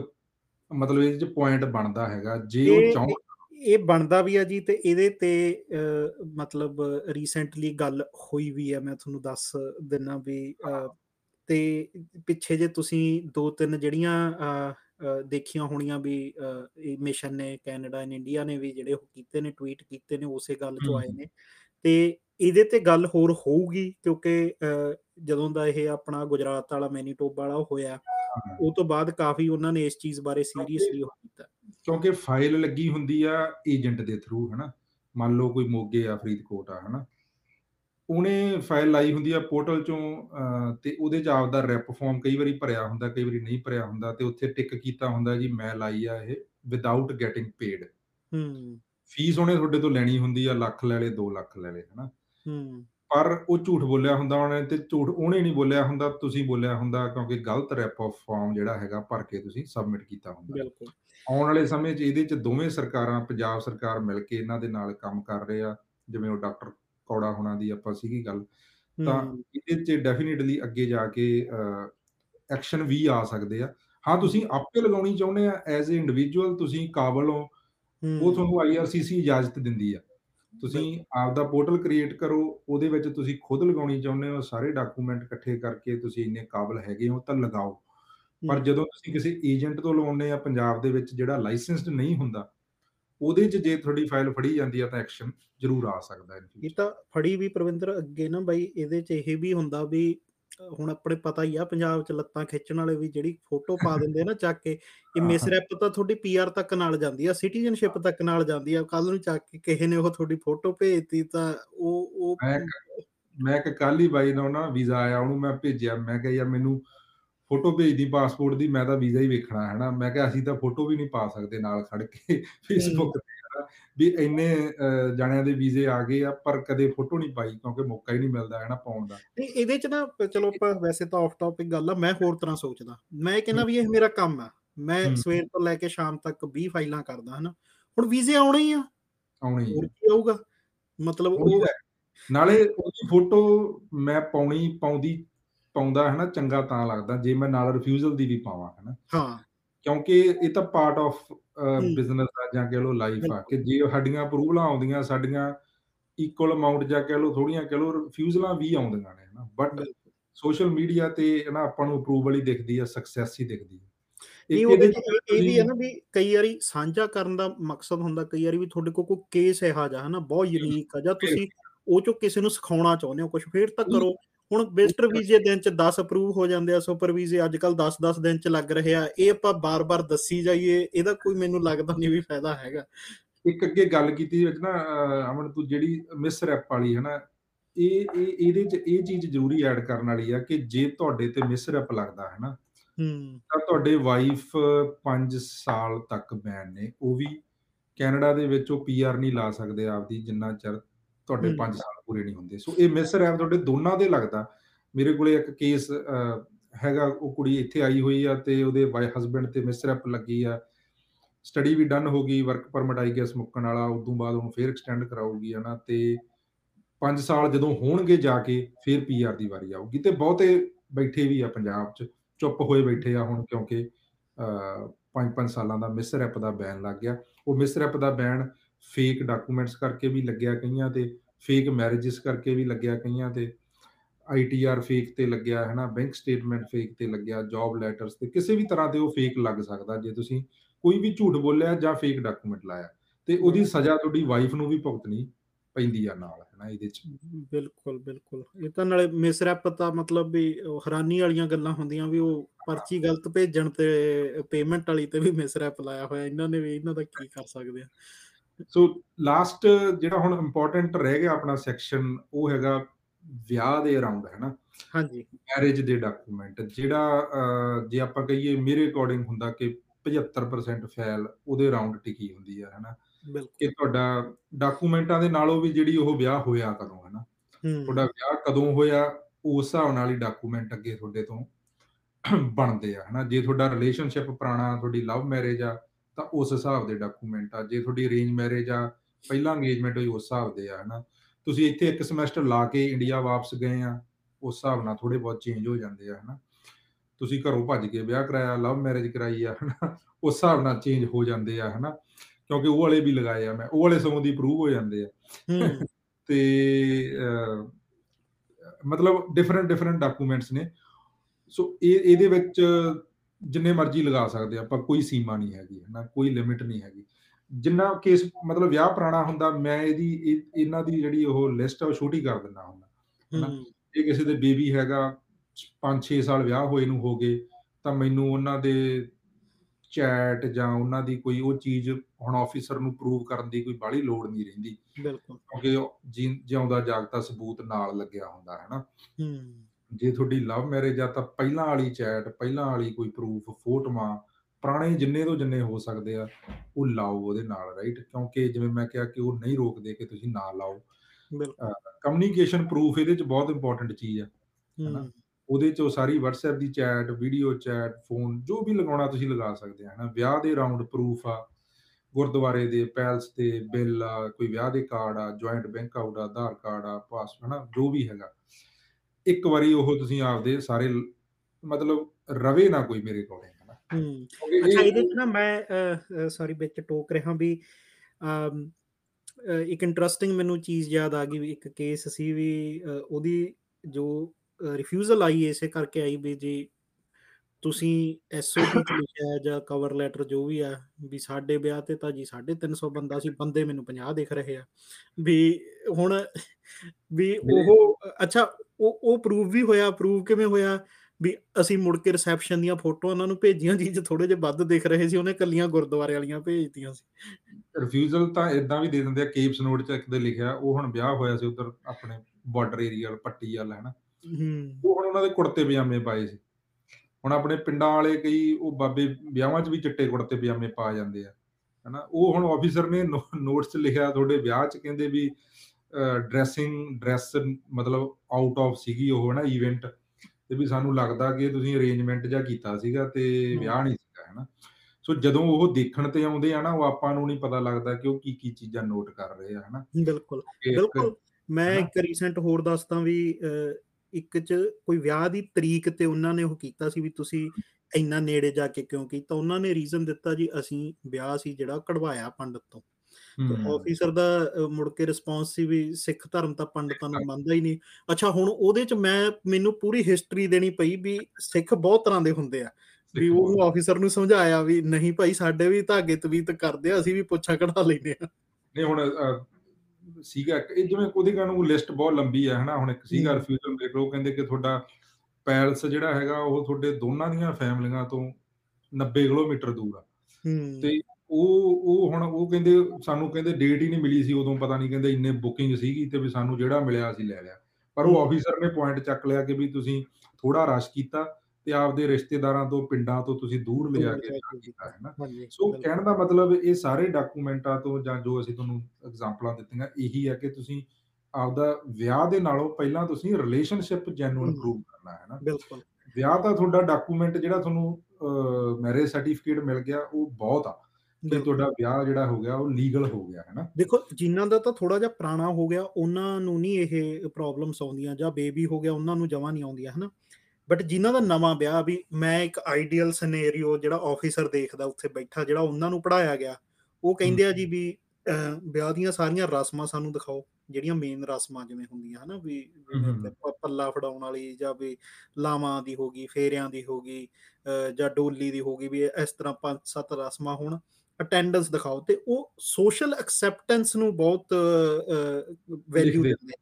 Speaker 2: ਮਤਲਬ ਇਹ ਚ ਪੁਆਇੰਟ ਬਣਦਾ ਹੈਗਾ ਜੇ ਉਹ ਚਾਹੋ
Speaker 1: ਇਹ ਬਣਦਾ ਵੀ ਆ ਜੀ ਤੇ ਇਹਦੇ ਤੇ ਮਤਲਬ ਰੀਸੈਂਟਲੀ ਗੱਲ ਹੋਈ ਵੀ ਆ ਮੈਂ ਤੁਹਾਨੂੰ ਦੱਸ ਦਿੰਨਾ ਵੀ ਤੇ ਪਿੱਛੇ ਜੇ ਤੁਸੀਂ ਦੋ ਤਿੰਨ ਜਿਹੜੀਆਂ ਦੇਖੀਆਂ ਹੋਣੀਆਂ ਵੀ ਇਹ ਮਿਸ਼ਨ ਨੇ ਕੈਨੇਡਾ ਐਂਡ ਇੰਡੀਆ ਨੇ ਵੀ ਜਿਹੜੇ ਉਹ ਕੀਤੇ ਨੇ ਟਵੀਟ ਕੀਤੇ ਨੇ ਉਸੇ ਗੱਲ ਤੋਂ ਆਏ ਨੇ। ਤੇ ਇਹਦੇ ਤੇ ਗੱਲ ਹੋਰ ਹੋਊਗੀ ਕਿਉਂਕਿ ਜਦੋਂ ਦਾ ਇਹ ਆਪਣਾ ਗੁਜਰਾਤ ਵਾਲਾ ਮੈਨੀਟੋਬਾ ਵਾਲਾ ਹੋਇਆ ਉਹ ਤੋਂ ਬਾਅਦ ਕਾਫੀ ਉਹਨਾਂ ਨੇ ਇਸ ਚੀਜ਼ ਬਾਰੇ ਸੀਰੀਅਸਲੀ ਕੀਤਾ।
Speaker 2: ਕਿਉਂਕਿ ਫਾਈਲ ਲੱਗੀ ਹੁੰਦੀ ਆ ਏਜੰਟ ਦੇ ਥਰੂ ਹਨਾ? ਮੰਨ ਲਓ ਕੋਈ ਮੋਗੇ ਆ ਫਰੀਦਕੋਟ ਆ ਹਨਾ? ਉਹਨੇ ਫਾਈਲ ਲਾਈ ਹੁੰਦੀ ਆ ਪੋਰਟਲ ਚੋਂ ਤੇ ਉਹਦੇ ਚ ਆਪਦਾ ਰੈਪ ਫਾਰਮ ਕਈ ਵਾਰੀ ਭਰਿਆ ਹੁੰਦਾ ਕਈ ਵਾਰੀ ਨਹੀਂ ਭਰਿਆ ਹੁੰਦਾ ਤੇ ਉੱਥੇ ਟਿਕ ਕੀਤਾ ਹੁੰਦਾ ਜੀ ਮੈਂ ਲਾਈ ਆ ਇਹ ਵਿਦਆਊਟ ਗੈਟਿੰਗ ਪੇਡ
Speaker 1: ਹੂੰ।
Speaker 2: ਫੀਸ ਉਹਨੇ ਤੁਹਾਡੇ ਤੋਂ ਲੈਣੀ ਹੁੰਦੀ ਆ ਲੱਖ ਲੈ ਲੇ 2 ਲੱਖ ਲੈ ਲੇ ਹਨਾ?
Speaker 1: ਹੂੰ।
Speaker 2: ਪਰ ਉਹ ਝੂਠ ਬੋਲਿਆ ਹੁੰਦਾ ਉਹਨੇ ਤੇ ਝੂਠ ਉਹਨੇ ਨਹੀਂ ਬੋਲਿਆ ਹੁੰਦਾ ਤੁਸੀਂ ਬੋਲਿਆ ਹੁੰਦਾ ਕਿਉਂਕਿ ਗਲਤ ਰੈਪ ਆਫ ਫਾਰਮ ਜਿਹੜਾ ਹੈਗਾ ਭਰ ਕੇ ਤੁਸੀਂ ਸਬਮਿਟ ਕੀਤਾ ਹੁੰਦਾ।
Speaker 1: ਬਿਲਕੁਲ।
Speaker 2: ਆਉਣ ਵਾਲੇ ਸਮੇਂ 'ਚ ਇਹਦੇ 'ਚ ਦੋਵੇਂ ਸਰਕਾਰਾਂ ਪੰਜਾਬ ਸਰਕਾਰ ਮਿਲ ਕੇ ਇਹਨਾਂ ਦੇ ਨਾਲ ਕੰਮ ਕਰ ਰਹੇ ਆ ਜਿਵੇਂ ਉਹ ਡਾਕਟਰ ਕੌੜਾ ਹੋਣਾ ਦੀ ਆਪਾਂ ਸੀਗੀ ਗੱਲ ਤਾਂ ਇਹਦੇ 'ਚ ਡੈਫੀਨਿਟਲੀ ਅੱਗੇ ਜਾ ਕੇ ਐਕਸ਼ਨ ਵੀ ਆ ਸਕਦੇ ਆ। ਹਾਂ ਤੁਸੀਂ ਆਪੇ ਲਗਾਉਣੀ ਚਾਹੁੰਦੇ ਆ ਐਜ਼ ਅ ਇੰਡੀਵਿਜੂਅਲ ਤੁਸੀਂ ਕਾਬਲ ਹੋ। ਉਹ ਤੁਹਾਨੂੰ ਆਈਆਰਸੀਸੀ ਇਜਾਜ਼ਤ ਦਿੰਦੀ ਆ। ਤੁਸੀਂ ਆਪ ਦਾ ਪੋਰਟਲ ਕ੍ਰੀਏਟ ਕਰੋ ਉਹਦੇ ਵਿੱਚ ਤੁਸੀਂ ਖੁਦ ਲਗਾਉਣੀ ਚਾਹੁੰਦੇ ਹੋ ਸਾਰੇ ਡਾਕੂਮੈਂਟ ਇਕੱਠੇ ਕਰਕੇ ਤੁਸੀਂ ਇੰਨੇ ਕਾਬਲ ਹੈਗੇ ਹੋ ਤਾਂ ਲਗਾਓ। ਪਰ ਜਦੋਂ ਤੁਸੀਂ ਕਿਸੇ ਏਜੰਟ ਤੋਂ ਲਵਾਉਂਦੇ ਆ ਪੰਜਾਬ ਦੇ ਵਿੱਚ ਜਿਹੜਾ ਲਾਇਸੈਂਸਡ ਨਹੀਂ ਹੁੰਦਾ ਉਹਦੇ 'ਚ ਜੇ ਤੁਹਾਡੀ ਫਾਈਲ ਫੜੀ ਜਾਂਦੀ ਆ ਤਾਂ ਐਕਸ਼ਨ ਜ਼ਰੂਰ ਆ ਸਕਦਾ ਹੈ
Speaker 1: ਇਹ। ਤਾਂ ਫੜੀ ਵੀ ਪ੍ਰਵਿੰਦਰ ਅੱਗੇ ਨਾ ਬਾਈ ਇਹਦੇ 'ਚ ਇਹ ਵੀ ਹੁੰਦਾ ਵੀ ਹੁਣ ਆਪਣੇ ਪਤਾ ਹੀ ਆ ਪੰਜਾਬ 'ਚ ਲੱਤਾਂ ਖਿੱਚਣ ਵਾਲੇ ਵੀ ਜਿਹੜੀ ਫੋਟੋ ਪਾ ਦਿੰਦੇ ਨਾ ਚੱਕ ਕੇ ਇਹ
Speaker 2: ਹਾਂ,
Speaker 1: ਮਿਸ
Speaker 2: ਹਾਂ।
Speaker 1: ਰੈਪ ਤਾਂ ਤੁਹਾਡੀ ਪੀਆਰ ਤੱਕ ਨਾਲ ਜਾਂਦੀ ਆ ਸਿਟੀਜ਼ਨਸ਼ਿਪ ਤੱਕ ਨਾਲ ਜਾਂਦੀ ਆ ਕੱਲ ਨੂੰ ਚੱਕ ਕੇ ਕਿਸੇ ਨੇ ਉਹ ਤੁਹਾਡੀ ਫੋਟੋ ਭੇਜਤੀ ਤਾਂ ਉਹ ਉਹ
Speaker 2: ਮੈਂ ਇੱਕ ਕੱਲ ਹੀ ਬਾਈ ਦਾ ਨਾ ਵੀਜ਼ਾ ਆਇਆ ਉਹਨੂੰ ਮੈਂ ਭੇਜਿਆ ਮੈਂ ਕਿਹਾ ਯਾਰ ਮੈਨੂੰ ਫੋਟੋ ਭੇਜਦੀ ਪਾਸਪੋਰਟ ਦੀ ਮੈਂ ਤਾਂ ਵੀਜ਼ਾ ਹੀ ਵੇਖਣਾ ਹੈ ਨਾ ਮੈਂ ਕਿਹਾ ਅਸੀਂ ਤਾਂ ਫੋਟੋ ਵੀ ਨਹੀਂ ਪਾ ਸਕਦੇ ਨਾਲ ਖੜ ਕੇ ਫੇਸਬੁੱਕ ਤੇ ਵੀ ਇੰਨੇ ਜਾਣਿਆਂ ਦੇ ਵੀਜ਼ੇ ਆ ਗਏ ਆ ਪਰ ਕਦੇ ਫੋਟੋ ਨਹੀਂ ਪਾਈ ਕਿਉਂਕਿ ਮੌਕਾ ਹੀ ਨਹੀਂ ਮਿਲਦਾ ਹੈ ਨਾ ਪਾਉਣ ਦਾ।
Speaker 1: ਨਹੀਂ ਇਹਦੇ 'ਚ ਨਾ ਚਲੋ ਆਪਾਂ ਵੈਸੇ ਤਾਂ ਆਫ ਟਾਪਿਕ ਗੱਲ ਆ ਮੈਂ ਹੋਰ ਤਰ੍ਹਾਂ ਸੋਚਦਾ। ਮੈਂ ਕਹਿੰਦਾ ਵੀ ਇਹ ਮੇਰਾ ਕੰਮ ਆ। ਮੈਂ। ਸਵੇਰ ਤੋਂ ਲੈ ਕੇ ਸ਼ਾਮ ਤੱਕ 20 ਫਾਈਲਾਂ ਕਰਦਾ ਹਨਾ। ਹੁਣ ਵੀਜ਼ੇ ਆਉਣੇ ਹੀ ਆ।
Speaker 2: ਆਉਣੀ ਹੈ
Speaker 1: ਆਊਗਾ? ਮਤਲਬ
Speaker 2: ਉਹੀ। ਨਾਲੇ ਉਹਦੀ ਫੋਟੋ ਮੈਂ ਪਾਉਣੀ ਪਾਉਂਦੀ ਪਾਉਂਦਾ ਹੈ ਨਾ ਚੰਗਾ ਤਾਂ ਲੱਗਦਾ ਜੇ ਮੈਂ ਨਾਲ ਰਿਫਿਊਜ਼ਲ ਦੀ ਵੀ ਪਾਵਾਂ ਹੈ ਨਾ
Speaker 1: ਹਾਂ।
Speaker 2: ਕਿਉਂਕਿ ਇਹ ਤਾਂ ਪਾਰਟ ਆਫ। ਬਿਜ਼ਨਸ ਆ ਜਾਂ ਕਹਿ ਲਓ ਲਾਈਫ ਆ। ਕਿ ਜੇ ਸਾਡੀਆਂ ਅਪਰੂਵਲਾਂ ਆਉਂਦੀਆਂ ਸਾਡੀਆਂ ਇਕੁਅਲ ਅਮਾਉਂਟ ਜਾਂ ਕਹਿ ਲਓ ਥੋੜੀਆਂ ਕਹਿ ਲਓ ਰਿਫਿਊਜ਼ਲਾਂ ਵੀ ਆਉਂਦੀਆਂ ਨੇ ਹਨਾ। ਬਟ। ਸੋਸ਼ਲ ਮੀਡੀਆ ਤੇ ਨਾ ਆਪਾਂ ਨੂੰ ਅਪਰੂਵਲ ਹੀ ਦਿਖਦੀ ਆ ਸਕਸੈਸ ਹੀ ਦਿਖਦੀ ਹੈ
Speaker 1: ਨਹੀਂ ਉਹਦੇ ਇਹ- ਵੀ ਹੈ ਨਾ ਵੀ ਕਈ ਵਾਰੀ ਸਾਂਝਾ ਕਰਨ ਦਾ ਮਕਸਦ ਹੁੰਦਾ ਕਈ ਵਾਰੀ ਵੀ ਤੁਹਾਡੇ ਕੋਲ ਕੋਈ ਕੇਸ ਇਹੋ ਜਿਹਾ ਹਨਾ ਬਹੁਤ ਯੂਨੀਕ ਆ ਜਾਂ ਤੁਸੀਂ ਉਹ ਚੋਂ ਕਿਸੇ ਨੂੰ ਸਿਖਾਉਣਾ ਚਾਹੁੰਦੇ ਹੋ ਕੁਝ ਫੇਰ ਤਾਂ ਕਰੋ। ਹੁਣ ਵਿਜ਼ਟਰ ਵੀਜ਼ੇ ਦਿਨ ਚ 10 ਅਪਰੂਵ ਹੋ ਜਾਂਦੇ ਆ ਸੁਪਰ ਵੀਜ਼ੇ ਅੱਜ ਕੱਲ 10-10 ਦਿਨ ਚ ਲੱਗ ਰਹੇ ਆ ਇਹ ਆਪਾਂ ਬਾਰ-ਬਾਰ ਦੱਸੀ ਜਾਈਏ ਇਹਦਾ ਕੋਈ ਮੈਨੂੰ ਲੱਗਦਾ ਨਹੀਂ ਵੀ ਫਾਇਦਾ ਹੈਗਾ।
Speaker 2: ਇੱਕ ਅੱਗੇ ਗੱਲ ਕੀਤੀ ਵਿੱਚ ਨਾ ਅਮਨ ਤੂੰ ਜਿਹੜੀ ਮਿਸ ਰੈਪ ਵਾਲੀ ਹੈ ਨਾ ਇਹ ਇਹ ਇਹਦੇ ਚ ਇਹ ਚੀਜ਼ ਜ਼ਰੂਰੀ ਐਡ ਕਰਨ ਵਾਲੀ ਆ ਕਿ ਜੇ ਤੁਹਾਡੇ ਤੇ ਮਿਸ ਰੈਪ ਲੱਗਦਾ ਹੈ ਨਾ
Speaker 1: ਹੂੰ।
Speaker 2: ਤਾਂ ਤੁਹਾਡੇ ਵਾਈਫ 5 ਸਾਲ ਤੱਕ ਬੈਨ ਨੇ ਉਹ ਵੀ ਕੈਨੇਡਾ ਦੇ ਵਿੱਚ ਉਹ ਪੀਆਰ ਨਹੀਂ ਲਾ ਸਕਦੇ ਆਪਦੀ ਜਿੰਨਾ ਚਿਰ ਤੁਹਾਡੇ
Speaker 1: ਹੂੰ।
Speaker 2: 5 ਸਾਲ ਪੂਰੇ ਨਹੀਂ ਹੁੰਦੇ। ਸੋ ਇਹ ਮਿਸ ਰੈਪ ਤੁਹਾਡੇ ਦੋਨਾਂ ਦੇ ਲੱਗਦਾ। ਮੇਰੇ ਕੋਲੇ ਇੱਕ ਕੇਸ ਹੈਗਾ ਉਹ ਕੁੜੀ ਇੱਥੇ ਆਈ ਹੋਈ ਆ ਤੇ ਉਹਦੇ ਵਾਈ ਹਸਬੰਡ ਤੇ ਮਿਸ ਰੈਪ ਲੱਗੀ ਆ। ਸਟੱਡੀ ਵੀ ਡਨ ਹੋ ਗਈ ਵਰਕ ਪਰਮਿਟ ਆਈ ਗਿਆ ਮੁੱਕਣ ਵਾਲਾ ਉਦੋਂ ਬਾਅਦ ਉਹਨੂੰ ਫੇਰ ਐਕਸਟੈਂਡ ਕਰਾਉਗੀ ਹਨਾ ਤੇ 5 ਸਾਲ ਜਦੋਂ ਹੋਣਗੇ ਜਾ ਕੇ ਫੇਰ ਪੀਆਰ ਦੀ ਵਾਰੀ ਆਊਗੀ। ਤੇ ਬਹੁਤੇ ਬੈਠੇ ਵੀ ਆ ਪੰਜਾਬ 'ਚ ਚੁੱਪ ਹੋਏ ਬੈਠੇ ਆ ਹੁਣ ਕਿਉਂਕਿ ਪੰਜ ਪੰਜ ਸਾਲਾਂ ਦਾ ਮਿਸ ਰੈਪ ਦਾ ਬੈਨ ਲੱਗ ਗਿਆ। ਉਹ ਮਿਸ ਰੈਪ ਦਾ ਬੈਨ ਫੇਕ ਡਾਕੂਮੈਂਟਸ ਕਰਕੇ ਵੀ ਲੱਗਿਆ ਕਈਆਂ ਤੇ ਫੇਕ ਮੈਰਿਜਸ ਕਰਕੇ ਵੀ ਲੱਗਿਆ ਕਈਆਂ ਤੇ ਆਈਟੀਆਰ ਫੇਕ ਤੇ ਲੱਗਿਆ ਹੈ ਨਾ ਬੈਂਕ ਸਟੇਟਮੈਂਟ ਫੇਕ ਤੇ ਲੱਗਿਆ ਜੌਬ ਲੈਟਰਸ ਤੇ ਕਿਸੇ ਵੀ ਤਰ੍ਹਾਂ ਤੇ ਉਹ ਫੇਕ ਲੱਗ ਸਕਦਾ ਜੇ ਤੁਸੀਂ ਕੋਈ ਵੀ ਝੂਠ ਬੋਲਿਆ ਜਾਂ ਫੇਕ ਡਾਕੂਮੈਂਟ ਲਾਇਆ ਤੇ ਉਹਦੀ ਸਜ਼ਾ ਤੁਹਾਡੀ ਵਾਈਫ ਨੂੰ ਵੀ ਭੁਗਤਣੀ ਪੈਂਦੀ ਆ ਨਾਲ ਹੈ ਨਾ ਇਹਦੇ ਚ।
Speaker 1: ਬਿਲਕੁਲ ਬਿਲਕੁਲ। ਇਹ ਤਾਂ ਨਾਲੇ ਮਿਸਰੈਪ ਤਾਂ ਮਤਲਬ ਵੀ ਹੈਰਾਨੀ ਵਾਲੀਆਂ ਗੱਲਾਂ ਹੁੰਦੀਆਂ ਵੀ ਉਹ ਪਰਚੀ ਗਲਤ ਭੇਜਣ ਤੇ ਪੇਮੈਂਟ ਵਾਲੀ ਤੇ ਵੀ ਮਿਸਰੈਪ ਲਾਇਆ ਹੋਇਆ ਇਹਨਾਂ ਨੇ ਵੀ ਇਹਨਾਂ ਦਾ ਕੀ ਕਰ ਸਕਦੇ ਆ?
Speaker 2: ਸੋ ਲਾਸਟ ਜਿਹੜਾ ਹੁਣ ਇੰਪੋਰਟੈਂਟ ਰਹਿ ਗਿਆ ਆਪਣਾ ਸੈਕਸ਼ਨ ਉਹ ਹੈਗਾ ਵਿਆਹ ਦੇ ਅਰਾਊਂਡ ਹੈ ਨਾ
Speaker 1: ਹਾਂਜੀ।
Speaker 2: ਮੈਰਿਜ ਦੇ ਡਾਕੂਮੈਂਟ ਜਿਹੜਾ ਜੇ ਆਪਾਂ ਕਹੀਏ ਮੇਰੇ ਅਕੋਰਡਿੰਗ ਹੁੰਦਾ ਕਿ 75% ਫਾਈਲ ਉਹਦੇ ਅਰਾਊਂਡ ਟਿਕੀ ਹੁੰਦੀ ਆ ਹਨਾ? ਕਿ ਤੁਹਾਡਾ ਡਾਕੂਮੈਂਟਾਂ ਦੇ ਨਾਲੋਂ ਵੀ ਜਿਹੜੀ ਉਹ ਵਿਆਹ ਹੋਇਆ ਕਦੋਂ ਹਨਾ? ਤੁਹਾਡਾ ਵਿਆਹ ਕਦੋਂ ਹੋਇਆ ਉਸ ਹਿਸਾਬ ਨਾਲ ਹੀ ਡਾਕੂਮੈਂਟ ਅੱਗੇ ਤੁਹਾਡੇ ਤੋਂ ਬਣਦੇ ਆ ਹਨਾ? ਜੇ ਤੁਹਾਡਾ ਰਿਲੇਸ਼ਨਸ਼ਿਪ ਪੁਰਾਣਾ ਤੁਹਾਡੀ ਲਵ ਮੈਰਿਜ ਆ ਤਾਂ ਉਸ ਹਿਸਾਬ ਦੇ ਡਾਕੂਮੈਂਟ ਆ। ਜੇ ਤੁਹਾਡੀ ਅਰੇਂਜ ਮੈਰਿਜ ਆ ਪਹਿਲਾਂ ਅੰਗੇਜਮੈਂਟ ਹੋਈ ਉਸ ਹਿਸਾਬ ਦੇ ਆ ਹਨਾ। ਤੁਸੀਂ ਇੱਥੇ ਇੱਕ ਸਮੈਸਟਰ ਲਾ ਕੇ ਇੰਡੀਆ ਵਾਪਸ ਗਏ ਆ ਉਸ ਹਿਸਾਬ ਨਾਲ ਥੋੜੇ ਬਹੁਤ ਚੇਂਜ ਹੋ ਜਾਂਦੇ ਆ ਹਨਾ। ਤੁਸੀਂ ਘਰੋਂ ਭੱਜ ਕੇ ਵਿਆਹ ਕਰਾਇਆ ਲਵ ਮੈਰਿਜ ਕਰਾਈ ਆ ਹਨਾ। ਉਸ ਹਿਸਾਬ ਨਾਲ ਚੇਂਜ ਹੋ ਜਾਂਦੇ ਆ ਹਨਾ। ਕਿਉਂਕਿ ਉਹ ਵਾਲੇ ਵੀ ਲਗਾਏ ਆ ਮੈਂ ਉਹ ਵਾਲੇ ਸਗੋਂ ਦੀ ਪ੍ਰੂਵ ਹੋ ਜਾਂਦੇ ਆ। ਤੇ ਮਤਲਬ ਡਿਫਰੈਂਟ ਡਿਫਰੈਂਟ ਡਾਕੂਮੈਂਟਸ ਨੇ। ਸੋ ਇਹ ਇਹਦੇ ਵਿੱਚ ਜਿੰਨੇ ਮਰਜ਼ੀ ਲਗਾ ਸਕਦੇ ਆ, ਆਪਾਂ ਕੋਈ ਸੀਮਾ ਨਹੀਂ ਹੈਗੀ ਹੈ ਨਾ ਕੋਈ ਲਿਮਿਟ ਨਹੀਂ ਹੈਗੀ। ਜਿੰਨਾ ਕੇਸ ਮਤਲਬ ਵਿਆਹ ਪੁਰਾਣਾ ਹੁੰਦਾ ਮੈਂ ਇਹਦੀ ਇਹ- ਇਹਨਾਂ ਦੀ ਜਿਹੜੀ ਉਹ ਲਿਸਟ ਆ ਉਹ ਛੋਟੀ ਕਰ ਦਿੰਦਾ ਹੁੰਦਾ ਹਨਾ।
Speaker 1: ਹੂੰ।
Speaker 2: ਜੇ ਕਿਸੇ ਦੇ ਬੇਬੀ ਹੈਗਾ 5-6 ਸਾਲ ਵਿਆਹ ਹੋਏ ਨੂੰ ਹੋ ਗਏ ਤਾਂ ਮੈਨੂੰ ਉਹਨਾਂ ਦੇ ਚੈਟ ਜਾਂ ਉਹਨਾਂ ਦੀ ਕੋਈ ਉਹ ਚੀਜ਼ ਹੁਣ ਆਫੀਸਰ ਨੂੰ ਪ੍ਰੂਵ ਕਰਨ ਦੀ ਕੋਈ ਬਾਹਲੀ ਲੋੜ ਨਹੀਂ ਰਹਿੰਦੀ।
Speaker 1: ਬਿਲਕੁਲ।
Speaker 2: ਕਿਉਂਕਿ ਜਿਉਂਦਾ ਜਾਗਦਾ ਸਬੂਤ ਨਾਲ ਲੱਗਿਆ ਹੁੰਦਾ ਹੈ ਨਾ
Speaker 1: ਹੂੰ।
Speaker 2: ਜੇ ਤੁਹਾਡੀ ਲਵ ਮੈਰਿਜ ਆ ਤਾਂ ਪਹਿਲਾਂ ਵਾਲੀ ਚੈਟ ਪਹਿਲਾਂ ਵਾਲੀ ਕੋਈ ਪ੍ਰੂਫ ਫੋਟੋਆਂ ਪੁਰਾਣੇ ਜਿੰਨੇ ਤੋਂ ਜਿੰਨੇ ਹੋ ਸਕਦੇ ਆ ਉਹ ਲਾਓ ਉਹਦੇ ਨਾਲ ਰਾਈਟ ਕਿਉਂਕਿ ਜਿਵੇਂ ਮੈਂ ਕਿਹਾ ਕਿ ਉਹ ਨਹੀਂ ਰੋਕਦੇ ਕਿ ਤੁਸੀਂ ਨਾ ਲਾਓ।
Speaker 1: ਬਿਲਕੁਲ।
Speaker 2: ਕਮਿਊਨੀਕੇਸ਼ਨ ਪ੍ਰੂਫ ਇਹਦੇ ਚ ਬਹੁਤ ਇੰਪੋਰਟੈਂਟ ਚੀਜ਼ ਆ ਹਨਾ। ਉਹਦੇ ਚ ਸਾਰੀ WhatsApp ਦੀ ਚੈਟ ਵੀਡੀਓ ਚੈਟ ਫੋਨ ਜੋ ਵੀ ਲਗਾਉਣਾ ਤੁਸੀਂ ਲਗਾ ਸਕਦੇ ਆ ਹਨਾ? ਵਿਆਹ ਦੇ ਰਾਉਂਡ ਪ੍ਰੂਫ ਆ ਗੁਰਦੁਆਰੇ ਦੇ ਪੈਲਸ ਦੇ ਬਿੱਲ ਆ ਕੋਈ ਵਿਆਹ ਦੇ ਕਾਰਡ ਆ ਜੁਆਇੰਟ ਬੈਂਕ ਅਕਾਊਂਟ ਆ ਆਧਾਰ ਕਾਰਡ ਆ ਪਾਸ ਹਨਾ? ਜੋ ਵੀ ਹੈਗਾ। ਇੱਕ ਵਾਰੀ ਉਹ ਤੁਸੀਂ ਆਪਦੇ ਸਾਰੇ ਮਤਲਬ ਰਵੇ ਨਾ ਕੋਈ ਮੇਰੇ ਕੋਲ ਹਨਾ।
Speaker 1: ਅੱਛਾ
Speaker 2: ਇਹ-
Speaker 1: ਇਹਦੇ ਚ ਨਾ ਮੈਂ ਸੌਰੀ ਵਿੱਚ ਟੋਕ ਰਿਹਾ ਵੀ ਇੱਕ ਇੰਟਰਸਟਿੰਗ ਮੈਨੂੰ ਚੀਜ਼ ਯਾਦ ਆ ਗਈ ਵੀ ਇੱਕ ਕੇਸ ਸੀ ਵੀ ਉਹਦੀ ਜੋ ਰਿਫਿਊਜ਼ਲ ਆਈ ਇਸੇ ਕਰਕੇ ਆਈ ਵੀ ਜੀ ਤੁਸੀਂ ਐਸਓਪੀ 'ਚ ਲਿਖਿਆ ਜਾਂ ਕਵਰ ਲੈਟਰ ਜੋ ਵੀ ਆ ਵੀ ਸਾਡੇ ਵਿਆਹ ਤੇ ਤਾਂ ਜੀ 350 ਬੰਦਾ ਸੀ ਬੰਦੇ ਮੈਨੂੰ 50 ਦਿਖ ਰਹੇ ਆ। ਵੀ ਹੁਣ ਵੀ ਉਹ ਅੱਛਾ ਉਹ ਉਹ ਪ੍ਰੂਵ ਵੀ ਹੋਇਆ ਪ੍ਰੂਵ ਕਿਵੇਂ ਹੋਇਆ? ਵੀ ਅਸੀਂ ਮੁੜ ਕੇ ਰਿਸੈਪਸ਼ਨ ਦੀਆਂ ਫੋਟੋਆਂ ਉਹਨਾਂ ਨੂੰ ਭੇਜੀਆਂ ਜੀ ਥੋੜੇ ਜਿਹਾ ਵੱਧ ਦਿਖ ਰਹੇ ਸੀ ਉਹਨੇ ਕੱਲੀਆਂ ਗੁਰਦੁਆਰੇ ਵਾਲੀਆਂ ਭੇਜਤੀਆਂ ਸੀ।
Speaker 2: ਰਿਫਿਊਜ਼ਲ ਤਾਂ ਇਦਾਂ ਵੀ ਦੇ ਦਿੰਦੇ ਆ ਕੇਪਸ ਨੋਟ ਚ ਇੱਕ ਦੇ ਲਿਖਿਆ ਉਹ ਹੁਣ ਵਿਆਹ ਹੋਇਆ ਸੀ ਉਧਰ ਆਪਣੇ ਬਾਰਡਰ ਏਰੀਆ ਵਾਲ ਪੱਟੀ ਵਾਲਾ ਹੈ ਨਾ? ਉਹ ਹੁਣ ਉਹਨਾਂ ਦੇ ਕੁੜਤੇ ਪਜਾਮੇ ਪਾਏ ਸੀ। ਹੁਣ ਆਪਣੇ ਪਿੰਡਾਂ ਵਾਲੇ ਕਈ ਉਹ ਬਾਬੇ ਵਿਆਹਾਂ 'ਚ ਵੀ ਚਿੱਟੇ ਕੁੜਤੇ ਪਜਾਮੇ ਪਾ ਜਾਂਦੇ ਆ ਹਨਾ? ਉਹ ਹੁਣ ਆਫੀਸਰ ਨੇ ਨੋਟਸ 'ਚ ਲਿਖਿਆ ਤੁਹਾਡੇ ਵਿਆਹ 'ਚ ਕਹਿੰਦੇ ਵੀ ਡਰੈਸਿੰਗ ਡਰੈਸ ਮਤਲਬ ਆਊਟ ਆਫ ਸੀਗੀ ਉਹ ਨਾ ਇਵੈਂਟ ਤੇ ਵੀ ਸਾਨੂੰ ਲੱਗਦਾ ਕਿ ਤੁਸੀਂ ਅਰੇਂਜਮੈਂਟ ਜਾਂ ਕੀਤਾ ਸੀਗਾ ਤੇ ਵਿਆਹ ਨਹੀਂ ਸੀਗਾ ਹਨਾ? ਸੋ ਜਦੋਂ ਉਹ ਦੇਖਣ ਤੇ ਆਉਂਦੇ ਆ ਨਾ ਉਹ ਆਪਾਂ ਨੂੰ ਨਹੀਂ ਪਤਾ ਲੱਗਦਾ ਕਿ ਉਹ ਕੀ ਕੀ ਚੀਜ਼ਾਂ ਨੋਟ ਕਰ ਰਹੇ ਆ ਹਨਾ?
Speaker 1: ਬਿਲਕੁਲ ਬਿਲਕੁਲ। ਮੈਂ ਇੱਕ ਰੀਸੈਂਟ ਹੋਰ ਦੱਸਦਾ ਵੀ ਇੱਕ ਚ ਕੋਈ ਵਿਆਹ ਦੀ ਤਰੀਕ ਤੇ ਉਹਨਾਂ ਨੇ ਉਹ ਕੀਤਾ ਸੀ ਵੀ ਤੁਸੀਂ ਇੰਨਾ ਨੇੜੇ ਜਾ ਕੇ ਕਿਉਂ ਕੀਤਾ? ਉਹਨਾਂ ਨੇ ਰੀਜ਼ਨ ਦਿੱਤਾ ਜੀ ਅਸੀਂ ਵਿਆਹ ਸੀ ਜਿਹੜਾ ਕਢਵਾਇਆ ਪੰਡਤ ਤੋਂ। ਆਫੀਸਰ ਦਾ ਮੁੜ ਕੇ ਰਿਸਪੌਂਸ ਸੀ ਵੀ ਸਿੱਖ ਧਰਮ ਤਾਂ ਪੰਡਤਾਂ ਨੂੰ ਮੰਨਦਾ ਹੀ ਨਹੀਂ। ਅੱਛਾ ਹੁਣ ਉਹਦੇ ਚ ਮੈਂ ਮੈਨੂੰ ਪੂਰੀ ਹਿਸਟਰੀ ਦੇਣੀ ਪਈ ਵੀ ਸਿੱਖ ਬਹੁਤ ਤਰ੍ਹਾਂ ਦੇ ਹੁੰਦੇ ਆ। ਵੀ ਉਹ ਆਫੀਸਰ ਨੂੰ ਸਮਝਾਇਆ ਵੀ ਨਹੀਂ ਭਾਈ ਸਾਡੇ ਵੀ ਧਾਗੇ ਤਵੀਤ ਕਰਦੇ ਆ ਅਸੀਂ ਵੀ ਪੁੱਛਾ ਕਢਾ ਲੈਨੇ ਆ।
Speaker 2: ਨਹੀਂ ਹੁਣ ਸੀਗਾ ਇਹ ਜਿਵੇਂ ਉਹਦੇ ਕਾਰਨ ਉਹ ਲਿਸਟ ਬਹੁਤ ਲੰਬੀ ਹੈ ਹਨਾ ਹੁਣ ਇੱਕ ਸੀਗਾ ਰਿਫਿਊਜ਼ਲ ਦੇਖ ਲਓ ਕਹਿੰਦੇ ਕਿ ਤੁਹਾਡਾ ਪੈਲਸ ਜਿਹੜਾ ਹੈਗਾ ਉਹ ਤੁਹਾਡੇ ਦੋਨਾਂ ਦੀਆਂ ਫੈਮਲੀਆਂ ਤੋਂ 90 ਕਿਲੋਮੀਟਰ ਦੂਰ ਆ। ਤੇ ਉਹ ਉਹ ਹੁਣ ਉਹ ਕਹਿੰਦੇ ਸਾਨੂੰ ਕਹਿੰਦੇ ਡੇਟ ਹੀ ਨਹੀਂ ਮਿਲੀ ਸੀ ਉਦੋਂ ਪਤਾ ਨਹੀਂ ਕਹਿੰਦੇ ਇੰਨੇ ਬੁਕਿੰਗ ਸੀਗੀ ਤੇ ਵੀ ਸਾਨੂੰ ਜਿਹੜਾ ਮਿਲਿਆ ਅਸੀਂ ਲੈ ਲਿਆ। ਪਰ ਉਹ ਆਫੀਸਰ ਨੇ ਪੁਆਇੰਟ ਚੱਕ ਲਿਆ ਕਿ ਵੀ ਤੁਸੀਂ ਥੋੜਾ ਰਸ਼ ਕੀਤਾ ਤੇ ਆਪਦੇ ਰਿਸ਼ਤੇਦਾਰਾਂ ਤੋਂ ਪਿੰਡਾਂ ਤੋਂ ਤੁਸੀਂ ਦੂਰ ਲਿਜਾ ਕੇ ਕੀਤਾ ਹੈ ਨਾ? ਸੋ ਕਹਿਣ ਦਾ ਮਤਲਬ ਇਹ ਸਾਰੇ ਡਾਕੂਮੈਂਟਾਂ ਤੋਂ ਜਾਂ ਜੋ ਅਸੀਂ ਤੁਹਾਨੂੰ ਐਗਜ਼ਾਮਪਲਾਂ ਦਿੱਤੀਆਂ ਇਹੀ ਹੈ ਕਿ ਤੁਸੀਂ ਆਪਦਾ ਵਿਆਹ ਦੇ ਨਾਲੋਂ ਪਹਿਲਾਂ ਤੁਸੀਂ ਰਿਲੇਸ਼ਨਸ਼ਿਪ ਜੈਨੂਇਨ ਪ੍ਰੂਵ ਕਰਨਾ ਹੈ ਨਾ?
Speaker 1: ਬਿਲਕੁਲ।
Speaker 2: ਵਿਆਹ ਦਾ ਤੁਹਾਡਾ ਡਾਕੂਮੈਂਟ ਜਿਹੜਾ ਤੁਹਾਨੂੰ ਮੈਰਿਜ ਸਰਟੀਫਿਕੇਟ ਮਿਲ ਗਿਆ ਉਹ ਬਹੁਤ ਆ। ਕਿ ਤੁਹਾਡਾ ਵਿਆਹ ਜਿਹੜਾ ਹੋ ਗਿਆ ਉਹ ਲੀਗਲ ਹੋ ਗਿਆ ਹੈ ਨਾ?
Speaker 1: ਦੇਖੋ ਜਿਨ੍ਹਾਂ ਦਾ ਤਾਂ ਥੋੜਾ ਜਿਹਾ ਪੁਰਾਣਾ ਹੋ ਗਿਆ ਉਹਨਾਂ ਨੂੰ ਨਹੀਂ ਇਹ ਪ੍ਰੋਬਲਮਸ ਆਉਂਦੀਆਂ ਜਾਂ ਬੇਬੀ ਹੋ ਗਿਆ ਉਹਨਾਂ ਨੂੰ ਜਮਾ ਨਹੀਂ ਆਉਂਦੀਆਂ ਹਨਾ ਬਟ ਜਿਨ੍ਹਾਂ ਦਾ ਨਵਾਂ ਵਿਆਹ ਵੀ ਮੈਂ ਇੱਕ ਆਈਡੀਅਲ ਸਿਨੈਰੀਓ ਜਿਹੜਾ ਆਫੀਸਰ ਦੇਖਦਾ ਉੱਥੇ ਬੈਠਾ ਜਿਹੜਾ ਉਹਨਾਂ ਨੂੰ ਪੜਾਇਆ ਗਿਆ ਉਹ ਕਹਿੰਦੇ ਆ ਜੀ ਵੀ ਵਿਆਹ ਦੀਆਂ ਸਾਰੀਆਂ ਰਸਮਾਂ ਸਾਨੂੰ ਦਿਖਾਓ ਜਿਹੜੀਆਂ ਮੇਨ ਰਸਮਾਂ ਜਿਵੇਂ ਹੁੰਦੀਆਂ ਹਨਾ ਵੀ ਪੱਲਾ ਫੜਾਉਣ ਵਾਲੀ ਜਾਂ ਵੀ ਲਾਵਾਂ ਦੀ ਹੋਗੀ ਫੇਰਿਆਂ ਦੀ ਹੋਗੀ ਜਾਂ ਡੋਲੀ ਦੀ ਹੋਗੀ ਵੀ ਇਸ ਤਰ੍ਹਾਂ ਪੰਜ ਸੱਤ ਰਸਮਾਂ ਹੋਣ ਅਟੈਂਡੈਂਸ ਦਿਖਾਓ ਤੇ ਉਹ ਸੋਸ਼ਲ ਐਕਸੈਪਟੈਂਸ ਨੂੰ ਬਹੁਤ ਵੈਲਿਊ ਦਿੰਦੇ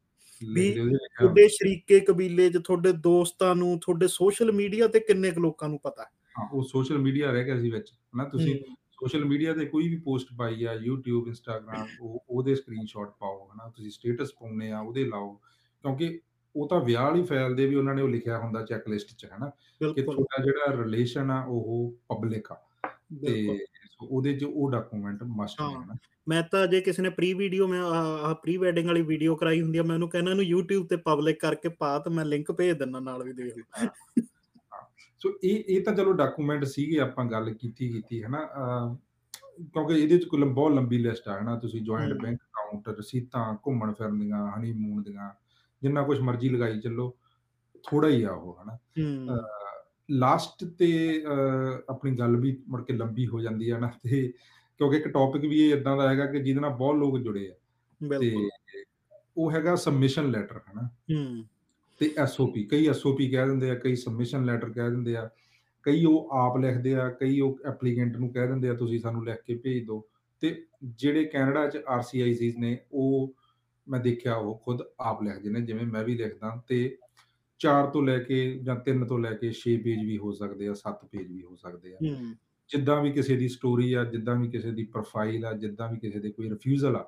Speaker 1: ਵੀ ਤੁਹਾਡੇ ਸ਼ਰੀਕੇ ਕਬੀਲੇ 'ਚ ਤੁਹਾਡੇ ਦੋਸਤਾਂ ਨੂੰ ਤੁਹਾਡੇ ਸੋਸ਼ਲ ਮੀਡੀਆ ਤੇ ਕਿੰਨੇ ਕੁ ਲੋਕਾਂ ਨੂੰ ਪਤਾ?
Speaker 2: ਹਾਂ ਉਹ ਸੋਸ਼ਲ ਮੀਡੀਆ ਰਹਿ ਗਿਆ ਸੀ ਵਿੱਚ ਹਨਾ? ਤੁਸੀਂ ਸੋਸ਼ਲ ਮੀਡੀਆ ਤੇ ਕੋਈ ਵੀ ਪੋਸਟ ਪਾਈ ਆ YouTube Instagram ਉਹ ਉਹਦੇ ਸਕਰੀਨਸ਼ਾਟ ਪਾਓ ਹਨਾ? ਤੁਸੀਂ ਸਟੇਟਸ ਪਾਉਨੇ ਆ ਉਹਦੇ ਲਾਓ। ਕਿਉਂਕਿ ਉਹ ਤਾਂ ਵਿਆਹ ਵਾਲੀ ਫਾਈਲ ਦੇ ਵੀ ਉਹਨਾਂ ਨੇ ਉਹ ਲਿਖਿਆ ਹੁੰਦਾ ਚੈੱਕ ਲਿਸਟ 'ਚ ਹਨਾ? ਕਿ ਤੁਹਾਡਾ ਜਿਹੜਾ ਰਿਲੇਸ਼ਨ ਆ ਉਹ ਪਬਲਿਕ ਆ। ਤੇ ਉਹਦੇ 'ਚ ਉਹ ਡਾਕੂਮੈਂਟ ਮਸਟ ਹੈ। ਨਾ
Speaker 1: ਮੈਂ ਤਾਂ ਜੇ ਕਿਸੇ ਨੇ ਪ੍ਰੀ ਵੀਡੀਓ ਮੈਂ ਆ ਪ੍ਰੀ ਵੈਡਿੰਗ ਵਾਲੀ ਵੀਡੀਓ ਕਰਾਈ ਹੁੰਦੀ ਆ ਮੈਂ ਉਹਨੂੰ ਕਹਿੰਦਾ ਇਹਨੂੰ YouTube ਤੇ ਪਬਲਿਕ ਕਰਕੇ ਪਾ ਤੇ ਮੈਂ ਲਿੰਕ ਭੇਜ ਦਿੰਦਾ ਨਾਲ ਵੀ ਦੇਖ। ਲਓ
Speaker 2: ਸੋ ਇਹ ਇਹ ਤਾਂ ਚਲੋ ਡਾਕੂਮੈਂਟ ਸੀਗੇ ਆਪਾਂ ਗੱਲ ਕੀਤੀ ਕੀਤੀ ਹੈ ਨਾ ਕਿਉਂਕਿ ਇਹਦੇ ਚ ਕੋਈ ਬਹੁਤ ਲੰਬੀ ਲਿਸਟ ਆ ਹਨਾ। ਤੁਸੀਂ ਜੁਆਇੰਟ ਬੈਂਕ ਅਕਾਊਂਟ ਰਸੀਤਾਂ ਘੁੰਮਣ ਫਿਰਨ ਦੀਆਂ ਹਨੀਮੂਨ ਦੀਆਂ ਜਿੰਨਾ ਕੁਝ ਮਰਜ਼ੀ ਲਗਾਈ ਚੱਲੋ ਥੋੜਾ ਹੀ ਆ ਉਹ ਹਨਾ। ਲਾਸਟ ਤੇ ਆਪਣੀ ਗੱਲ ਵੀ ਮੁੜ ਕੇ ਲੰਬੀ ਹੋ ਜਾਂਦੀ ਆ ਨਾ ਤੇ ਕਿਉਂਕਿ ਇੱਕ ਟੌਪਿਕ ਵੀ ਇਹ ਇਦਾਂ ਦਾ ਹੈਗਾ ਕਿ ਜਿਹਦੇ ਨਾਲ ਬਹੁਤ ਲੋਕ ਜੁੜੇ ਆ। ਤੇ ਉਹ ਹੈਗਾ ਸਬਮਿਸ਼ਨ ਲੈਟਰ ਹਨਾ।
Speaker 1: ਹੂੰ।
Speaker 2: ਤੇ ਐਸਓਪੀ ਕਈ ਐਸਓਪੀ ਕਹਿ ਦਿੰਦੇ ਆ ਕਈ ਸਬਮਿਸ਼ਨ ਲੈਟਰ ਕਹਿ ਦਿੰਦੇ ਆ ਕਈ ਉਹ ਆਪ ਲਿਖਦੇ ਆ ਕਈ ਉਹ ਐਪਲੀਕੈਂਟ ਨੂੰ ਕਹਿ ਦਿੰਦੇ ਆ ਤੁਸੀਂ ਸਾਨੂੰ ਲਿਖ ਕੇ ਭੇਜ ਦਿਓ। ਤੇ ਜਿਹੜੇ ਕੈਨੇਡਾ ਚ ਆਰਸੀਆਈਸੀਸ ਨੇ ਉਹ ਮੈਂ ਦੇਖਿਆ ਉਹ ਖੁਦ ਆਪ ਲਿਖਦੇ ਨੇ ਜਿਵੇਂ ਮੈਂ ਵੀ ਲਿਖਦਾ। ਤੇ 4 ਤੋਂ ਲੈ ਕੇ ਜਾਂ 3 ਤੋਂ ਲੈ ਕੇ 6 ਪੇਜ ਵੀ ਹੋ ਸਕਦੇ ਆ 7 ਪੇਜ ਵੀ ਹੋ ਸਕਦੇ ਆ। ਜਿੱਦਾਂ ਵੀ ਕਿਸੇ ਦੀ ਸਟੋਰੀ ਆ ਜਿੱਦਾਂ ਵੀ ਕਿਸੇ ਦੀ ਪ੍ਰੋਫਾਈਲ ਆ ਜਿੱਦਾਂ ਵੀ ਕਿਸੇ ਦੇ ਕੋਈ ਰਿਫਿਊਜ਼ਲ ਆ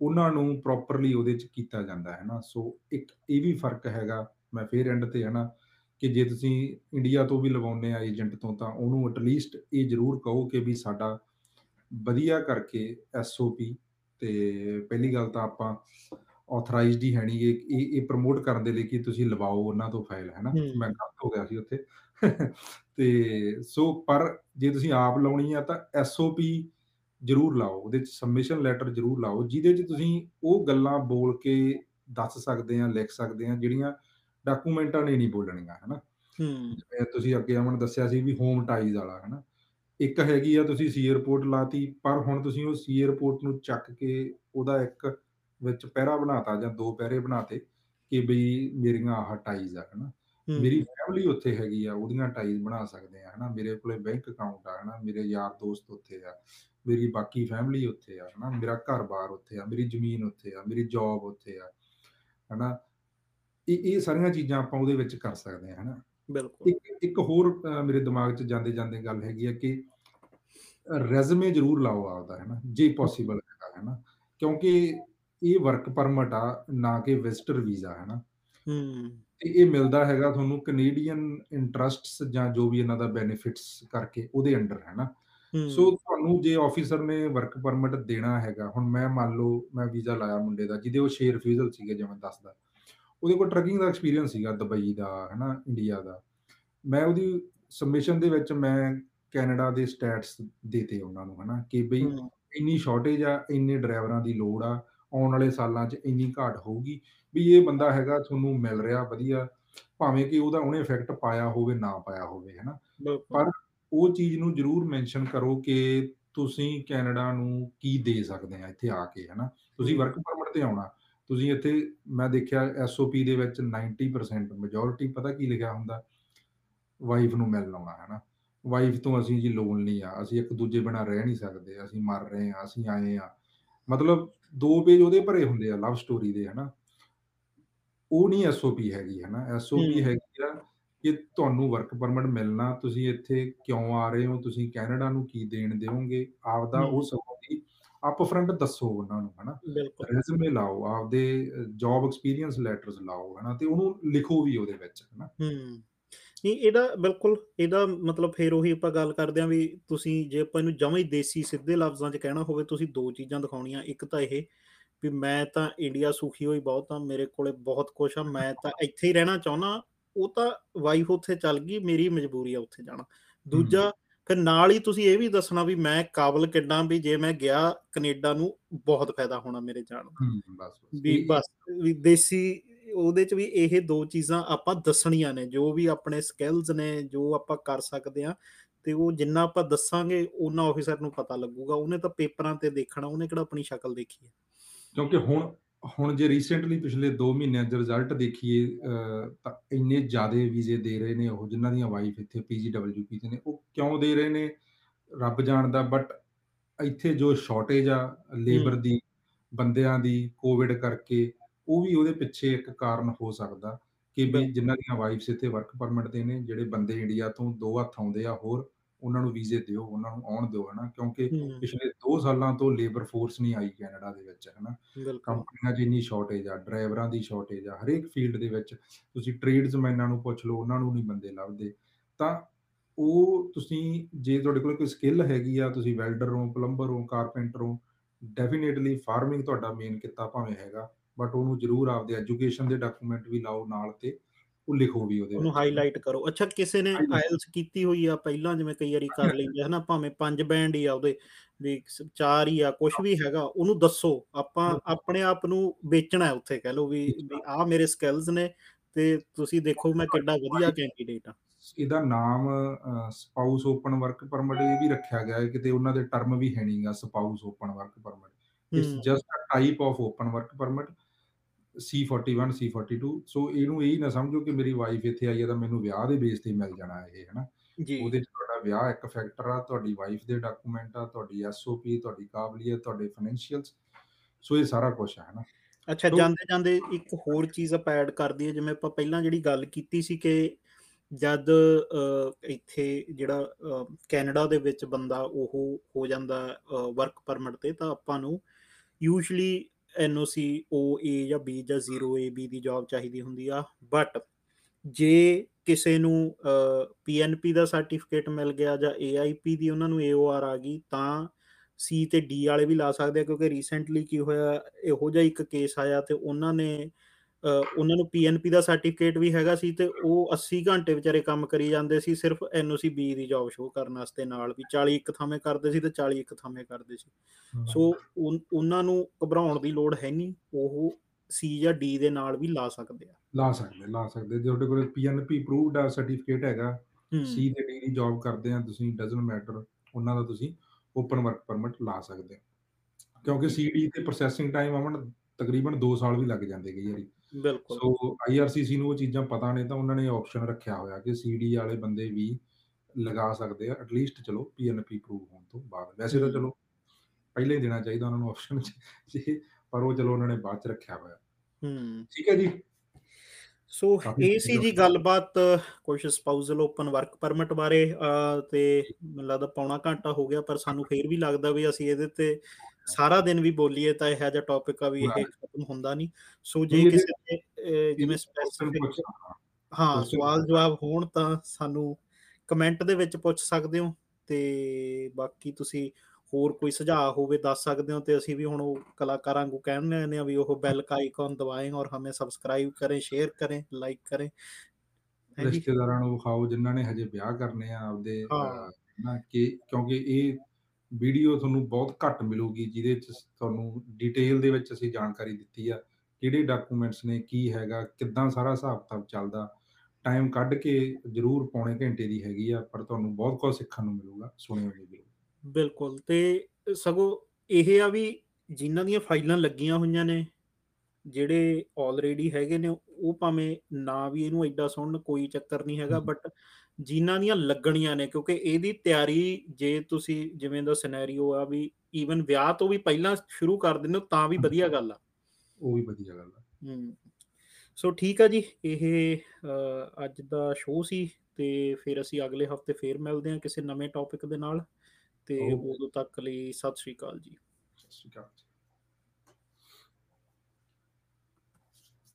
Speaker 2: ਉਹਨਾਂ ਨੂੰ ਪ੍ਰੋਪਰਲੀ ਉਹਦੇ ਚ ਕੀਤਾ ਜਾਂਦਾ ਹੈ ਨਾ। ਸੋ ਇੱਕ ਇਹ ਵੀ ਫ਼ਰਕ ਹੈਗਾ ਮੈਂ ਫੇਰ ਐਂਡ ਤੇ ਹੈ ਨਾ ਕਿ ਜੇ ਤੁਸੀਂ ਇੰਡੀਆ ਤੋਂ ਵੀ ਲਵਾਉਂਦੇ ਆ ਏਜੰਟ ਤੋਂ ਤਾਂ ਉਹਨੂੰ ਐਟਲੀਸਟ ਇਹ ਜ਼ਰੂਰ ਕਹੋ ਕਿ ਵੀ ਸਾਡਾ ਵਧੀਆ ਕਰਕੇ ਐਸਓਪੀ ਤੇ ਪਹਿਲੀ ਗੱਲ ਤਾਂ ਆਪਾਂ ਆਥੋਰਾਈਜ਼ਡ ਹੀ ਹੈ ਨਹੀਂ ਇਹ ਇਹ ਪ੍ਰਮੋਟ ਕਰਨ ਦੇ ਲਈ ਕਿ ਤੁਸੀਂ ਲਵਾਓ ਉਹਨਾਂ ਤੋਂ ਫਾਈਲ ਹੈ ਨਾ? ਮੈਂ ਗਲਤ ਹੋ ਗਿਆ ਸੀ ਉੱਥੇ। ਤੇ ਸੋ ਪਰ ਜੇ ਤੁਸੀਂ ਆਪ ਲਾਉਣੀ ਆ ਤਾਂ ਐਸਓਪੀ ਜ਼ਰੂਰ ਲਾਓ ਉਹਦੇ ਚ ਸਬਮਿਸ਼ਨ ਲੈਟਰ ਜ਼ਰੂਰ ਲਾਓ ਜਿਹਦੇ ਚ ਤੁਸੀਂ ਉਹ ਗੱਲਾਂ ਬੋਲ ਕੇ ਦੱਸ ਸਕਦੇ ਆ ਲਿਖ ਸਕਦੇ ਆ ਜਿਹੜੀਆਂ ਡਾਕੂਮੈਂਟਾਂ ਨੇ ਨਹੀਂ ਬੋਲਣੀਆਂ ਹਨਾ
Speaker 1: ਹੂੰ।
Speaker 2: ਜਿਵੇਂ ਤੁਸੀਂ ਅੱਗੇ ਅਮਨ ਦੱਸਿਆ ਸੀ ਵੀ ਹੋਮ ਟਾਈਜ਼ ਵਾਲਾ ਹਨਾ ਇੱਕ ਹੈਗੀ ਆ ਤੁਸੀਂ ਸੀ 에ਅਰਪੋਰਟ ਲਾਤੀ ਪਰ ਹੁਣ ਤੁਸੀਂ ਉਹ ਸੀ 에ਅਰਪੋਰਟ ਨੂੰ ਚੱਕ ਕੇ ਉਹਦਾ ਇੱਕ ਵਿੱਚ ਪਹਿਰਾ ਬਣਾਤਾ ਜਾਂ ਦੋ ਪਹਿਰੇ ਬਣਾਤੇ ਕਿ ਬਈ ਮੇਰੀਆਂ ਆਹ ਟਾਈਜ਼ ਆ ਹਨਾ ਮੇਰੀ। ਫੈਮਿਲੀ ਉੱਥੇ ਹੈਗੀ ਆ, ਉਹਦੀਆਂ ਟਾਈਜ਼ ਬਣਾ ਸਕਦੇ ਆ, ਹਨਾ। ਮੇਰੇ ਕੋਲੇ ਬੈਂਕ ਅਕਾਊਂਟ ਆ, ਹਨਾ। ਮੇਰੇ ਯਾਰ ਦੋਸਤ ਉੱਥੇ ਆ, ਮੇਰੀ ਬਾਕੀ ਫੈਮਿਲੀ ਉੱਥੇ ਆ, ਹਨਾ। ਮੇਰਾ ਘਰ-ਬਾਰ ਉੱਥੇ ਆ, ਮੇਰੀ ਜ਼ਮੀਨ ਉੱਥੇ ਆ, ਮੇਰੀ ਜੌਬ ਉੱਥੇ ਆ, ਹਨਾ। ਇਹ ਇਹ ਸਾਰੀਆਂ ਚੀਜ਼ਾਂ ਆਪਾਂ ਉਹਦੇ ਵਿੱਚ ਕਰ ਸਕਦੇ ਆ, ਹਨਾ।
Speaker 1: ਬਿਲਕੁਲ।
Speaker 2: ਇੱਕ ਇੱਕ ਹੋਰ ਮੇਰੇ ਦਿਮਾਗ 'ਚ ਜਾਂਦੇ-ਜਾਂਦੇ ਗੱਲ ਹੈਗੀ ਆ ਕਿ ਰੈਜ਼ੂਮੇ ਜ਼ਰੂਰ ਲਾਓ ਆਪਦਾ, ਹਨਾ, ਜੇ ਪੋਸੀਬਲ ਹੈਗਾ, ਹਨਾ। ਕਿਉਂਕਿ ਇਹ ਵਰਕ ਪਰਮਿਟ ਆ, ਨਾ ਕਿ ਵਿਜ਼ਟਰ ਵੀਜ਼ਾ, ਹਨਾ।
Speaker 1: ਹੂੰ।
Speaker 2: ਤੇ ਇਹ ਮਿਲਦਾ ਹੈਗਾ ਤੁਹਾਨੂੰ ਕੈਨੇਡੀਅਨ ਇੰਟਰਸਟਸ ਜਾਂ ਜੋ ਵੀ ਇਹਨਾਂ ਦਾ ਬੈਨੀਫਿਟਸ ਕਰਕੇ ਉਹਦੇ ਅੰਡਰ, ਹਨਾ। ਸੋ
Speaker 1: ਹੂੰ।
Speaker 2: ਤੁਹਾਨੂੰ ਜੇ ਆਫਿਸਰ ਨੇ ਵਰਕ ਪਰਮਿਟ ਦੇਣਾ ਹੈਗਾ, ਹੁਣ ਮੈਂ ਮੰਨ ਲਓ ਮੈਂ ਵੀਜ਼ਾ ਲਾਇਆ ਮੁੰਡੇ ਦਾ, ਜਿਹਦੇ ਉਹ 6 ਰਿਫਿਊਜ਼ਲ ਸੀਗੇ ਜਿਵੇਂ ਦੱਸਦਾ। ਉਹਦੇ ਕੋਲ ਟਰੱਕਿੰਗ ਦਾ ਐਕਸਪੀਰੀਅੰਸ ਸੀਗਾ ਦੁਬਈ ਦਾ, ਹਨਾ, ਇੰਡੀਆ ਦਾ। ਮੈਂ ਉਹਦੀ ਸਬਮਿਸ਼ਨ ਦੇ ਵਿੱਚ ਮੈਂ ਕੈਨੇਡਾ ਦੇ ਸਟੈਟਸ ਦੇਤੇ ਉਹਨਾਂ ਨੂੰ, ਹਨਾ, ਕਿ ਬਈ
Speaker 1: ਹੂੰ।
Speaker 2: ਇੰਨੀ ਸ਼ਾਰਟੇਜ ਆ, ਇੰਨੇ ਡਰਾਈਵਰਾਂ ਦੀ ਲੋੜ ਆ, ਆਉਣ ਵਾਲੇ ਸਾਲਾਂ 'ਚ ਇੰਨੀ ਘਾਟ ਹੋਊਗੀ, ਵੀ ਇਹ ਬੰਦਾ ਹੈਗਾ ਤੁਹਾਨੂੰ ਮਿਲ ਰਿਹਾ ਵਧੀਆ, ਭਾਵੇਂ ਕਿ ਉਹਦਾ ਉਹਨੇ ਇਫੈਕਟ ਪਾਇਆ ਹੋਵੇ, ਨਾ ਪਾਇਆ ਹੋਵੇ, ਹਨਾ।
Speaker 1: ਬਿਲਕੁਲ।
Speaker 2: ਪਰ ਉਹ ਚੀਜ਼ ਨੂੰ ਜ਼ਰੂਰ ਮੈਂਸ਼ਨ ਕਰੋ ਕਿ ਤੁਸੀਂ ਕੈਨੇਡਾ ਨੂੰ ਕੀ ਦੇ ਸਕਦੇ ਆ ਇੱਥੇ ਆ ਕੇ, ਹਨਾ। ਤੁਸੀਂ
Speaker 1: ਹੂੰ।
Speaker 2: ਵਰਕ ਪਰਮਿਟ ਤੇ ਆਉਣਾ, ਤੁਸੀਂ ਇੱਥੇ ਮੈਂ ਦੇਖਿਆ ਐਸਓਪੀ ਦੇ ਵਿੱਚ 90% ਮੈਜੋਰਿਟੀ ਪਤਾ ਕੀ ਲਿਖਿਆ ਹੁੰਦਾ? ਵਾਈਫ ਨੂੰ ਮਿਲਣ ਆਉਣਾ, ਹਨਾ। ਵਾਈਫ ਤੋਂ ਅਸੀਂ ਜੀ ਲੋਨਲੀ ਆ, ਅਸੀਂ ਇੱਕ-ਦੂਜੇ ਬਿਨਾਂ ਰਹਿ ਨਹੀਂ ਸਕਦੇ, ਅਸੀਂ ਮਰ ਰਹੇ ਆ, ਅਸੀਂ ਆਏ ਆ। ਮਤਲਬ 2 ਪੇਜ ਉਹਦੇ ਭਰੇ ਹੁੰਦੇ ਆ ਲਵ ਸਟੋਰੀ ਦੇ, ਹਨਾ। ਉਹ ਨਹੀਂ ਐਸਓਪੀ ਹੈਗੀ, ਹਨਾ। ਐਸਓਪੀ। ਹੈਗੀ ਆ ਕਿ ਤੁਹਾਨੂੰ ਵਰਕ ਪਰਮਿਟ ਮਿਲਣਾ, ਤੁਸੀਂ ਇੱਥੇ ਕਿਉਂ ਆ ਰਹੇ ਹੋ, ਤੁਸੀਂ ਕੈਨੇਡਾ ਨੂੰ ਕੀ ਦੇਣ ਦਿਓਗੇ, ਆਪਦਾ ਉਹ। ਸਗੋਂ ਦੀ ਅਪ ਫਰੰਟ ਦੱਸੋ ਉਹਨਾਂ ਨੂੰ, ਹਨਾ। ਰੈਜ਼ੂਮੇ ਲਾਓ, ਆਪਦੇ ਜੌਬ ਐਕਸਪੀਰੀਅੰਸ ਲੈਟਰਸ ਲਾਓ, ਹਨਾ, ਤੇ ਉਹਨੂੰ ਲਿਖੋ ਵੀ ਉਹਦੇ ਵਿੱਚ, ਹਨਾ।
Speaker 1: ਹੂੰ। ਨਹੀਂ ਇਹਦਾ ਬਿਲਕੁਲ, ਇਹਦਾ ਮਤਲਬ ਫਿਰ ਉਹੀ ਆਪਾਂ ਗੱਲ ਕਰਦੇ ਆ ਵੀ ਤੁਸੀਂ ਜੇ ਆਪਾਂ ਇਹਨੂੰ ਜਮਾਂ ਹੀ ਦੇਸੀ ਸਿੱਧੇ ਲਫ਼ਜ਼ਾਂ 'ਚ ਕਹਿਣਾ ਹੋਵੇ, ਤੁਸੀਂ 2 ਚੀਜ਼ਾਂ ਦਿਖਾਉਣੀਆਂ। ਇੱਕ ਤਾਂ ਇਹ ਵੀ ਮੈਂ ਤਾਂ ਇੰਡੀਆ ਸੁਖੀ ਹੋਈ ਬਹੁਤ ਆ, ਮੇਰੇ ਕੋਲੇ ਬਹੁਤ ਕੁਛ ਆ, ਮੈਂ ਤਾਂ ਇੱਥੇ ਹੀ ਰਹਿਣਾ ਚਾਹੁੰਨਾ। ਉਹ ਤਾਂ ਵਾਈਫ ਉੱਥੇ ਚੱਲ ਗਈ, ਮੇਰੀ ਮਜਬੂਰੀ ਆ ਉੱਥੇ ਜਾਣਾ। ਦੂਜਾ ਫਿਰ ਨਾਲ ਹੀ ਤੁਸੀਂ ਇਹ ਵੀ ਦੱਸਣਾ ਵੀ ਮੈਂ ਕਾਬਲ ਕਿੱਡਾ ਵੀ ਜੇ ਮੈਂ ਗਿਆ ਕੈਨੇਡਾ ਨੂੰ ਬਹੁਤ ਫਾਇਦਾ ਹੋਣਾ ਮੇਰੇ ਜਾਣ ਦਾ।
Speaker 2: ਹੂੰ, ਬਸ, ਬਸ।
Speaker 1: ਵੀ ਬਸ ਵੀ ਦੇਸੀ ਉਹਦੇ 'ਚ ਵੀ ਇਹ 2 ਚੀਜ਼ਾਂ ਆਪਾਂ ਦੱਸਣੀਆਂ ਨੇ, ਜੋ ਵੀ ਆਪਣੇ ਸਕਿੱਲਸ ਨੇ, ਜੋ ਆਪਾਂ ਕਰ ਸਕਦੇ ਆ ਤੇ ਉਹ ਜਿੰਨਾ ਆਪਾਂ ਦੱਸਾਂਗੇ, ਓਨਾ ਆਫਿਸਰ ਨੂੰ ਪਤਾ ਲੱਗੂਗਾ। ਉਹਨੇ ਤਾਂ ਪੇਪਰਾਂ ਤੇ ਦੇਖਣਾ, ਉਹਨੇ ਕਿਹੜਾ ਆਪਣੀ ਸ਼ਕਲ ਦੇਖੀ ਹੈ।
Speaker 2: ਕਿਉਂਕਿ ਹੁਣ ਹੁਣ ਜੇ ਰੀਸੈਂਟਲੀ ਪਿਛਲੇ 2 ਮਹੀਨਿਆਂ 'ਚ ਰਿਜ਼ਲਟ ਦੇਖੀਏ ਤਾਂ ਇੰਨੇ ਜ਼ਿਆਦੇ ਵੀਜ਼ੇ ਦੇ ਰਹੇ ਨੇ ਉਹ, ਜਿਨ੍ਹਾਂ ਦੀਆਂ ਵਾਈਫ ਇੱਥੇ ਪੀਜੀਡਬਲਯੂਪੀ ਤੇ ਨੇ, ਉਹ ਕਿਉਂ ਦੇ ਰਹੇ ਨੇ, ਰੱਬ ਜਾਣਦਾ। ਬਟ ਇੱਥੇ ਜੋ ਸ਼ਾਰਟੇਜ ਆ ਲੇਬਰ। ਦੀ, ਬੰਦਿਆਂ ਦੀ, ਕੋਵਿਡ ਕਰਕੇ, ਉਹ ਵੀ ਉਹਦੇ ਪਿੱਛੇ ਇੱਕ ਕਾਰਨ ਹੋ ਸਕਦਾ ਕਿ ਵੀ। ਜਿਨ੍ਹਾਂ ਦੀਆਂ ਵਾਈਫਸ ਇੱਥੇ ਵਰਕ ਪਰਮਿਟ ਤੇ ਨੇ, ਜਿਹੜੇ ਬੰਦੇ ਇੰਡੀਆ ਤੋਂ 2 ਹੱਥ ਆਉਂਦੇ ਆ ਹੋਰ, ਉਹਨਾਂ ਨੂੰ ਵੀਜ਼ੇ ਦਿਓ, ਉਹਨਾਂ ਨੂੰ ਆਉਣ ਦਿਓ, ਹਨਾ। ਕਿਉਂਕਿ। ਪਿਛਲੇ 2 ਸਾਲਾਂ ਤੋਂ ਲੇਬਰ ਫੋਰਸ ਨਹੀਂ ਆਈ ਕੈਨੇਡਾ ਦੇ ਵਿੱਚ, ਹਨਾ। ਕੰਪਨੀਆਂ 'ਚ ਇੰਨੀ ਸ਼ਾਰਟੇਜ ਆ, ਡਰਾਈਵਰਾਂ ਦੀ ਸ਼ਾਰਟੇਜ ਆ, ਹਰੇਕ ਫੀਲਡ ਦੇ ਵਿੱਚ ਤੁਸੀਂ ਟਰੇਡਸਮੈਨਾਂ ਨੂੰ ਪੁੱਛ ਲਓ, ਉਹਨਾਂ ਨੂੰ ਨਹੀਂ ਬੰਦੇ ਲੱਭਦੇ। ਤਾਂ ਉਹ ਤੁਸੀਂ ਜੇ ਤੁਹਾਡੇ ਕੋਲ ਕੋਈ ਸਕਿੱਲ ਹੈਗੀ ਆ, ਤੁਸੀਂ ਵੈਲਡਰ ਹੋ, ਪਲੰਬਰ ਹੋ, ਕਾਰਪੈਂਟਰ ਹੋ, ਡੈਫੀਨੇਟਲੀ ਫਾਰਮਿੰਗ ਤੁਹਾਡਾ ਮੇਨ ਕਿੱਤਾ ਭਾਵੇਂ ਹੈਗਾ, ਬਟ ਉਹਨੂੰ ਜ਼ਰੂਰ ਆਪਦੇ ਐਜੂਕੇਸ਼ਨ ਦੇ ਡਾਕੂਮੈਂਟ ਵੀ ਲਾਓ ਨਾਲ ਤੇ ਉਹ ਲਿਖੋ ਵੀ ਉਹਦੇ
Speaker 1: ਉਹਨੂੰ। ਹਾਈਲਾਈਟ ਕਰੋ। ਅੱਛਾ ਕਿਸੇ ਨੇ ਆਇਲਸ ਕੀਤੀ ਹੋਈ ਆ ਪਹਿਲਾਂ ਜਿਵੇਂ ਕਈ ਵਾਰੀ ਕਰ ਲੈਂਦੇ, ਹਨਾ, ਭਾਵੇਂ 5 ਬੈਂਡ ਹੀ ਆ ਉਹਦੇ, ਵੀ 4 ਹੀ ਆ, ਕੁਛ ਵੀ ਹੈਗਾ, ਉਹਨੂੰ ਦੱਸੋ। ਆਪਾਂ ਆਪਣੇ ਆਪ ਨੂੰ ਵੇਚਣਾ ਉੱਥੇ ਕਹਿ ਲਓ ਵੀ ਆਹ ਮੇਰੇ ਸਕਿੱਲਸ ਨੇ ਤੇ ਤੁਸੀਂ ਦੇਖੋ ਮੈਂ ਕਿੱਡਾ ਵਧੀਆ ਕੈਂਡੀਡੇਟ ਆ।
Speaker 2: ਇਹਦਾ ਨਾਮ ਸਪਾਊਸ ਓਪਨ ਵਰਕ ਪਰਮਿਟ ਇਹ ਵੀ ਰੱਖਿਆ ਗਿਆ ਹੈ, ਕਿਤੇ ਉਹਨਾਂ ਦੇ ਟਰਮ ਵੀ ਹੈ ਨੀ ਗਾ spouse open work permit. It's. Just uh type of open work permit, ਸੀ-41, ਸੀ-42 ਸੋ ਇਹਨੂੰ ਇਹ ਨਾ ਸਮਝੋ ਕਿ ਮੇਰੀ ਵਾਈਫ ਇੱਥੇ ਆਈ ਹੈ ਤਾਂ ਮੈਨੂੰ ਵਿਆਹ ਦੇ ਬੇਸ ਤੇ ਮਿਲ ਜਾਣਾ ਇਹ, ਹਨਾ।
Speaker 1: ਜੀ।
Speaker 2: ਉਹਦੇ 'ਚ ਤੁਹਾਡਾ ਵਿਆਹ ਇੱਕ ਫੈਕਟਰ ਆ, ਤੁਹਾਡੀ ਵਾਈਫ ਦੇ ਡਾਕੂਮੈਂਟ ਆ, ਤੁਹਾਡੀ ਐਸਓਪੀ, ਤੁਹਾਡੀ ਕਾਬਲੀਅਤ, ਤੁਹਾਡੇ ਫਾਈਨੈਂਸ਼ੀਅਲਸ, ਸੋ ਇਹ ਸਾਰਾ ਕੁਛ ਹੈ, ਹਨਾ।
Speaker 1: ਅੱਛਾ
Speaker 2: ਸੋ
Speaker 1: ਜਾਂਦੇ-ਜਾਂਦੇ ਇੱਕ ਹੋਰ ਚੀਜ਼ ਆਪਾਂ ਐਡ ਕਰ ਦਈਏ, ਜਿਵੇਂ ਆਪਾਂ ਪਹਿਲਾਂ ਜਿਹੜੀ ਗੱਲ ਕੀਤੀ ਸੀ ਕਿ ਜਦ ਇੱਥੇ ਜਿਹੜਾ ਕੈਨੇਡਾ ਦੇ ਵਿੱਚ ਬੰਦਾ ਉਹ ਹੋ ਜਾਂਦਾ ਵਰਕ ਪਰਮਿਟ ਤੇ ਤਾਂ ਆਪਾਂ ਨੂੰ ਯੂਜੂਅਲੀ ਐਨਓਸੀ ਓਏ ਜਾਂ ਬੀ ਜਾਂ 0 ਏਬੀ ਦੀ ਜੌਬ ਚਾਹੀਦੀ ਹੁੰਦੀ ਆ। ਬਟ ਜੇ ਕਿਸੇ ਨੂੰ ਅ, ਪੀਐਨਪੀ ਦਾ ਸਰਟੀਫਿਕੇਟ ਮਿਲ ਗਿਆ ਜਾਂ ਏਆਈਪੀ ਦੀ ਉਹਨਾਂ ਨੂੰ ਏਓਆਰ ਆ ਗਈ ਤਾਂ ਸੀ ਤੇ ਡੀ ਵਾਲੇ ਵੀ ਲਾ ਸਕਦੇ ਆ ਕਿਉਂਕਿ ਰੀਸੈਂਟਲੀ ਕੀ ਹੋਇਆ ਇਹੋ ਜਿਹਾ ਇੱਕ ਕੇਸ ਆਇਆ ਤੇ ਉਹਨਾਂ ਨੇ ਅ, ਉਹਨਾਂ ਨੂੰ ਪੀਐਨਪੀ ਦਾ ਸਰਟੀਫਿਕੇਟ ਵੀ ਹੈਗਾ ਸੀ ਤੇ ਉਹ 80 ਘੰਟੇ ਵਿਚਾਰੇ ਕੰਮ ਕਰੀ ਜਾਂਦੇ ਸੀ ਸਿਰਫ ਐਨਓਸੀ ਬੀ ਦੀ ਜੌਬ ਸ਼ੋਅ ਕਰਨ ਵਾਸਤੇ ਨਾਲ ਵੀ 40 ਇੱਕ ਥਾਵੇਂ ਕਰਦੇ ਸੀ ਤੇ 40 ਇੱਕ ਥਾਵੇਂ ਕਰਦੇ ਸੀ। ਸੋ ਉਹਨਾਂ ਨੂੰ ਘਬਰਾਉਣ ਦੀ ਲੋੜ ਹੈ ਨਹੀਂ, ਉਹ ਸੀ ਜਾਂ ਡੀ ਦੇ ਨਾਲ ਵੀ ਲਾ ਸਕਦੇ ਆ।
Speaker 2: ਲਾ ਸਕਦੇ, ਲਾ ਸਕਦੇ। ਜੇ ਤੁਹਾਡੇ ਕੋਲ ਪੀਐਨਪੀ ਅਪਰੂਵਡ ਆ ਸਰਟੀਫਿਕੇਟ ਹੈਗਾ। ਸੀ ਤੇ ਡੀ ਦੀ ਜੌਬ ਕਰਦੇ ਆ ਤੁਸੀਂ ਡਜ਼ਨਟ ਮੈਟਰ ਉਹਨਾਂ ਦਾ ਤੁਸੀਂ ਓਪਨ ਵਰਕ ਪਰਮਿਟ ਲਾ ਸਕਦੇ। ਕਿਉਂਕਿ
Speaker 1: ਜੀ।
Speaker 2: ਸੀ ਡੀ ਤੇ ਪ੍ਰੋਸੈਸਿੰਗ ਟਾਈਮ ਅਮਨ ਤਕਰੀਬਨ 2 ਸਾਲ ਵੀ ਲੱਗ ਜਾਂਦੇ ਕਈ ਵਾਰੀ।
Speaker 1: ਬਿਲਕੁਲ।
Speaker 2: ਸੋ ਆਈਆਰਸੀਸੀ ਨੂੰ ਉਹ ਚੀਜ਼ਾਂ ਪਤਾ ਨੇ ਤਾਂ ਉਹਨਾਂ ਨੇ ਆਪਸ਼ਨ ਰੱਖਿਆ ਹੋਇਆ ਕਿ ਸੀਡੀ ਵਾਲੇ ਬੰਦੇ ਵੀ ਲਗਾ ਸਕਦੇ ਆ ਐਟਲੀਸਟ ਚਲੋ ਪੀਐਨਪੀ ਅਪਰੂਵ ਹੋਣ ਤੋਂ ਬਾਅਦ ਵੈਸੇ ਤਾਂ। ਚਲੋ ਪਹਿਲਾਂ ਹੀ ਦੇਣਾ ਚਾਹੀਦਾ ਉਹਨਾਂ ਨੂੰ ਆਪਸ਼ਨ ਜੇ ਪਰ ਉਹ ਚਲੋ ਉਹਨਾਂ ਨੇ ਬਾਅਦ ਚ ਰੱਖਿਆ ਹੋਇਆ
Speaker 1: ਹੂੰ।
Speaker 2: ਠੀਕ ਹੈ ਜੀ
Speaker 1: ਸੋ ਇਹ ਸੀ ਜੀ ਗੱਲਬਾਤ ਕੁਝ ਸਪਾਊਸਲ ਓਪਨ ਵਰਕ ਪਰਮਿਟ ਬਾਰੇ ਤੇ ਮੈਨੂੰ ਲੱਗਦਾ ਪੌਣਾ ਘੰਟਾ ਹੋ ਗਿਆ ਪਰ ਸਾਨੂੰ ਫੇਰ ਵੀ ਲੱਗਦਾ ਵੀ ਅਸੀਂ ਇਹਦੇ ਤੇ ਸਾਰਾ ਦਿਨ ਵੀ ਬੋਲੀਏ ਤਾਂ ਇਹੋ ਜਿਹਾ ਟੌਪਿਕ ਆ ਵੀ ਇਹ। ਖਤਮ ਹੁੰਦਾ ਨਹੀਂ। ਸੋ ਜੇ ਕਿਸੇ ਦੇ ਜਿਵੇਂ ਸਪੈਸੀਫਿਕ ਹਾਂ ਸਵਾਲ ਜਵਾਬ ਹੋਣ ਤਾਂ ਸਾਨੂੰ ਕਮੈਂਟ ਦੇ ਵਿੱਚ ਪੁੱਛ ਸਕਦੇ ਹੋ। ਤੇ ਬਾਕੀ ਤੁਸੀਂ ਹੋਰ ਕੋਈ ਸੁਝਾਅ ਹੋਵੇ ਦੱਸ ਸਕਦੇ ਹੋ ਤੇ ਅਸੀਂ ਵੀ ਹੁਣ ਉਹ ਕਲਾਕਾਰਾਂ ਨੂੰ ਕਹਿਣ ਨੇ ਆ ਵੀ ਉਹ ਬੈਲ ਦਾ ਆਈਕਨ ਦਬਾਏਂ ਔਰ ਹਮੇ ਸਬਸਕ੍ਰਾਈਬ ਕਰੇ ਸ਼ੇਅਰ ਕਰੇ ਲਾਈਕ ਕਰੇ।
Speaker 2: ਰਿਸ਼ਤੇਦਾਰਾਂ ਨੂੰ ਵਿਖਾਓ ਜਿਨ੍ਹਾਂ ਨੇ ਹਜੇ ਵਿਆਹ ਕਰਨੇ ਆ ਆਪਦੇ ਨਾ ਕਿ ਕਿਉਂਕਿ ਇਹ ਵੀਡੀਓ ਤੁਹਾਨੂੰ ਬਹੁਤ ਘੱਟ ਮਿਲੂਗੀ ਜਿਹਦੇ ਵਿੱਚ ਤੁਹਾਨੂੰ ਡਿਟੇਲ ਦੇ ਵਿੱਚ ਅਸੀਂ ਜਾਣਕਾਰੀ ਦਿੱਤੀ ਆ ਕਿਹੜੇ ਡਾਕੂਮੈਂਟਸ ਨੇ ਕੀ ਹੈਗਾ ਕਿੱਦਾਂ ਸਾਰਾ ਹਿਸਾਬ ਕਿਤਾਬ ਚੱਲਦਾ। ਟਾਈਮ ਕੱਢ ਕੇ ਜ਼ਰੂਰ ਪੌਣੇ ਘੰਟੇ ਦੀ ਹੈਗੀ ਆ ਪਰ ਤੁਹਾਨੂੰ ਬਹੁਤ ਕੁਝ ਸਿੱਖਣ ਨੂੰ ਮਿਲੂਗਾ ਸੁਣਿਓ ਜੀ
Speaker 1: ਬਿਲਕੁਲ ਤੇ ਸਗੋਂ ਇਹ ਆ ਵੀ ਜਿਨ੍ਹਾਂ ਦੀਆਂ ਫਾਈਲਾਂ ਲੱਗੀਆਂ ਹੋਈਆਂ ਨੇ ਜਿਹੜੇ ਆਲਰੇਡੀ ਹੈਗੇ ਨੇ ਉਹ ਭਾਵੇਂ ਨਾ ਵੀ ਇਹਨੂੰ ਐਡਾ ਸੁਣਨ ਕੋਈ ਚੱਕਰ ਨਹੀਂ ਹੈਗਾ। ਬਟ ਜਿਨ੍ਹਾਂ ਦੀਆਂ ਲੱਗਣੀਆਂ ਨੇ ਕਿਉਂਕਿ ਇਹਦੀ ਤਿਆਰੀ ਜੇ ਤੁਸੀਂ ਜਿਵੇਂ ਦਾ ਸਿਨੈਰੀਓ ਆ ਵੀ ਈਵਨ ਵਿਆਹ ਤੋਂ ਵੀ ਪਹਿਲਾਂ ਸ਼ੁਰੂ ਕਰ ਦਿੰਦੇ ਹੋ ਤਾਂ ਵੀ ਵਧੀਆ ਗੱਲ ਆ।
Speaker 2: ਉਹ ਵੀ ਵਧੀਆ ਗੱਲ ਆ।
Speaker 1: ਹਮ ਸੋ ਠੀਕ ਆ ਜੀ ਇਹ ਅੱਜ ਦਾ ਸ਼ੋਅ ਸੀ ਤੇ ਫਿਰ ਅਸੀਂ ਅਗਲੇ ਹਫ਼ਤੇ ਫੇਰ ਮਿਲਦੇ ਹਾਂ ਕਿਸੇ ਨਵੇਂ ਟੌਪਿਕ ਦੇ ਨਾਲ। ਤੇ. ਉਦੋਂ ਤੱਕ ਲਈ ਸਤਿ ਸ਼੍ਰੀ ਅਕਾਲ ਜੀ
Speaker 2: ਸਤਿ ਸ਼੍ਰੀ ਅਕਾਲ